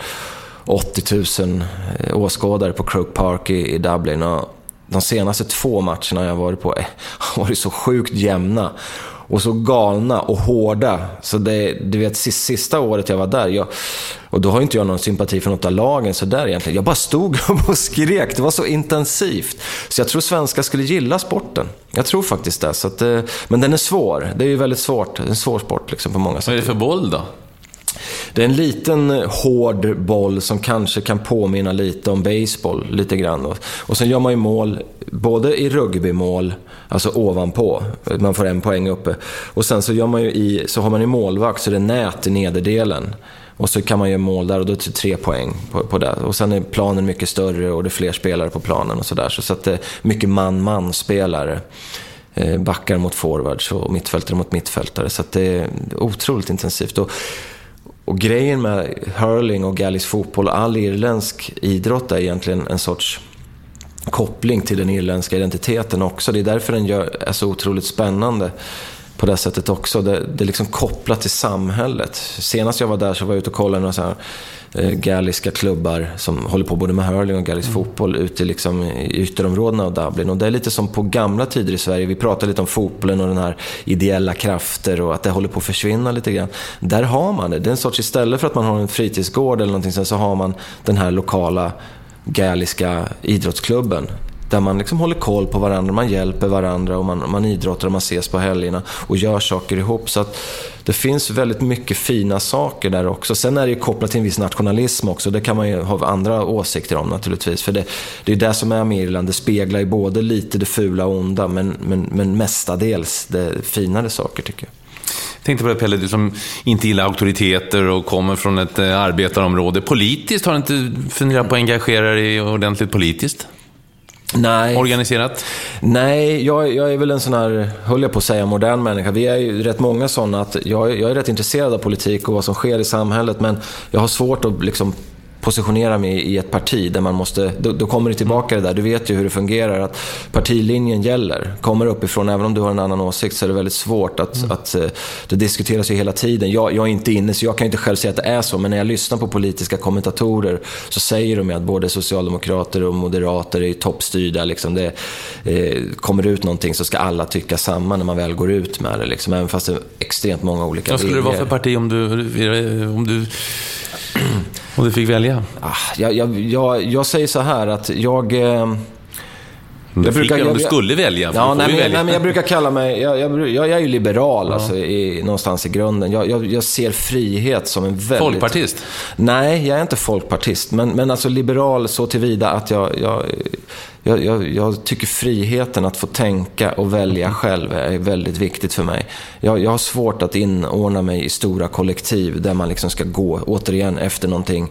80 000 eh, åskådare på Croke Park i, i Dublin. Och de senaste två matcherna jag har varit på eh, har varit så sjukt jämna. Och så galna och hårda. Så det, du vet, sista året jag var där, jag, och då har inte jag någon sympati för något av lagen så där egentligen. Jag bara stod och skrek, det var så intensivt. Så jag tror svenskar skulle gilla sporten. Jag tror faktiskt det. Så att, eh, men den är svår, det är ju väldigt svårt. Det är en svår sport liksom på många sätt. Vad är det för boll då? Det är en liten eh, hård boll som kanske kan påminna lite om baseball, lite grann. Och, sen gör man ju mål, både i rugbymål, alltså ovanpå, man får en poäng uppe. Och sen så, gör man ju i, så har man ju målvakt, så det är nät i nederdelen. Och så kan man göra mål där och då är det tre poäng på, på det. Och sen är planen mycket större och det är fler spelare på planen och sådär. Så, så att det är mycket man-man-spelare. Eh, backar mot forwards och mittfältare mot mittfältare. Så att det är otroligt intensivt. Och, och grejen med hurling och gallisk fotboll och all irländsk idrott är egentligen en sorts koppling till den irländska identiteten också. Det är därför den gör, är så otroligt spännande. på det sättet också. Det, det är liksom kopplat till samhället. Senast jag var där så var jag ute och kollade några så här galliska klubbar som håller på både med hurling och gallisk mm. fotboll ute liksom i ytterområdena av Dublin. Och det är lite som på gamla tider i Sverige. Vi pratar lite om fotbollen och den här ideella krafter och att det håller på att försvinna lite grann. Där har man det. Det är en sorts, istället för att man har en fritidsgård eller någonting så har man den här lokala galliska idrottsklubben där man liksom håller koll på varandra, man hjälper varandra och man, man idrottar och man ses på helgerna och gör saker ihop. Så att det finns väldigt mycket fina saker där också. Sen är det ju kopplat till en viss nationalism också. Det kan man ju ha andra åsikter om naturligtvis. För det, det är det som är med Irland. Det speglar ju både lite det fula och onda, men, men, men mestadels det finare saker tycker jag. Jag tänkte på det Pelle, du som inte gillar auktoriteter och kommer från ett eh, arbetarområde. Politiskt, har du inte funderat på att engagera dig ordentligt politiskt? Nej. Organiserat? Nej, jag, jag, är väl en sån här, höll jag på att säga, modern människa. Vi är ju rätt många sådana att jag, jag är rätt intresserad av politik och vad som sker i samhället men jag har svårt att liksom positionera mig i ett parti där man måste, då, då kommer det tillbaka det där, du vet ju hur det fungerar, att partilinjen gäller. Kommer uppifrån, även om du har en annan åsikt så är det väldigt svårt att, mm. att eh, det diskuteras ju hela tiden. Jag, jag är inte inne så jag kan inte själv säga att det är så, men när jag lyssnar på politiska kommentatorer så säger de ju att både socialdemokrater och moderater är toppstyrda. Liksom det eh, kommer ut någonting så ska alla tycka samma när man väl går ut med det, liksom, även fast det är extremt många olika Vad skulle det vara för parti om du, om du om du fick välja? Ah, jag, jag, jag, jag säger så här att jag... Eh, Eh, jag brukar, jag, om du skulle välja. Ja, nej, men, välja. nej, men jag brukar kalla mig, jag, jag, jag är ju liberal ja. alltså, i, någonstans i grunden. Jag, jag, jag, ser frihet som en väldigt... Folkpartist? Nej, jag är inte folkpartist. Men, men alltså liberal så tillvida att jag, jag, jag, jag, jag, tycker friheten att få tänka och välja själv är väldigt viktigt för mig. Jag, jag har svårt att inordna mig i stora kollektiv där man liksom ska gå, återigen, efter någonting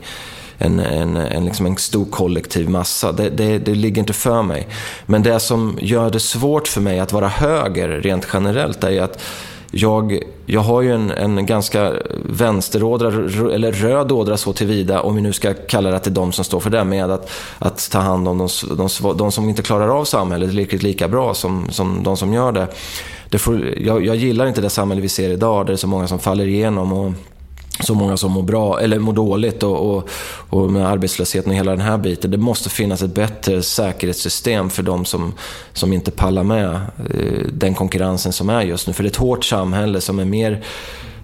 en, en, en, liksom en stor kollektiv massa. Det, det, det, ligger inte för mig. Men det som gör det svårt för mig att vara höger rent generellt är att jag, jag har ju en, en ganska vänsterådra, eller röd ådra så tillvida, om vi nu ska kalla det att det är de som står för det, med att, att ta hand om de, de, de som inte klarar av samhället riktigt lika bra som, som de som gör det. det får, jag, jag gillar inte det samhälle vi ser idag, där det är så många som faller igenom. Och, så många som mår bra, eller mår dåligt och, och, och, med arbetslösheten och hela den här biten. Det måste finnas ett bättre säkerhetssystem för de som, som inte pallar med eh, den konkurrensen som är just nu. För det är ett hårt samhälle som är mer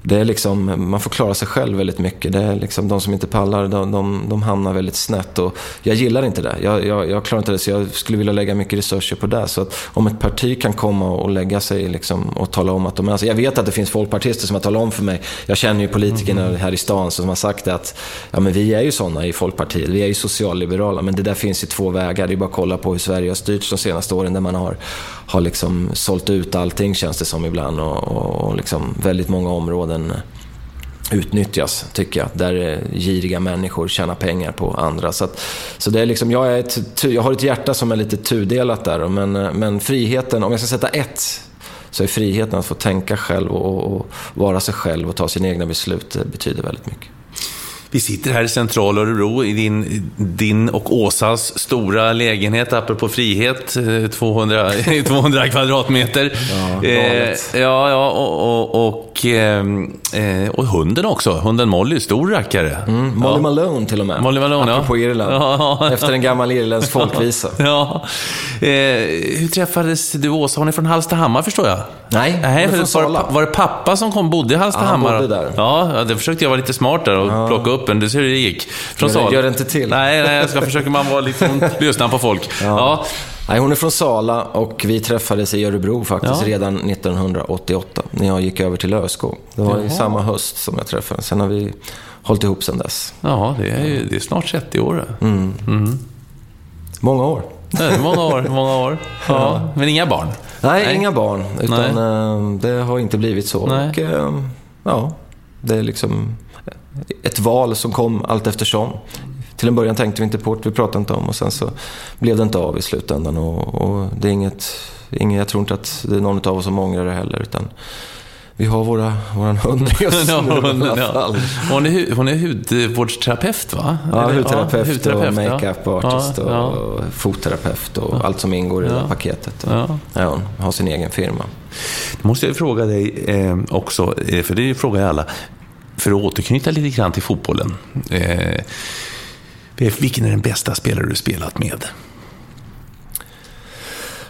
det är liksom, man får klara sig själv väldigt mycket. Det är liksom, de som inte pallar, de, de, de hamnar väldigt snett. Och jag gillar inte det. Jag, jag, jag, klarar inte det, så jag skulle vilja lägga mycket resurser på det. Så att om ett parti kan komma och lägga sig liksom, och tala om att de är... Alltså jag vet att det finns folkpartister som har talat om för mig. Jag känner ju politikerna mm. här i stan som har sagt att ja, men vi är ju sådana i Folkpartiet. Vi är ju socialliberala. Men det där finns ju två vägar. Det är bara att kolla på hur Sverige har styrts de senaste åren. Där man har, har liksom sålt ut allting känns det som ibland. Och, och, och liksom väldigt många områden marknaden eh, utnyttjas, tycker jag. Där eh, giriga människor tjänar pengar på andra. Så, att, så det är liksom, jag, är ett, jag har ett hjärta som är lite tudelat där. Men, eh, men friheten, om jag ska sätta ett, så är friheten att få tänka själv och, och vara sig själv och ta sina egna beslut det betyder väldigt mycket. Vi sitter här i central Örebro i din, din och Åsas stora lägenhet, apropå frihet, 200, 200 kvadratmeter. Ja, eh, ja, ja och, och, och, eh, och, hunden också. Hunden Molly, stor rackare. Mm, Molly ja. Malone till och med. Molly Malone, apropå ja. Irland. Ja. Efter en gammal irländsk folkvisa. Ja. Eh, hur träffades du och Åsa? Hon är från Hallstahammar förstår jag? Nej, Nej hon är från Sala. Var, var det pappa som kom, bodde i Hallstahammar? Ja, han bodde där. Ja, det försökte jag vara lite smart där och plocka upp öppen. Du ser hur det gick. Från Sala. Gör det inte till. Nej, nej, jag ska försöka man vara lite lyssna på folk. Ja. ja. Nej, hon är från Sala och vi träffades i Örebro faktiskt ja. redan 1988 när jag gick över till Löskog. Det var Jaha. i samma höst som jag träffade Sen har vi hållit ihop sen dess. Ja, det är, det är snart 30 år. Mm. Mm. Många år. Nej, många år, många år. Ja. Men inga barn? Nej, Nej. inga barn. Utan Nej. Eh, det har inte blivit så. Nej. Och, eh, ja, det är liksom ett val som kom allt eftersom. Till en början tänkte vi inte på det, vi pratade inte om och sen så blev det inte av i slutändan. Och, och det är inget, inget, jag tror inte att det är någon av oss som ångrar det heller. Utan vi har våra, våran hund just nu i alla fall. Hon är, hon är hudvårdsterapeut va? Ja, hudterapeut, ja, hudterapeut och makeup-artist ja, ja. och fotterapeut och allt som ingår i det paketet. Och, ja. hon har sin egen firma. Då måste jag fråga dig eh, också, eh, för det frågar jag alla, för att återknyta lite grann till fotbollen. Eh, vilken är den bästa spelare du spelat med?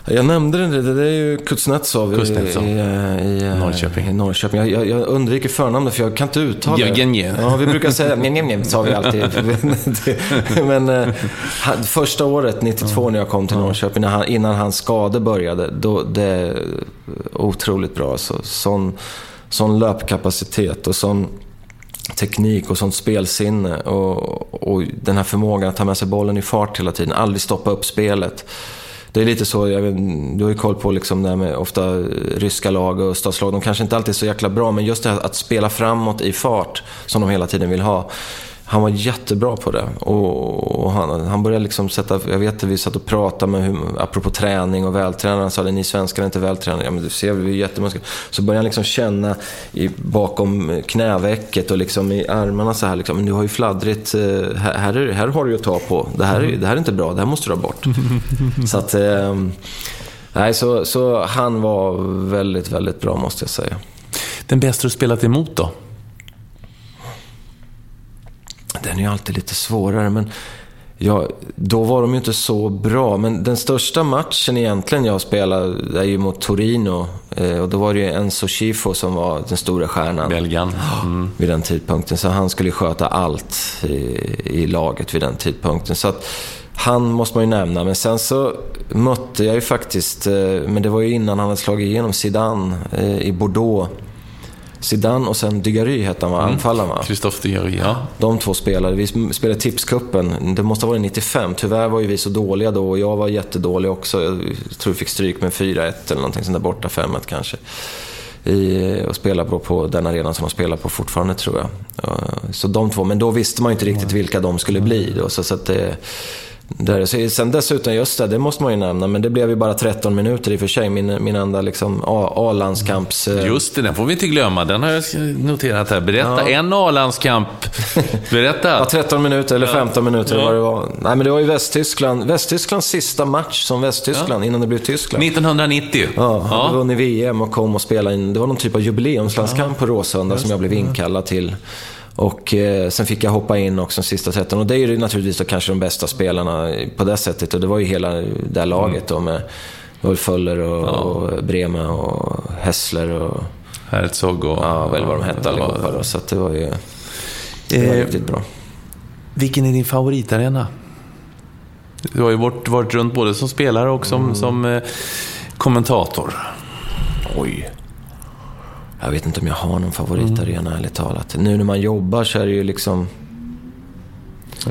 Jag nämnde det, det är ju Kuznetsov, Kuznetsov. I, i, i, Norrköping. i Norrköping. Jag, jag, jag undviker förnamnet för jag kan inte uttala det. Jevgenje. Ja, vi brukar säga njem, njem, njem, sa vi alltid. Men eh, första året, 92, när jag kom till Norrköping, han, innan hans skade började, då, det är otroligt bra. Så, sån, sån löpkapacitet och sån teknik och sånt spelsinne. Och, och den här förmågan att ta med sig bollen i fart hela tiden, aldrig stoppa upp spelet. Det är lite så, jag vet, du har ju koll på liksom det här med ofta ryska lag och öststatslag. De kanske inte alltid är så jäkla bra, men just det här att spela framåt i fart som de hela tiden vill ha. Han var jättebra på det. Och, han, han började liksom sätta, jag vet att vi satt och pratade med, hur, apropå träning och vältränare, han sa att ni svenskar är inte vältränade. Ja men du ser, vi är jättemuskler. Så började han liksom känna i, bakom knävecket och liksom i armarna så här, liksom, men du har ju fladdrigt, här, här, är, här har du ju att ta på. Det här, är, det här är inte bra, det här måste du ha bort. så att, eh, nej, så, så han var väldigt, väldigt bra måste jag säga. Den bästa du spelat emot då? Den är ju alltid lite svårare, men ja, då var de ju inte så bra. Men den största matchen egentligen jag spelade är ju mot Torino. Eh, och då var det ju Enzo Schifo som var den stora stjärnan. Belgien. Mm. Vid den tidpunkten. Så han skulle sköta allt i, i laget vid den tidpunkten. Så att, han måste man ju nämna, men sen så mötte jag ju faktiskt, eh, men det var ju innan han hade slagit igenom Zidane eh, i Bordeaux. Zidane och sen Dygary hette han va? Anfallaren va? Christophe Dygary, ja. De två spelade. Vi spelade Tipskuppen. Det måste ha varit 95. Tyvärr var ju vi så dåliga då och jag var jättedålig också. Jag tror vi fick stryk med 4-1 eller någonting sånt där borta. 5-1 kanske. I, och spela på, på den arenan som de spelar på fortfarande tror jag. Så de två, men då visste man ju inte riktigt vilka de skulle bli. Då, så, så att det, där, så sen dessutom, just det, det måste man ju nämna, men det blev ju bara 13 minuter i och för sig. Min, min enda liksom A-landskamps... Just det, den får vi inte glömma. Den har jag noterat här. Berätta, ja. en A-landskamp. Berätta. ja, 13 minuter eller 15 minuter ja. vad det var. Nej, men det var ju Västtyskland. Västtysklands sista match som Västtyskland ja. innan det blev Tyskland. 1990. Ja, ja. hade vunnit VM och kom och spelade in. Det var någon typ av jubileumslandskamp på Råsunda som jag blev inkallad till. Och eh, sen fick jag hoppa in också de sista sätten. Och det är ju naturligtvis då kanske de bästa spelarna på det sättet. Och det var ju hela det här laget då med Ulf Föller och, ja. och Brema och Hessler och... Herzog och... Ja, väl vad de hette allihopa då. Så det var ju det var eh, riktigt bra. Vilken är din favoritarena? Du har ju varit, varit runt både som spelare och som, mm. som eh, kommentator. Oj. Jag vet inte om jag har någon favoritarena, mm. ärligt talat. Nu när man jobbar så är det ju liksom...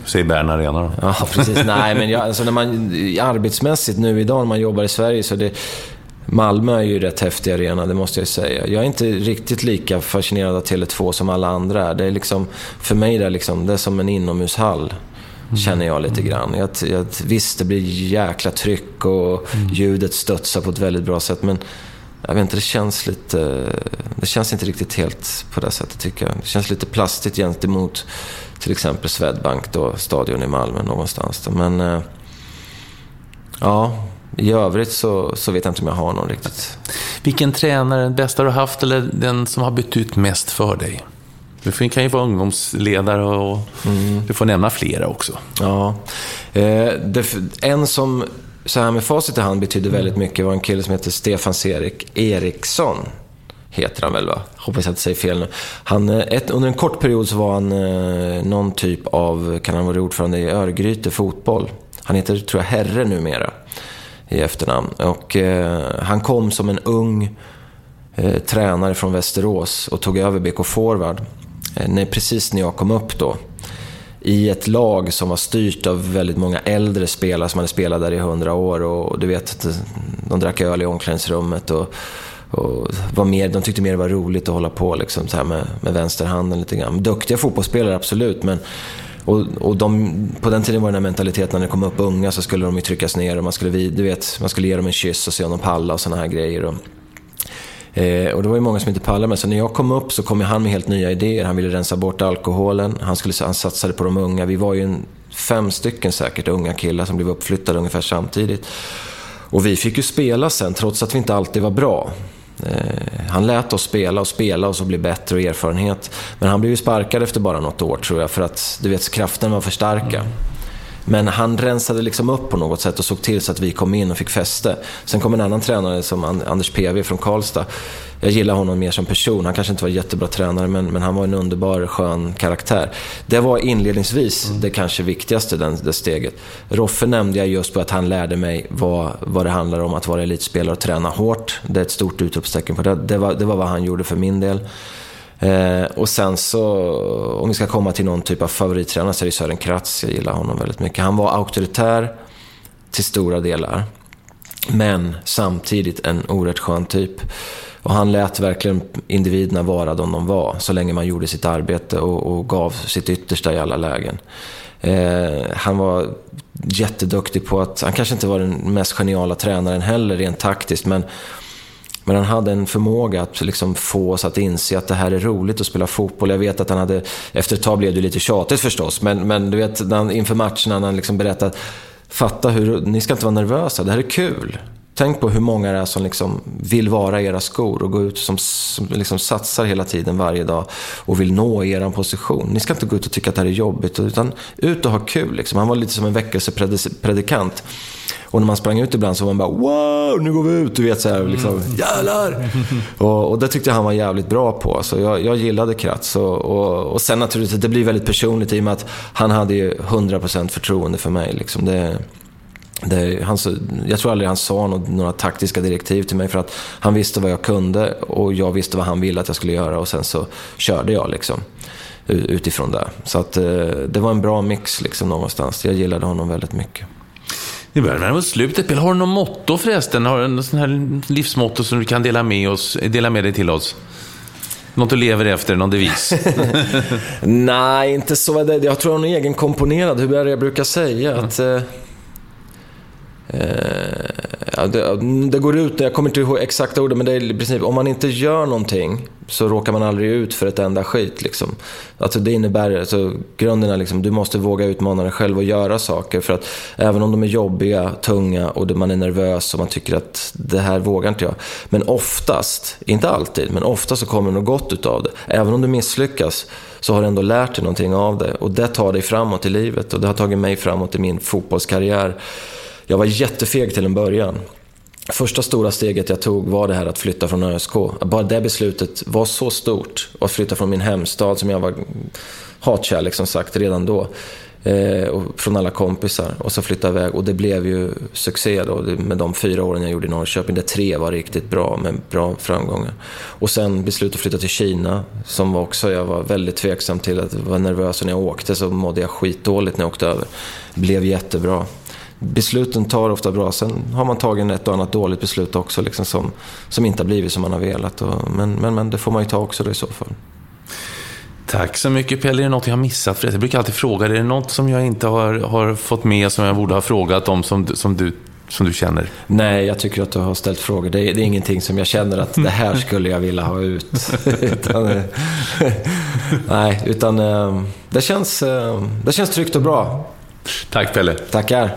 Säg Bern Arena då. Ja, precis. Nej, men jag, alltså när man, arbetsmässigt nu idag när man jobbar i Sverige så det... Malmö är ju rätt häftig arena, det måste jag säga. Jag är inte riktigt lika fascinerad av Tele2 som alla andra är. Det är liksom, för mig det är liksom, det är som en inomhushall. Mm. Känner jag lite grann. Jag, jag, visst, det blir jäkla tryck och mm. ljudet studsar på ett väldigt bra sätt. Men jag vet inte, det känns lite... Det känns inte riktigt helt på det sättet tycker jag. Det känns lite plastigt gentemot till exempel Swedbank då, stadion i Malmö någonstans. Då. Men eh, ja, i övrigt så, så vet jag inte om jag har någon riktigt. Vilken tränare, den bästa du har haft eller den som har betytt mest för dig? Du kan ju vara ungdomsledare och mm. du får nämna flera också. Ja, eh, det, en som så här med facit i hand betydde väldigt mycket var en kille som heter Stefan Serik Eriksson. Heter han väl va? Hoppas jag inte säger fel nu. Han, eh, ett, under en kort period så var han eh, någon typ av, kan han vara ordförande i Örgryte fotboll. Han heter, tror jag, Herre numera i efternamn. Och eh, han kom som en ung eh, tränare från Västerås och tog över BK Forward. Eh, precis när jag kom upp då i ett lag som var styrt av väldigt många äldre spelare som hade spelat där i hundra år. Och du vet, de drack öl i omklädningsrummet och, och var mer, de tyckte mer det var roligt att hålla på liksom, så här med, med vänsterhanden lite grann. Duktiga fotbollsspelare, absolut, men och, och de, på den tiden var den här mentaliteten, när det kom upp unga så skulle de ju tryckas ner och man skulle, du vet, man skulle ge dem en kyss och se om de pallade och sådana här grejer. Och, Eh, och det var ju många som inte pallade med. Så när jag kom upp så kom han med helt nya idéer. Han ville rensa bort alkoholen. Han, skulle, han satsade på de unga. Vi var ju en, fem stycken säkert unga killar som blev uppflyttade ungefär samtidigt. Och vi fick ju spela sen, trots att vi inte alltid var bra. Eh, han lät oss spela och spela och så bli bättre och erfarenhet. Men han blev ju sparkad efter bara något år tror jag för att du vet, kraften var för starka. Mm. Men han rensade liksom upp på något sätt och såg till så att vi kom in och fick fäste. Sen kom en annan tränare som Anders PV från Karlstad. Jag gillar honom mer som person. Han kanske inte var jättebra tränare, men, men han var en underbar, skön karaktär. Det var inledningsvis mm. det kanske viktigaste, den, det steget. Roffe nämnde jag just på att han lärde mig vad, vad det handlar om att vara elitspelare och träna hårt. Det är ett stort utropstecken på det. Det var, det var vad han gjorde för min del. Eh, och sen så, om vi ska komma till någon typ av favorittränare så är det Sören Kratz. Jag gillar honom väldigt mycket. Han var auktoritär till stora delar. Men samtidigt en oerhört skön typ. Och han lät verkligen individerna vara de de var, så länge man gjorde sitt arbete och, och gav sitt yttersta i alla lägen. Eh, han var jätteduktig på att, han kanske inte var den mest geniala tränaren heller rent taktiskt, men men han hade en förmåga att liksom få oss att inse att det här är roligt att spela fotboll. Jag vet att han hade, efter ett tag blev det lite tjatigt förstås, men, men du vet han, inför matcherna när han liksom berättade Fatta hur, ni ska inte vara nervösa, det här är kul. Tänk på hur många det är som liksom vill vara era skor och gå ut som, som liksom satsar hela tiden varje dag och vill nå er position. Ni ska inte gå ut och tycka att det här är jobbigt, utan ut och ha kul. Liksom. Han var lite som en väckelsepredikant. Och när man sprang ut ibland så var man bara wow, nu går vi ut. Du vet såhär, liksom, mm. jävlar! och, och det tyckte jag han var jävligt bra på. Så jag, jag gillade Kratz. Och, och, och sen naturligtvis, det blir väldigt personligt i och med att han hade ju 100% förtroende för mig. Liksom. Det, det, han, jag tror aldrig han sa något, några taktiska direktiv till mig för att han visste vad jag kunde och jag visste vad han ville att jag skulle göra och sen så körde jag liksom utifrån det. Så att eh, det var en bra mix liksom någonstans. Jag gillade honom väldigt mycket. Vi börjar närma oss slutet. Har du något motto förresten? Har du en sån här livsmotto som du kan dela med, oss, dela med dig till oss? Något du lever efter, någon devis? Nej, inte så. Jag tror jag är egen komponerad. Hur är det jag brukar säga? Mm. Att, eh, Eh, det, det, går ut, jag kommer inte ihåg exakta orden, men det är i princip om man inte gör någonting så råkar man aldrig ut för ett enda skit. Liksom. Alltså det innebär, alltså, grunden är liksom, du måste våga utmana dig själv och göra saker. För att även om de är jobbiga, tunga och man är nervös och man tycker att det här vågar inte jag. Men oftast, inte alltid, men oftast så kommer något gott utav det. Även om du misslyckas så har du ändå lärt dig någonting av det. Och det tar dig framåt i livet och det har tagit mig framåt i min fotbollskarriär. Jag var jättefeg till en början. Första stora steget jag tog var det här att flytta från ÖSK. Bara det beslutet var så stort. Att flytta från min hemstad som jag var hatkärlek som sagt redan då. Eh, och från alla kompisar. Och så flytta iväg. Och det blev ju succé då med de fyra åren jag gjorde i Norrköping. Där tre var riktigt bra med bra framgångar. Och sen beslutet att flytta till Kina. Som var också, jag var väldigt tveksam till. att var nervös och när jag åkte så mådde jag skitdåligt när jag åkte över. Blev jättebra besluten tar ofta bra. Sen har man tagit ett och annat dåligt beslut också liksom som, som inte har blivit som man har velat. Och, men, men, men det får man ju ta också då i så fall. Tack så mycket Pelle. Är det något jag har missat? För jag brukar alltid fråga, är det något som jag inte har, har fått med som jag borde ha frågat om som, som, du, som du känner? Nej, jag tycker att du har ställt frågor. Det är, det är ingenting som jag känner att det här skulle jag vilja ha ut. utan, nej, utan eh, det känns, eh, det känns tryggt och bra. Tack Pelle. Tackar.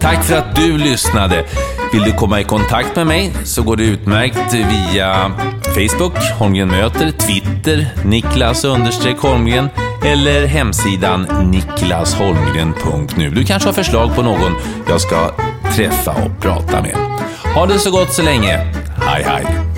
Tack för att du lyssnade. Vill du komma i kontakt med mig så går det utmärkt via Facebook, Holmgren möter, Twitter, Niklas Holmgren eller hemsidan niklasholmgren.nu. Du kanske har förslag på någon jag ska träffa och prata med. Ha det så gott så länge. Hej hej!